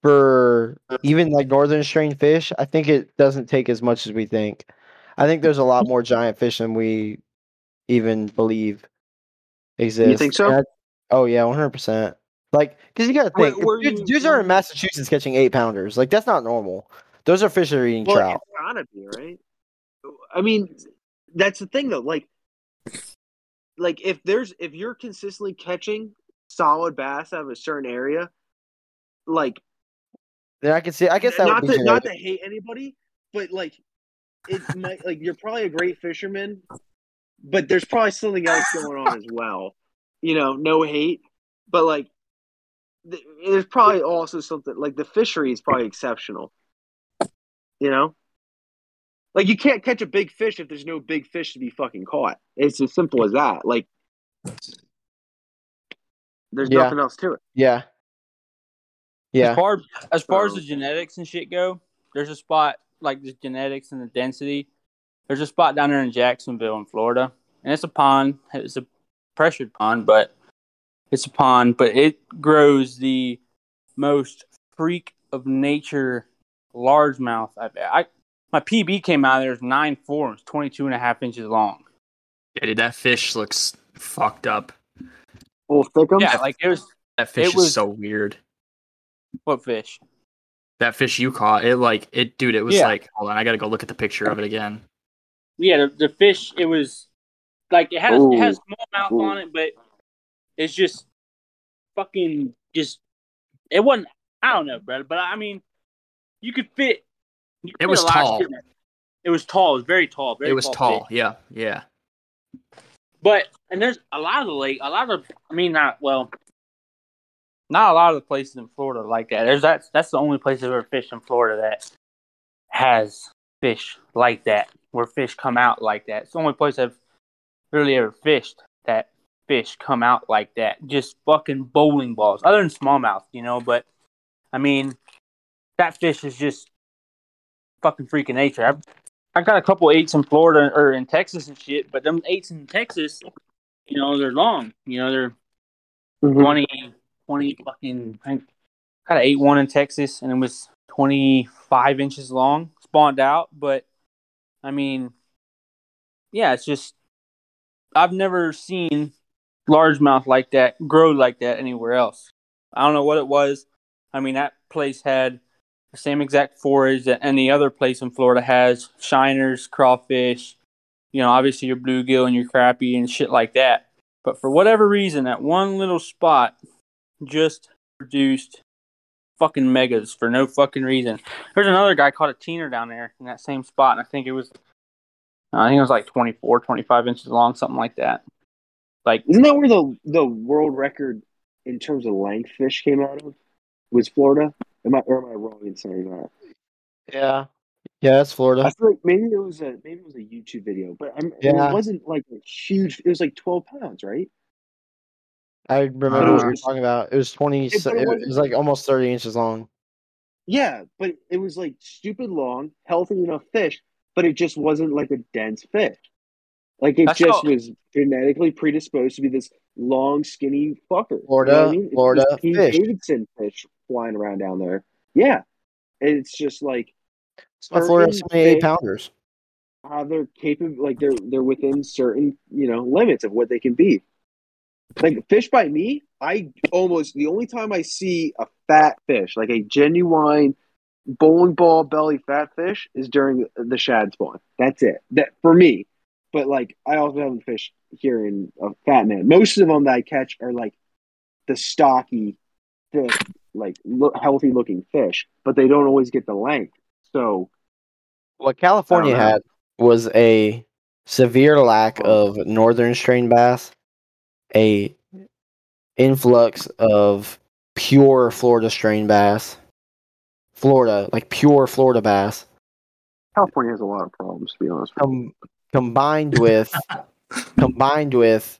Speaker 2: for even like northern strain fish, I think it doesn't take as much as we think. I think there's a lot more giant fish than we even believe exist.
Speaker 4: You think so?
Speaker 2: I- oh yeah, one hundred percent. Like, because you gotta think, if
Speaker 4: where
Speaker 2: dudes,
Speaker 4: you-
Speaker 2: dudes are in Massachusetts catching eight pounders. Like, that's not normal. Those are fish that are eating
Speaker 4: Well,
Speaker 2: trout.
Speaker 4: it's gotta be right. I mean, that's the thing though. Like, like if there's if you're consistently catching solid bass out of a certain area, like
Speaker 2: Then I can see. I guess that
Speaker 4: not
Speaker 2: would be
Speaker 4: to not to hate anybody, but like it might like you're probably a great fisherman, but there's probably something else going on as well. You know, no hate, but like there's probably also something like the fishery is probably exceptional. You know, like you can't catch a big fish if there's no big fish to be fucking caught. It's as simple as that. Like there's
Speaker 2: Yeah.
Speaker 4: nothing else to it.
Speaker 2: Yeah. Yeah.
Speaker 3: as far as far as the genetics and shit go, there's a spot like the genetics and the density. There's a spot down there in Jacksonville in Florida, and it's a pond. It's a pressured pond, but it's a pond, but it grows the most freak of nature largemouth I've I my PB came out there's nine forms, it's 22 and a half inches long.
Speaker 1: Yeah, dude, that fish looks fucked up.
Speaker 4: Full thickums.
Speaker 3: Yeah, like it was
Speaker 1: That fish
Speaker 3: It
Speaker 1: is
Speaker 3: was-
Speaker 1: so weird.
Speaker 3: what fish?
Speaker 1: That fish you caught, it like it, dude. It was
Speaker 3: Yeah.
Speaker 1: like, hold on, I gotta go look at the picture of it again.
Speaker 3: Yeah, the, the fish. It was like it had a, it has a small mouth
Speaker 4: Ooh.
Speaker 3: on it, but it's just fucking just. It wasn't. I don't know, brother, but I mean, you could fit. you could
Speaker 1: It
Speaker 3: fit
Speaker 1: was tall.
Speaker 3: it. Was tall. It was very tall. Very
Speaker 1: it was
Speaker 3: tall.
Speaker 1: tall. Yeah, yeah.
Speaker 3: But and there's a lot of the lake. A lot of. I mean, not well. Not a lot of the places in Florida like that. There's that. That's the only place I've ever fished in Florida that has fish like that, where fish come out like that. It's the only place I've really ever fished fish come out like that. Just fucking bowling balls, other than smallmouth, you know. But I mean, that fish is just fucking freaking nature. I've I got a couple eights in Florida or in Texas and shit, but them eights in Texas, you know, they're long. You know, they're
Speaker 4: Mhm.
Speaker 3: 20, 20 fucking, I think Got an eight one in Texas, and it was twenty five inches long, spawned out. But I mean, yeah, it's just I've never seen largemouth like that grow like that anywhere else. I don't know what it was. I mean, that place had the same exact forage that any other place in Florida has shiners, crawfish, you know, obviously your bluegill and your crappie and shit like that. But for whatever reason, that one little spot just produced fucking megas for no fucking reason. There's another guy caught a teener down there in that same spot, and I think it was, I think it was like 24, 25 inches long, something like that. Like,
Speaker 4: Isn't that where the the world record in terms of length fish came out of? Was Florida? Am I or am I wrong in saying that?
Speaker 2: Yeah. Yeah, that's
Speaker 4: I
Speaker 2: Florida.
Speaker 4: feel like maybe it was a maybe it was a YouTube video, but I'm,
Speaker 2: Yeah.
Speaker 4: it wasn't like a huge. It was like twelve pounds, right?
Speaker 2: I remember
Speaker 3: Uh,
Speaker 2: what you're talking about. It was 20,
Speaker 4: It-
Speaker 2: it,
Speaker 4: it
Speaker 2: was like almost 30 inches long.
Speaker 4: Yeah, but it was like stupid long, healthy enough fish, but it just wasn't like a dense fish. Like it
Speaker 3: That's
Speaker 4: just
Speaker 3: how-
Speaker 4: was genetically predisposed to be this long, skinny fucker. You know
Speaker 2: Florida-
Speaker 4: what I mean? It's
Speaker 2: Florida
Speaker 4: Pete
Speaker 2: fish.
Speaker 4: Davidson fish flying around down there. Yeah, and it's just like
Speaker 2: It's not Florida has so many eight
Speaker 4: fish
Speaker 2: pounders.
Speaker 4: have their capable, like they're they're within certain you know limits of what they can be. Like fish by me, I almost the only time I see a fat fish, like a genuine bowling ball belly fat fish, is during the shad spawn. That's it. That for me. But like I also haven't fished here in a fat man. Most of them that I catch are like the stocky, thick, like look, healthy looking fish, but they don't always get the length. So
Speaker 2: What California had was a severe lack of northern strain bass, a influx of pure Florida strain bass, Florida like pure Florida bass,
Speaker 4: California has a lot of problems, to be honest. with um,
Speaker 2: com- combined with [laughs] combined with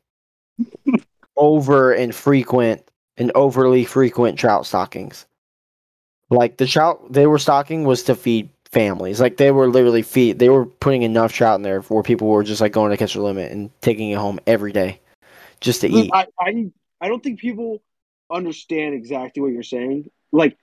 Speaker 2: over and frequent and overly frequent trout stockings. Like the trout they were stocking was to feed families. Like they were literally feed they were putting enough trout in there where people were just like going to catch their limit and taking it home every day just to eat.
Speaker 4: I, I I don't think people understand exactly what you're saying. Like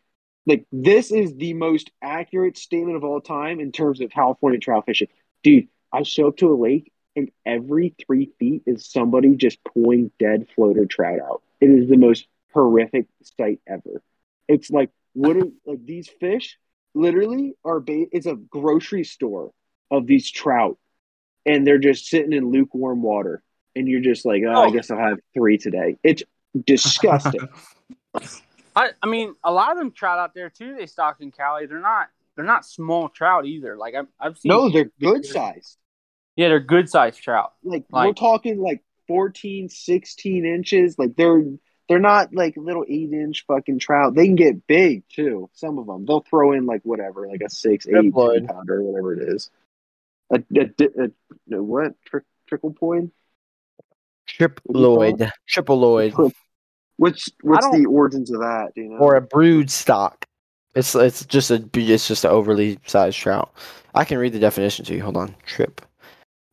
Speaker 4: like this is the most accurate statement of all time in terms of California trout fishing. Dude, I show up to a lake and every three feet is somebody just pulling dead floater trout out. It is the most horrific sight ever. It's like what are like these fish literally are bait it's a grocery store of these trout and they're just sitting in lukewarm water and you're just like, oh, I
Speaker 3: Oh.
Speaker 4: guess I'll have three today. It's disgusting. [laughs]
Speaker 3: I, I mean, a lot of them trout out there too. They stock in Cali. They're not. They're not small trout either. Like I've, I've seen.
Speaker 4: no, they're good size.
Speaker 3: Yeah, they're good sized trout.
Speaker 4: Like, we're talking like 14, 16 inches. Like they're they're not like little eight inch fucking trout. They can get big too. Some of them they'll throw in like whatever, like a six, eight,
Speaker 2: Triploid.
Speaker 4: ten pounder, whatever it is. A, a, a, a what Tri- trickle point?
Speaker 2: Triploid. Triploid.
Speaker 4: What's what's the origins of that? Do you know?
Speaker 2: Or a brood stock. It's it's just a it's just an overly sized trout. I can read the definition to you. Hold on. Trip.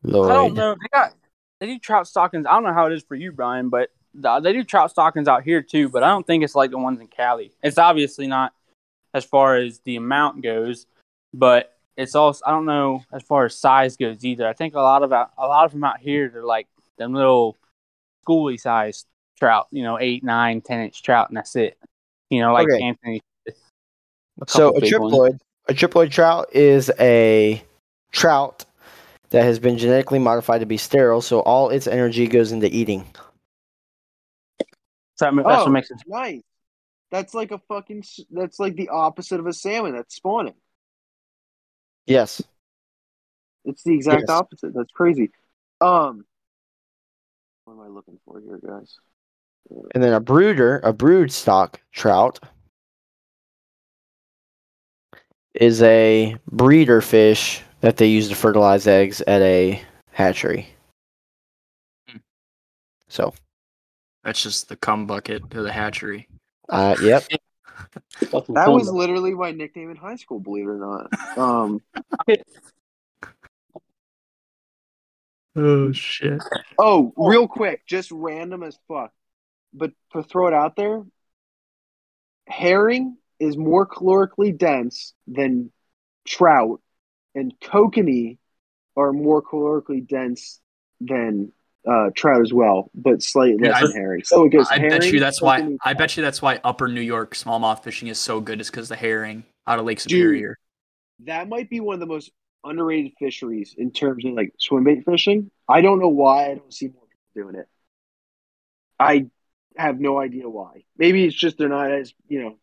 Speaker 3: I don't know. They got they do trout stockings. I don't know how it is for you, Bryan, but they do trout stockings out here too. But I don't think it's like the ones in Cali. It's obviously not as far as the amount goes, but it's also I don't know as far as size goes either. I think a lot of a lot of them out here they're like them little schooly sized trout. You know, eight, nine, ten inch trout, and that's it. You know, like
Speaker 2: Okay.
Speaker 3: Anthony. a
Speaker 2: So a
Speaker 3: big ones.
Speaker 2: triploid, a triploid trout is a trout that has been genetically modified to be sterile, so all its energy goes into eating.
Speaker 3: So that's
Speaker 4: Oh.
Speaker 3: what makes it.
Speaker 4: Nice. That's like a fucking. That's like the opposite of a salmon that's spawning.
Speaker 2: Yes.
Speaker 4: It's the exact
Speaker 2: Yes.
Speaker 4: opposite. That's crazy. Um, what am I looking for here, guys?
Speaker 2: And then a brooder, a brood stock trout, is a breeder fish that they use to fertilize eggs at a hatchery.
Speaker 1: Hmm.
Speaker 2: So,
Speaker 1: That's just the cum bucket to the hatchery.
Speaker 2: uh, yep.
Speaker 4: That was literally my nickname in high school. Believe it or not. Um. [laughs]
Speaker 1: Oh shit.
Speaker 4: Oh, real quick, just random as fuck, but to throw it out there, herring is more calorically dense than trout, and kokanee are more calorically dense than uh, trout as well, but slightly
Speaker 1: Dude,
Speaker 4: less
Speaker 1: I-
Speaker 4: than herring. So it goes
Speaker 1: I bet you that's why.
Speaker 4: kokanee,
Speaker 1: I bet you that's why Upper New York smallmouth fishing is so good. Is because the herring out of Lake
Speaker 4: Dude.
Speaker 1: Superior.
Speaker 4: that might be one of the most underrated fisheries in terms of like swim bait fishing. I don't know why I don't see more people doing it. I have no idea why. Maybe it's just they're not as you know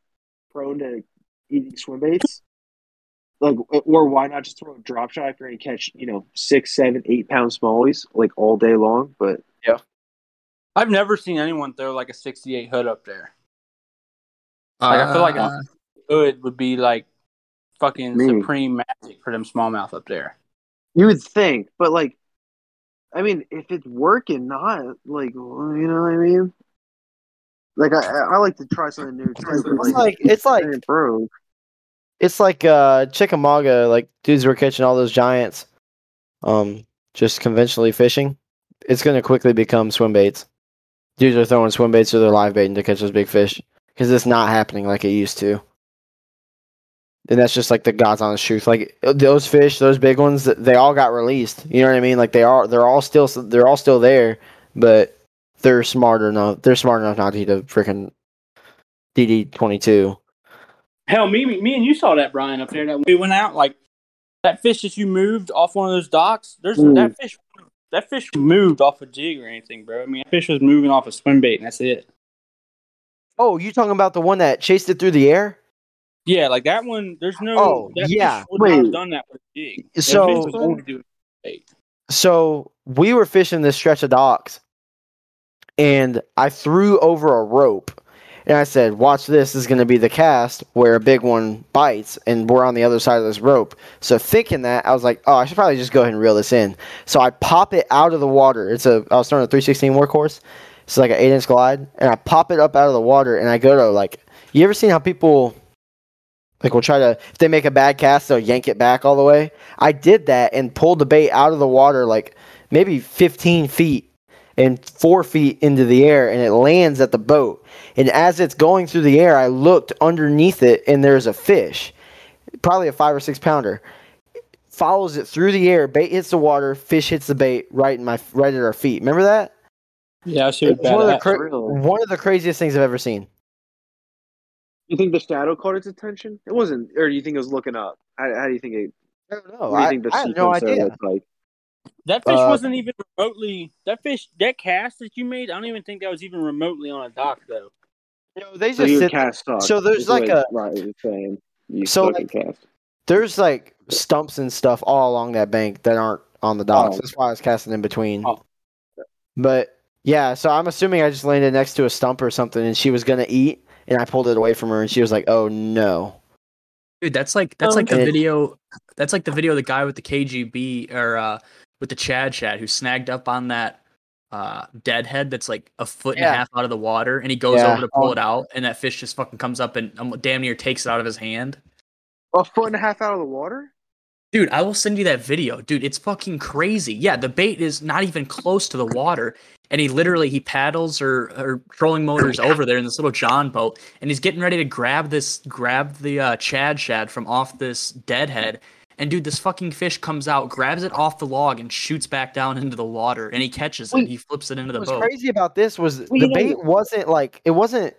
Speaker 4: prone to eating swim baits. Like, or why not just throw a drop shot after and catch you know six, seven, eight pound smallies like all day long? But yeah
Speaker 3: I've never seen anyone throw like a 68 Hudd up there. Like, I feel like
Speaker 1: Uh,
Speaker 3: Hudd would be like fucking
Speaker 4: Me.
Speaker 3: supreme magic for them smallmouth up there.
Speaker 4: you would think, but like, I mean, if it's working, not like you know what I mean. Like I, I like to try something new too.
Speaker 2: It's like it's like
Speaker 4: it broke.
Speaker 2: It's like uh Chickamauga, like dudes were catching all those giants, um, just conventionally fishing. It's gonna quickly become swim baits. Dudes are throwing swim baits or they're live baiting to catch those big fish because it's not happening like it used to. And that's just like the God's honest truth. Like those fish, those big ones, they all got released. You know what I mean? Like they are, they're all still, they're all still there, but they're smart enough. They're smart enough not to eat a freaking DD twenty two.
Speaker 3: Hell, me, me, me and you saw that Bryan up there. That we went out like that fish that you moved off one of those docks. There's
Speaker 4: Mm.
Speaker 3: that fish. That fish moved off a jig or anything, bro. I mean, that fish was moving off a swim bait, and that's it.
Speaker 2: Oh, you talking about the one that chased it through the air?
Speaker 3: Yeah, like that one. There's no.
Speaker 2: Oh,
Speaker 3: that
Speaker 2: yeah.
Speaker 3: Fish would not have
Speaker 4: Wait.
Speaker 3: done that with a jig. That
Speaker 2: So-
Speaker 3: fish was bait.
Speaker 2: So we were fishing this stretch of docks, and I threw over a rope, and I said, "Watch this! This is going to be the cast where a big one bites, and we're on the other side of this rope." So thinking that, I was like, "Oh, I should probably just go ahead and reel this in." So I pop it out of the water. It's a I was throwing a 316 workhorse. It's like an eight inch glide, and I pop it up out of the water, and I go to like, you ever seen how people like we'll try to if they make a bad cast, they'll yank it back all the way. I did that and pulled the bait out of the water like maybe 15 feet and four feet into the air, and it lands at the boat. And as it's going through the air, I looked underneath it, and there's a fish, probably a five or six pounder. Follows it through the air, bait hits the water, fish hits the bait right in my right at our feet. Remember that?
Speaker 3: Yeah, I should
Speaker 2: It's one of the cra-
Speaker 4: really.
Speaker 2: one of the craziest things I've ever seen.
Speaker 4: You think the shadow caught its attention? It wasn't, or do you think it was looking up? How, how do you think it?
Speaker 2: I don't know.
Speaker 4: do you
Speaker 2: I,
Speaker 4: think the
Speaker 2: I have no idea.
Speaker 4: like?
Speaker 3: That fish
Speaker 2: Uh,
Speaker 3: wasn't even remotely. That fish, that cast that you made, I don't even think that was even remotely on a dock though.
Speaker 2: You know, they
Speaker 4: So
Speaker 2: just sit,
Speaker 4: cast sucked.
Speaker 2: so there's like
Speaker 4: way
Speaker 2: a-
Speaker 4: Riley was saying. You
Speaker 2: So, like-
Speaker 4: cast.
Speaker 2: there's like stumps and stuff all along that bank that aren't on the docks.
Speaker 4: Oh.
Speaker 2: That's why I was casting in between.
Speaker 3: Oh.
Speaker 2: But yeah, so I'm assuming I just landed next to a stump or something, and she was gonna eat, and I pulled it away from her, and she was like, "Oh no!"
Speaker 1: Dude, that's like that's
Speaker 3: Oh,
Speaker 1: like the video. That's like the video of the guy with the KGB or uh, with the Chad Shad who snagged up on that uh, deadhead that's like a foot and a half out of the water, and he goes
Speaker 2: Yeah.
Speaker 1: over to pull it out, and that fish just fucking comes up and um, damn near takes it out of his hand.
Speaker 4: A foot and a half out of the water.
Speaker 1: Dude, I will send you that video. Dude, it's fucking crazy. Yeah, the bait is not even close to the water. And he literally he paddles or, or trolling motors [coughs] over there in this little John boat, and he's getting ready to grab this grab the uh, Chad Shad from off this deadhead. And dude, this fucking fish comes out, grabs it off the log, and shoots back down into the water. And he catches
Speaker 2: Wait,
Speaker 1: it. He flips it into the
Speaker 2: What's
Speaker 1: boat.
Speaker 2: What's crazy about this was
Speaker 4: Well,
Speaker 2: the
Speaker 4: you know-
Speaker 2: bait wasn't like it wasn't.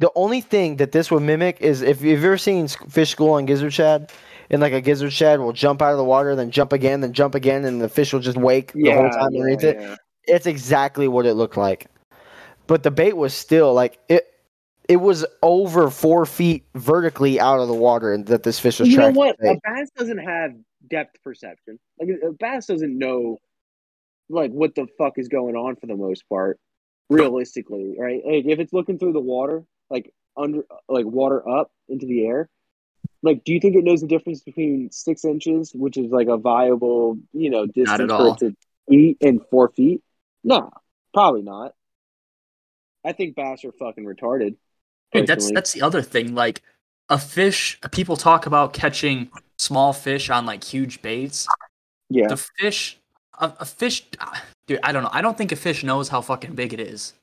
Speaker 2: The only thing that this would mimic is if you've ever seen fish school on gizzard shad, and like a gizzard shad will jump out of the water, then jump again, then jump again, and the fish will just wake the whole time underneath it.
Speaker 4: yeah.
Speaker 2: It's exactly what it looked like. But the bait was still like it. It was over four feet vertically out of the water, and that this fish was
Speaker 4: You know what? A bass doesn't have depth perception. Like a bass doesn't know, like what the fuck is going on for the most part. Realistically, right? Like if it's looking through the water, like under, like water up into the air. Like, do you think it knows the difference between six inches, which is like a viable, you know, distance for it to eat, and four feet? No, probably not. I think bass are fucking retarded.
Speaker 1: Dude, that's that's the other thing. Like a fish, people talk about catching small fish on like huge baits.
Speaker 4: yeah.
Speaker 1: The fish, a, a fish, [sighs] dude. I don't know. I don't think a fish knows how fucking big it is.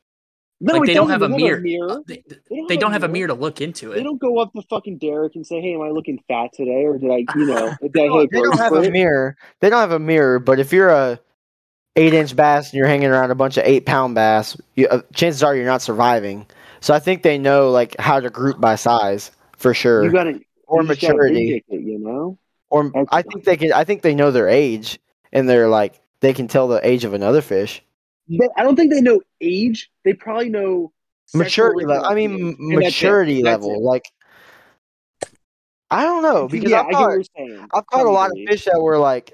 Speaker 4: No,
Speaker 1: like they don't have a
Speaker 4: They
Speaker 1: mirror.
Speaker 4: mirror.
Speaker 1: They,
Speaker 4: don't
Speaker 1: they
Speaker 4: have
Speaker 1: don't
Speaker 4: a
Speaker 1: have a
Speaker 4: mirror.
Speaker 1: to look into it.
Speaker 4: They don't go up to fucking Derek and say, "Hey, am I looking fat today?" Or did I, you know, [laughs] did
Speaker 2: They don't, they don't have a mirror. They don't have a mirror. But if you're a eight inch bass and you're hanging around a bunch of eight pound bass, you, uh, chances are you're not surviving. So I think they know like how to group by size for sure,
Speaker 4: You gotta
Speaker 2: or
Speaker 4: you
Speaker 2: maturity,
Speaker 4: it, you know.
Speaker 2: or
Speaker 4: That's-
Speaker 2: I think they can. I think they know their age, and they're like they can tell the age of another fish.
Speaker 4: They, I don't think they know age. They probably know
Speaker 2: Maturity level. I mean,
Speaker 4: orientation,
Speaker 2: m-
Speaker 4: and that's it.
Speaker 2: maturity
Speaker 4: That's
Speaker 2: level.
Speaker 4: it.
Speaker 2: Like I don't know because
Speaker 4: yeah,
Speaker 2: I've caught. I've caught a lot of fish that were like.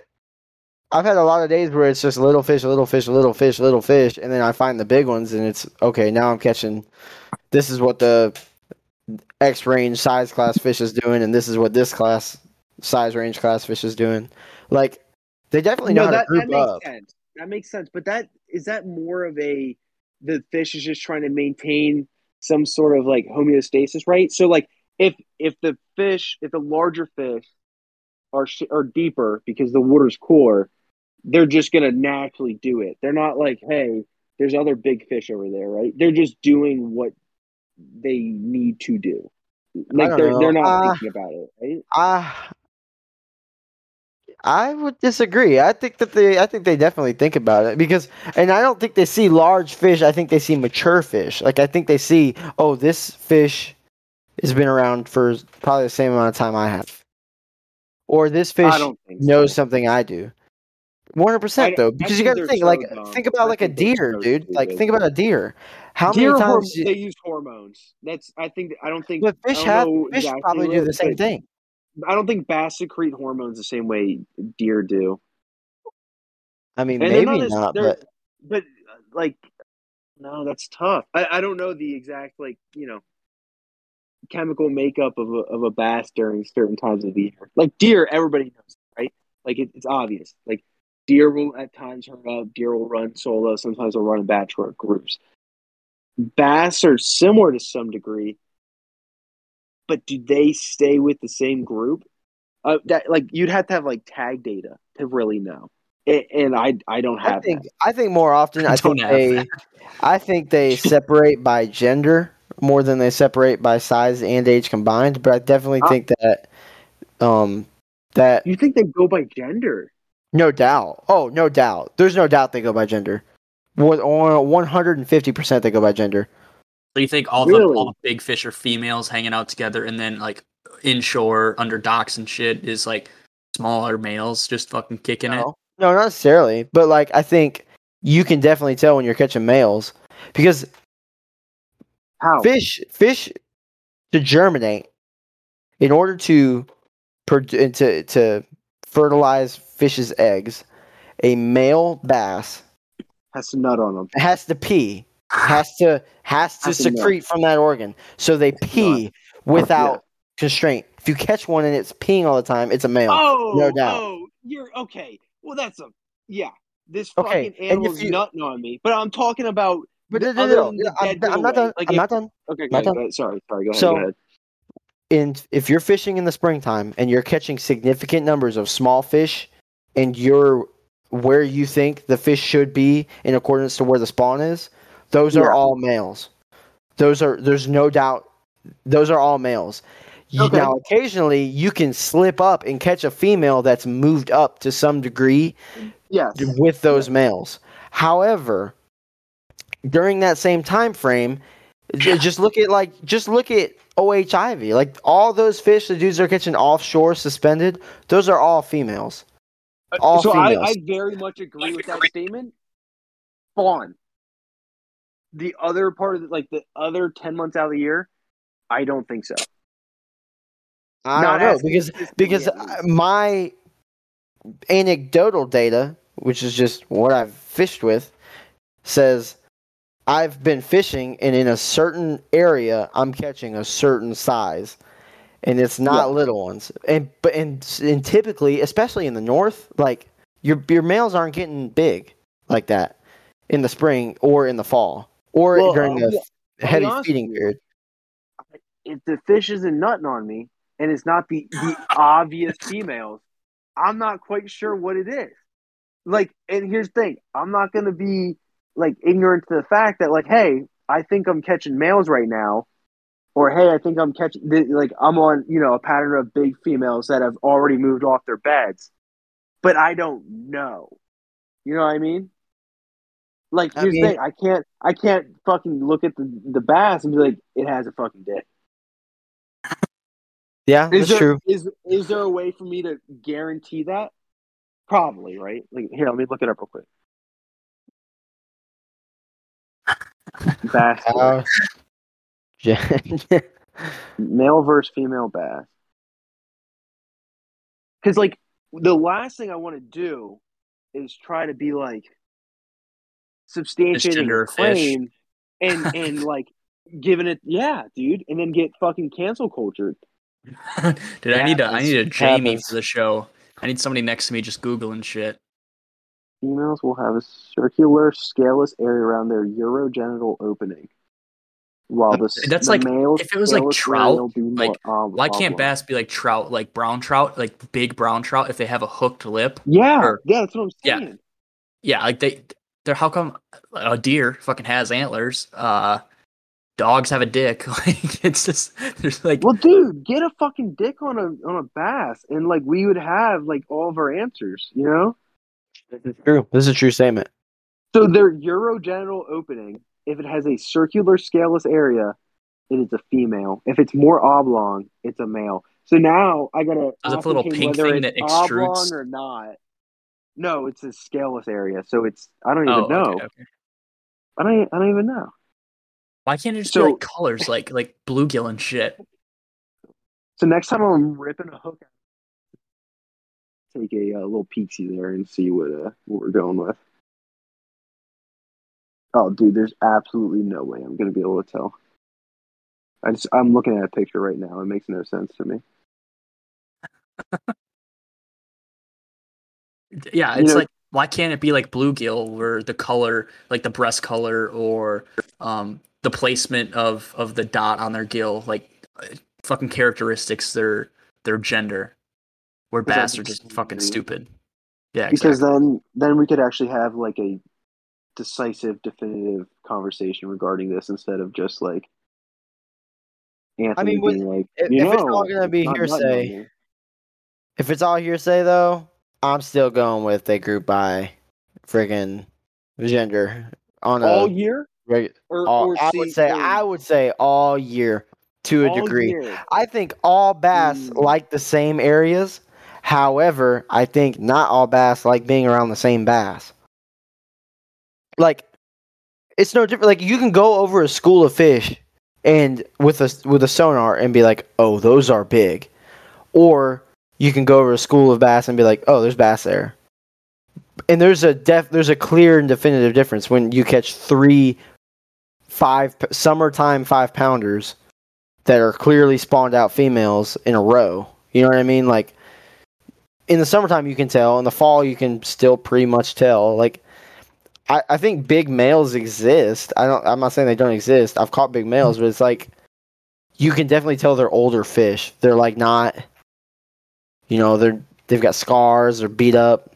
Speaker 2: I've had a lot of days where it's just little fish, little fish, little fish, little fish, and then I find the big ones, and it's okay. Now I'm catching. This is what the X range size class fish is doing, and this is what this class size range class fish is doing. Like they definitely know
Speaker 4: no,
Speaker 2: how
Speaker 4: that,
Speaker 2: to group
Speaker 4: that makes
Speaker 2: up.
Speaker 4: sense. That makes sense. But that is that more of a the fish is just trying to maintain some sort of like homeostasis, right? So like if if the fish, if the larger fish are sh- are deeper because the water's cooler, they're just gonna naturally do it. They're not like, hey, there's other big fish over there, right? They're just doing what they need to do. Like they're
Speaker 2: know.
Speaker 4: they're not
Speaker 2: Uh,
Speaker 4: thinking about it, right?
Speaker 2: I I would disagree. I think that they I think they definitely think about it because and I don't think they see large fish. I think they see mature fish. Like I think they see, oh, this fish has been around for probably the same amount of time I have. Or this fish
Speaker 4: I so.
Speaker 2: knows something I do. One hundred percent though, because you got to think
Speaker 4: so
Speaker 2: like
Speaker 4: dumb.
Speaker 2: think about
Speaker 4: I
Speaker 2: like a deer,
Speaker 4: so
Speaker 2: dude. Like think about a deer. How
Speaker 4: Deer
Speaker 2: many times? you-
Speaker 4: they use hormones. That's I think I don't think
Speaker 2: but fish have fish
Speaker 4: exactly
Speaker 2: probably do the same thing.
Speaker 4: I don't think bass secrete hormones the same way deer do.
Speaker 2: I mean,
Speaker 4: And
Speaker 2: maybe
Speaker 4: not as-
Speaker 2: not, but
Speaker 4: But uh, like, no, that's tough. I, I don't know the exact like you know chemical makeup of a of a bass during certain times of the year. Like deer, everybody knows, right? Like it, it's obvious. Like deer will at times herd up. Deer will run solo. Sometimes they'll run in batch or groups. Bass are similar to some degree, but do they stay with the same group? Uh, that like you'd have to have like tag data to really know, and I I don't
Speaker 2: I
Speaker 4: have
Speaker 2: think
Speaker 4: that.
Speaker 2: I think more often [laughs] I
Speaker 1: Don't
Speaker 2: think they [laughs] I think they separate by gender more than they separate by size and age combined. But I definitely
Speaker 4: Uh,
Speaker 2: think that um that
Speaker 4: You think they go by gender?
Speaker 2: No doubt. Oh, no doubt. There's no doubt they go by gender. One hundred and fifty percent they go by gender.
Speaker 1: So you think all the all the big fish are females hanging out together, and then like inshore under docks and shit is like smaller males just fucking kicking it.
Speaker 2: No, no, not necessarily. But like I think you can definitely tell when you're catching males because
Speaker 4: How?
Speaker 2: fish fish to germinate in order to pro- to to fertilize fish's eggs a male bass
Speaker 4: Has to nut on them.
Speaker 2: has to pee has to has to
Speaker 4: Has to
Speaker 2: secrete from that organ so they pee without constraint if you catch one and it's peeing all the time it's a male
Speaker 4: Oh,
Speaker 2: no doubt.
Speaker 4: Oh, you're okay. Well, that's a yeah. This
Speaker 2: Okay,
Speaker 4: fucking animal's
Speaker 2: you-
Speaker 4: nutting on me, but I'm talking about.
Speaker 2: but no, no, no, no, I'm, I'm not done
Speaker 4: like
Speaker 2: i'm
Speaker 4: if-
Speaker 2: not done
Speaker 4: Okay, go
Speaker 2: Not
Speaker 4: ahead,
Speaker 2: done.
Speaker 4: Sorry, sorry. Go ahead.
Speaker 2: So-
Speaker 4: go ahead.
Speaker 2: in if you're fishing in the springtime and you're catching significant numbers of small fish and you're where you think the fish should be in accordance to where the spawn is those are
Speaker 4: Yeah.
Speaker 2: all males those are there's no doubt those are all males
Speaker 4: Okay.
Speaker 2: now occasionally you can slip up and catch a female that's moved up to some degree
Speaker 4: Yes.
Speaker 2: with those males. However, during that same time frame, just look at like just look at OH Ivy. Like all those fish the dudes are catching offshore suspended, those are all females. All
Speaker 4: so I. I very much agree with that statement. Spawn. The other part of the, like the other ten months out of the year, I don't think so.
Speaker 2: I
Speaker 4: Not
Speaker 2: don't know because because
Speaker 4: at least.
Speaker 2: uh, my anecdotal data, which is just what I've fished with, says I've been fishing and in a certain area I'm catching a certain size. And it's not
Speaker 4: Yeah.
Speaker 2: little ones. And but and, and typically, especially in the north, like your your males aren't getting big like that in the spring or in the fall or
Speaker 4: Well,
Speaker 2: during the
Speaker 4: I'll
Speaker 2: heavy
Speaker 4: honest
Speaker 2: feeding period.
Speaker 4: if the fish isn't nutting on me and it's not the the obvious females, I'm not quite sure what it is. Like, and here's the thing: I'm not going to be like ignorant to the fact that, like, hey, I think I'm catching males right now, or hey, I think I'm catching like I'm on you know a pattern of big females that have already moved off their beds, but I don't know. You know what I mean? Like
Speaker 2: I
Speaker 4: here's
Speaker 2: mean-
Speaker 4: the thing, I can't I can't fucking look at the the bass and be like it has a fucking dick.
Speaker 2: Yeah,
Speaker 4: Is
Speaker 2: that's
Speaker 4: there,
Speaker 2: true.
Speaker 4: Is is there a way for me to guarantee that? Probably, right? Like here, let me look it up real quick. [laughs] Bass
Speaker 2: Uh. [laughs]
Speaker 4: male versus female bass. Because like the last thing I want to do is try to be like substantiating
Speaker 1: Misgender
Speaker 4: a
Speaker 1: a
Speaker 4: claim and and like giving it yeah, dude, and then get fucking cancel cultured. [laughs]
Speaker 1: Dude, I need to I need a Jamie
Speaker 2: Happens.
Speaker 1: for the show. I need somebody next to me just googling shit.
Speaker 4: Females will have a circular scaleless area around their urogenital opening. While the,
Speaker 1: That's
Speaker 4: the
Speaker 1: like-
Speaker 4: male
Speaker 1: if it was like trout,
Speaker 4: area will be more
Speaker 1: like, Why can't bass be like trout, like brown trout, like big brown trout, if they have a hooked lip?
Speaker 4: Yeah,
Speaker 1: or-
Speaker 4: yeah, that's what I'm
Speaker 1: Yeah.
Speaker 4: saying.
Speaker 1: Yeah, like they, they're how come a deer fucking has antlers? Uh, dogs have a dick. [laughs] Like it's just there's like
Speaker 4: Well, dude, get a fucking dick on a on a bass, and like we would have like all of our answers, you know.
Speaker 2: this is true. This is a true statement.
Speaker 4: So their urogenital opening, if it has a circular scaleless area, it is a female. If it's more oblong, it's a male. So now I gotta
Speaker 1: a little pink
Speaker 4: whether
Speaker 1: thing
Speaker 4: it's
Speaker 1: that extrudes.
Speaker 4: oblong or not. No, it's a scaleless area, so it's I don't even
Speaker 1: oh,
Speaker 4: know.
Speaker 1: okay, okay.
Speaker 4: I don't I don't even know.
Speaker 1: Why can't it just
Speaker 4: So-
Speaker 1: be like colors, like like bluegill and shit?
Speaker 4: So next time I'm ripping a hook, take a uh, little peeksy there and see what uh, what we're going with. Oh, dude, there's absolutely no way I'm gonna be able to tell. I just I'm looking at a picture right now. It makes no sense to me.
Speaker 1: Yeah,
Speaker 4: You
Speaker 1: it's
Speaker 4: know-
Speaker 1: like why can't it be like bluegill where the color, like the breast color or um the placement of of the dot on their gill, like uh, fucking characteristics their their gender. Where bass are just
Speaker 4: just
Speaker 1: fucking stupid. Yeah,
Speaker 4: Because
Speaker 1: exactly.
Speaker 4: then then we could actually have like a decisive, definitive conversation regarding this instead of just like Anthony
Speaker 2: with-
Speaker 4: being like,
Speaker 2: if- if it's all gonna be hearsay,
Speaker 4: me."
Speaker 2: If it's all hearsay though, I'm still going with they group by friggin' gender on a
Speaker 4: all year,
Speaker 2: reg-
Speaker 4: or,
Speaker 2: all,
Speaker 4: or
Speaker 2: I would say
Speaker 4: or
Speaker 2: I would say all year to a
Speaker 4: all
Speaker 2: degree.
Speaker 4: year.
Speaker 2: I think all bass
Speaker 4: Mm.
Speaker 2: like the same areas. However, I think not all bass like being around the same bass. Like it's no different. Like you can go over a school of fish and with a with a sonar and be like, "Oh, those are big," or you can go over a school of bass and be like, "Oh, there's bass there." And there's a def there's a clear and definitive difference when you catch three five summertime five pounders that are clearly spawned out females in a row. You know what I mean? Like in the summertime you can tell, in the fall you can still pretty much tell. Like I, I think big males exist. I don't I'm not saying they don't exist. I've caught big males, but it's like you can definitely tell they're older fish. They're like not you know, they're they've got scars, they're beat up.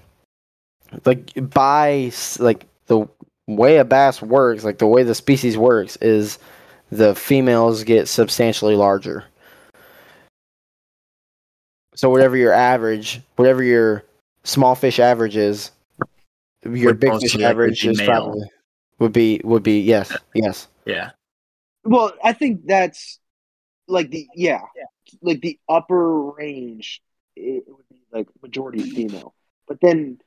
Speaker 2: Like by like the way a bass works, like the way the species works is the females get substantially larger. So whatever your average, whatever your small fish average is, your
Speaker 1: Would
Speaker 2: big
Speaker 1: most
Speaker 2: fish average is
Speaker 1: male.
Speaker 2: probably would be would be yes uh, yes.
Speaker 1: Yeah.
Speaker 4: Well, I think that's like the yeah, like the upper range. It would be like majority female, but then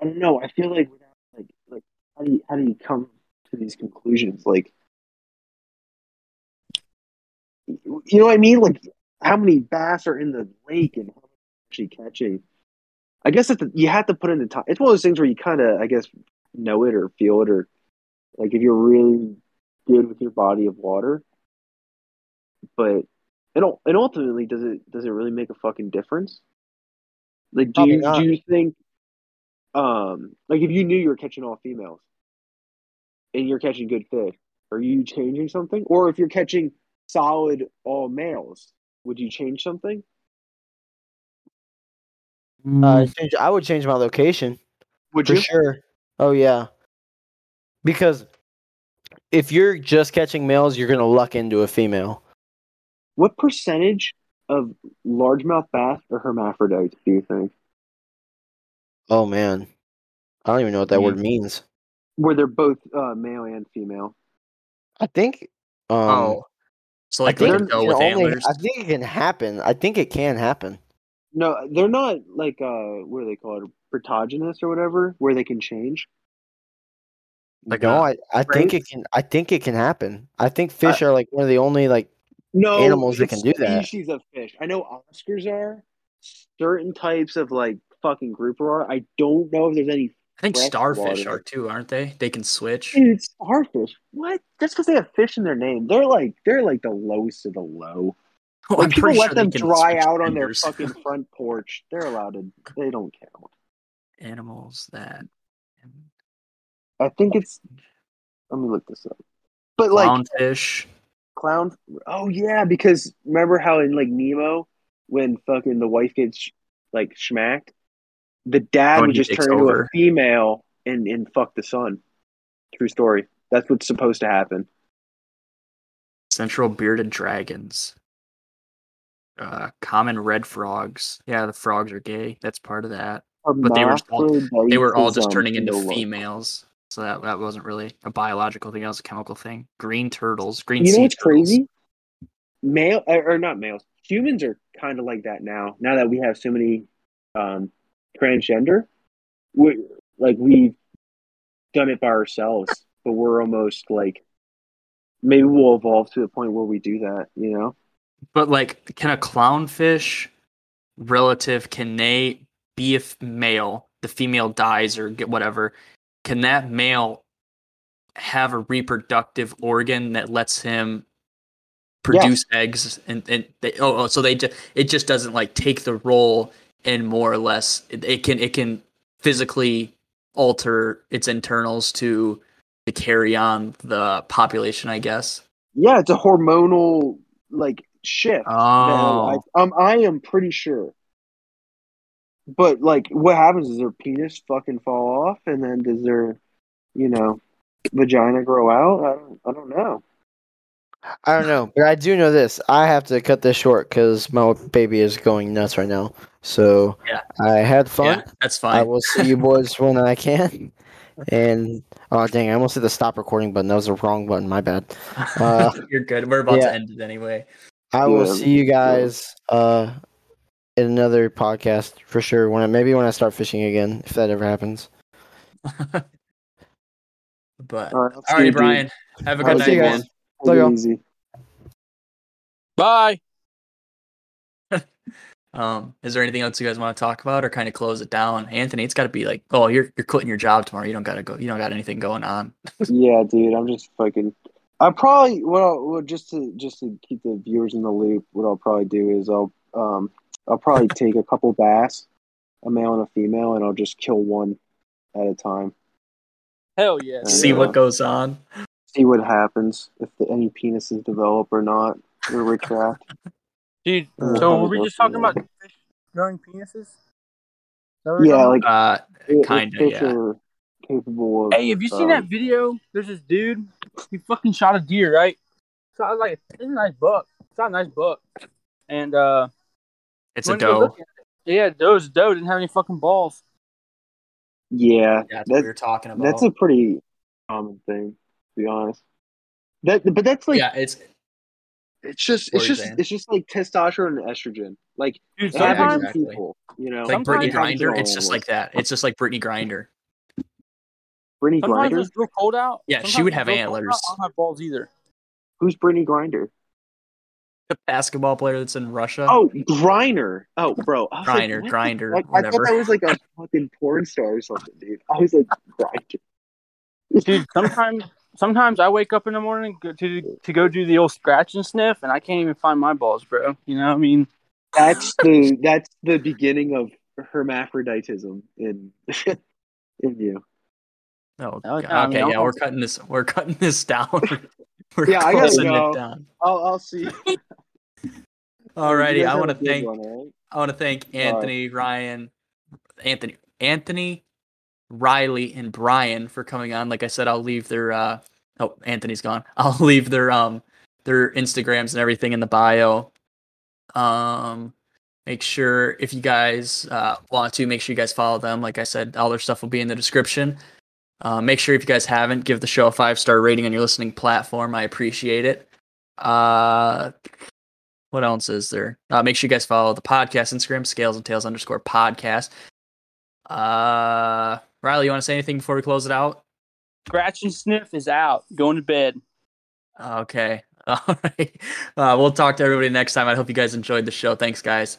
Speaker 4: I don't know. I feel like without like like how do you how do you come to these conclusions? Like, you know what I mean? Like, how many bass are in the lake and how many are actually catching? I guess that you have to put in the time. It's one of those things where you kind of, I guess, know it or feel it, or like if you're really good with your body of water. But and and ultimately, does it does it really make a fucking difference? Like, do you do you think, um, like if you knew you were catching all females, and you're catching good fish, are you changing something? Or if you're catching solid all males, would you change something?
Speaker 2: Uh, change, I would change my location.
Speaker 4: Would
Speaker 2: for
Speaker 4: you?
Speaker 2: sure. Oh yeah, because if you're just catching males, you're gonna luck into a female.
Speaker 4: What percentage of largemouth bass are hermaphrodites? Do you think?
Speaker 2: Oh man, I don't even know what that
Speaker 1: Hmm.
Speaker 2: word means.
Speaker 4: Where they're both uh, male and female?
Speaker 2: I think. Um,
Speaker 1: oh, so like
Speaker 2: I think
Speaker 1: like a
Speaker 2: it
Speaker 1: doe
Speaker 2: can
Speaker 1: with
Speaker 2: only-
Speaker 1: antlers.
Speaker 2: I think it can happen. I think it can happen.
Speaker 4: No, they're not like uh, what do they call it? Protogynous or whatever, where they can change.
Speaker 1: Like
Speaker 2: no,
Speaker 1: a
Speaker 2: I, I think it can. I think it can happen. I think fish are like one of the only like.
Speaker 4: No
Speaker 2: Animals that can do that.
Speaker 4: Species of fish. I know Oscars are. Certain types of like fucking grouper are. I don't know if there's any.
Speaker 1: I think starfish
Speaker 4: water.
Speaker 1: are too, aren't they? They can switch.
Speaker 4: Dude, starfish. What? That's because they have fish in their name. They're like they're like the lowest of the low. [laughs] Like
Speaker 1: I'm
Speaker 4: people let
Speaker 1: sure
Speaker 4: them dry out on their fucking front porch. They're allowed to. They don't count.
Speaker 1: animals that.
Speaker 4: I think it's. Let me look this up. But like
Speaker 1: Clownfish.
Speaker 4: clown. Oh yeah, because remember how in like Nemo, when fucking the wife gets like schmacked, the dad
Speaker 1: Oh,
Speaker 4: would just turn into a female and and fuck the son. True story. That's what's supposed to happen.
Speaker 1: Central bearded dragons. Uh, common red frogs. Yeah, the frogs are gay. That's part of that. But they were all- They were all just turning into females. So that, that wasn't really a biological thing. That was a chemical thing. Green turtles. Green
Speaker 4: You know what's
Speaker 1: turtles.
Speaker 4: crazy? Male or or not males. Humans are kind of like that now. Now that we have so many um, transgender, we like we've done it by ourselves, but we're almost like maybe we'll evolve to the point where we do that. You know?
Speaker 1: But like, can a clownfish relative can they be a male? The female dies or get whatever. Can that male have a reproductive organ that lets him produce eggs? And and they, oh, oh, so they just it just doesn't like take the role and more or less it, it can it can physically alter its internals to to carry on the population, I guess.
Speaker 4: Yeah, it's a hormonal like shift.
Speaker 1: Oh,
Speaker 4: I, um, I am pretty sure. But like, what happens is their penis fucking fall off, and then does their, you know, vagina grow out? I don't, I don't know.
Speaker 2: I don't know, but I do know this. I have to cut this short because my baby is going nuts right now. So
Speaker 1: Yeah.
Speaker 2: I had fun.
Speaker 1: yeah, that's fine.
Speaker 2: I will see you [laughs] boys when I can. And oh dang, I almost hit the stop recording button. That was the wrong button. My bad. [laughs] Uh,
Speaker 1: You're good. We're about
Speaker 2: yeah.
Speaker 1: to end it anyway.
Speaker 2: I will
Speaker 4: Yeah,
Speaker 2: see you guys uh in another podcast for sure. When I, maybe when I start fishing again, if that ever happens. [laughs]
Speaker 1: But
Speaker 4: All right, I'll see
Speaker 1: alrighty, Bryan. Have a good
Speaker 2: right, see
Speaker 1: night,
Speaker 2: you
Speaker 1: man.
Speaker 2: guys.
Speaker 4: dude. Take
Speaker 2: y'all.
Speaker 4: easy.
Speaker 3: Bye. [laughs]
Speaker 1: Um, is there anything else you guys want to talk about, or kind of close it down? Anthony, it's got to be like, oh, you're you're quitting your job tomorrow. You don't gotta go. You don't got anything going on. [laughs]
Speaker 4: yeah, dude, I'm just fucking. I probably what I'll, well, just to just to keep the viewers in the loop. What I'll probably do is I'll um I'll probably [laughs] take a couple bass, a male and a female, and I'll just kill one at a time.
Speaker 3: Hell yeah.
Speaker 4: Yeah.
Speaker 1: See what goes on.
Speaker 4: See what happens if the, any penises develop or not or retract. [laughs]
Speaker 3: Dude,
Speaker 4: Uh,
Speaker 3: so were we just talking about fish growing penises? Is we're
Speaker 4: Yeah, like
Speaker 1: Uh, Kinda, yeah.
Speaker 4: are capable of.
Speaker 3: Hey, have you seen
Speaker 4: um,
Speaker 3: that video? There's this dude. He fucking shot a deer, right? Shot like it's a nice buck. Shot a nice buck, and uh,
Speaker 1: it's a
Speaker 3: went to go
Speaker 1: doe.
Speaker 3: it. Yeah, doe was a doe. Didn't have any fucking balls.
Speaker 4: Yeah,
Speaker 1: That's what
Speaker 4: that,
Speaker 1: we were talking about.
Speaker 4: that's a pretty common thing, to be honest. That, but that's like
Speaker 1: yeah, it's
Speaker 4: it's just it's just
Speaker 1: saying?
Speaker 4: it's just like testosterone and estrogen. Like
Speaker 3: Dude,
Speaker 1: Yeah, exactly.
Speaker 4: people, you know.
Speaker 1: like
Speaker 3: Sometimes
Speaker 1: Brittney
Speaker 4: it happens to
Speaker 1: Grinder. It's just like that. It's just like Brittney Grinder.
Speaker 4: Brittney
Speaker 3: sometimes
Speaker 4: Grinder.
Speaker 3: it's real cold out.
Speaker 1: Yeah, she would have
Speaker 3: real out,
Speaker 1: antlers.
Speaker 3: I don't have balls either.
Speaker 4: Who's Brittney Grinder?
Speaker 1: The basketball player that's in Russia.
Speaker 4: Oh, Griner. Oh, bro. I was like,
Speaker 1: Grinder,
Speaker 4: what the
Speaker 1: Grinder.
Speaker 4: I
Speaker 1: whatever.
Speaker 4: thought that was like a fucking porn star or something, dude. I was like, Grinder.
Speaker 3: Dude, sometimes sometimes I wake up in the morning to to go do the old scratch and sniff, and I can't even find my balls, bro. You know what I mean?
Speaker 4: That's the that's the beginning of hermaphroditism in [laughs] in you.
Speaker 1: Oh, God.
Speaker 3: yeah, I mean,
Speaker 1: okay.
Speaker 3: I'll-
Speaker 1: yeah, we're cutting this. We're cutting this [laughs] down. we're [laughs]
Speaker 4: Yeah, I gotta go.
Speaker 1: it down.
Speaker 4: I'll I'll see. [laughs]
Speaker 1: Alrighty,
Speaker 4: You guys
Speaker 1: I want to thank
Speaker 4: one, all right?
Speaker 1: I want to thank Anthony, Ryan, Anthony, Anthony, Riley, and Bryan for coming on. Like I said, I'll leave their uh, oh Anthony's gone. I'll leave their um their Instagrams and everything in the bio. Um, make sure if you guys uh, want to, make sure you guys follow them. Like I said, all their stuff will be in the description. Uh, make sure if you guys haven't, give the show a five star rating on your listening platform. I appreciate it. Uh, what else is there? Uh, make sure you guys follow the podcast Instagram, scales and tails underscore podcast. Uh, Riley, you want to say anything before we close it out?
Speaker 3: Scratch and sniff is out. Going to bed.
Speaker 1: Okay. [laughs] All right. Uh, we'll talk to everybody next time. I hope you guys enjoyed the show. Thanks, guys.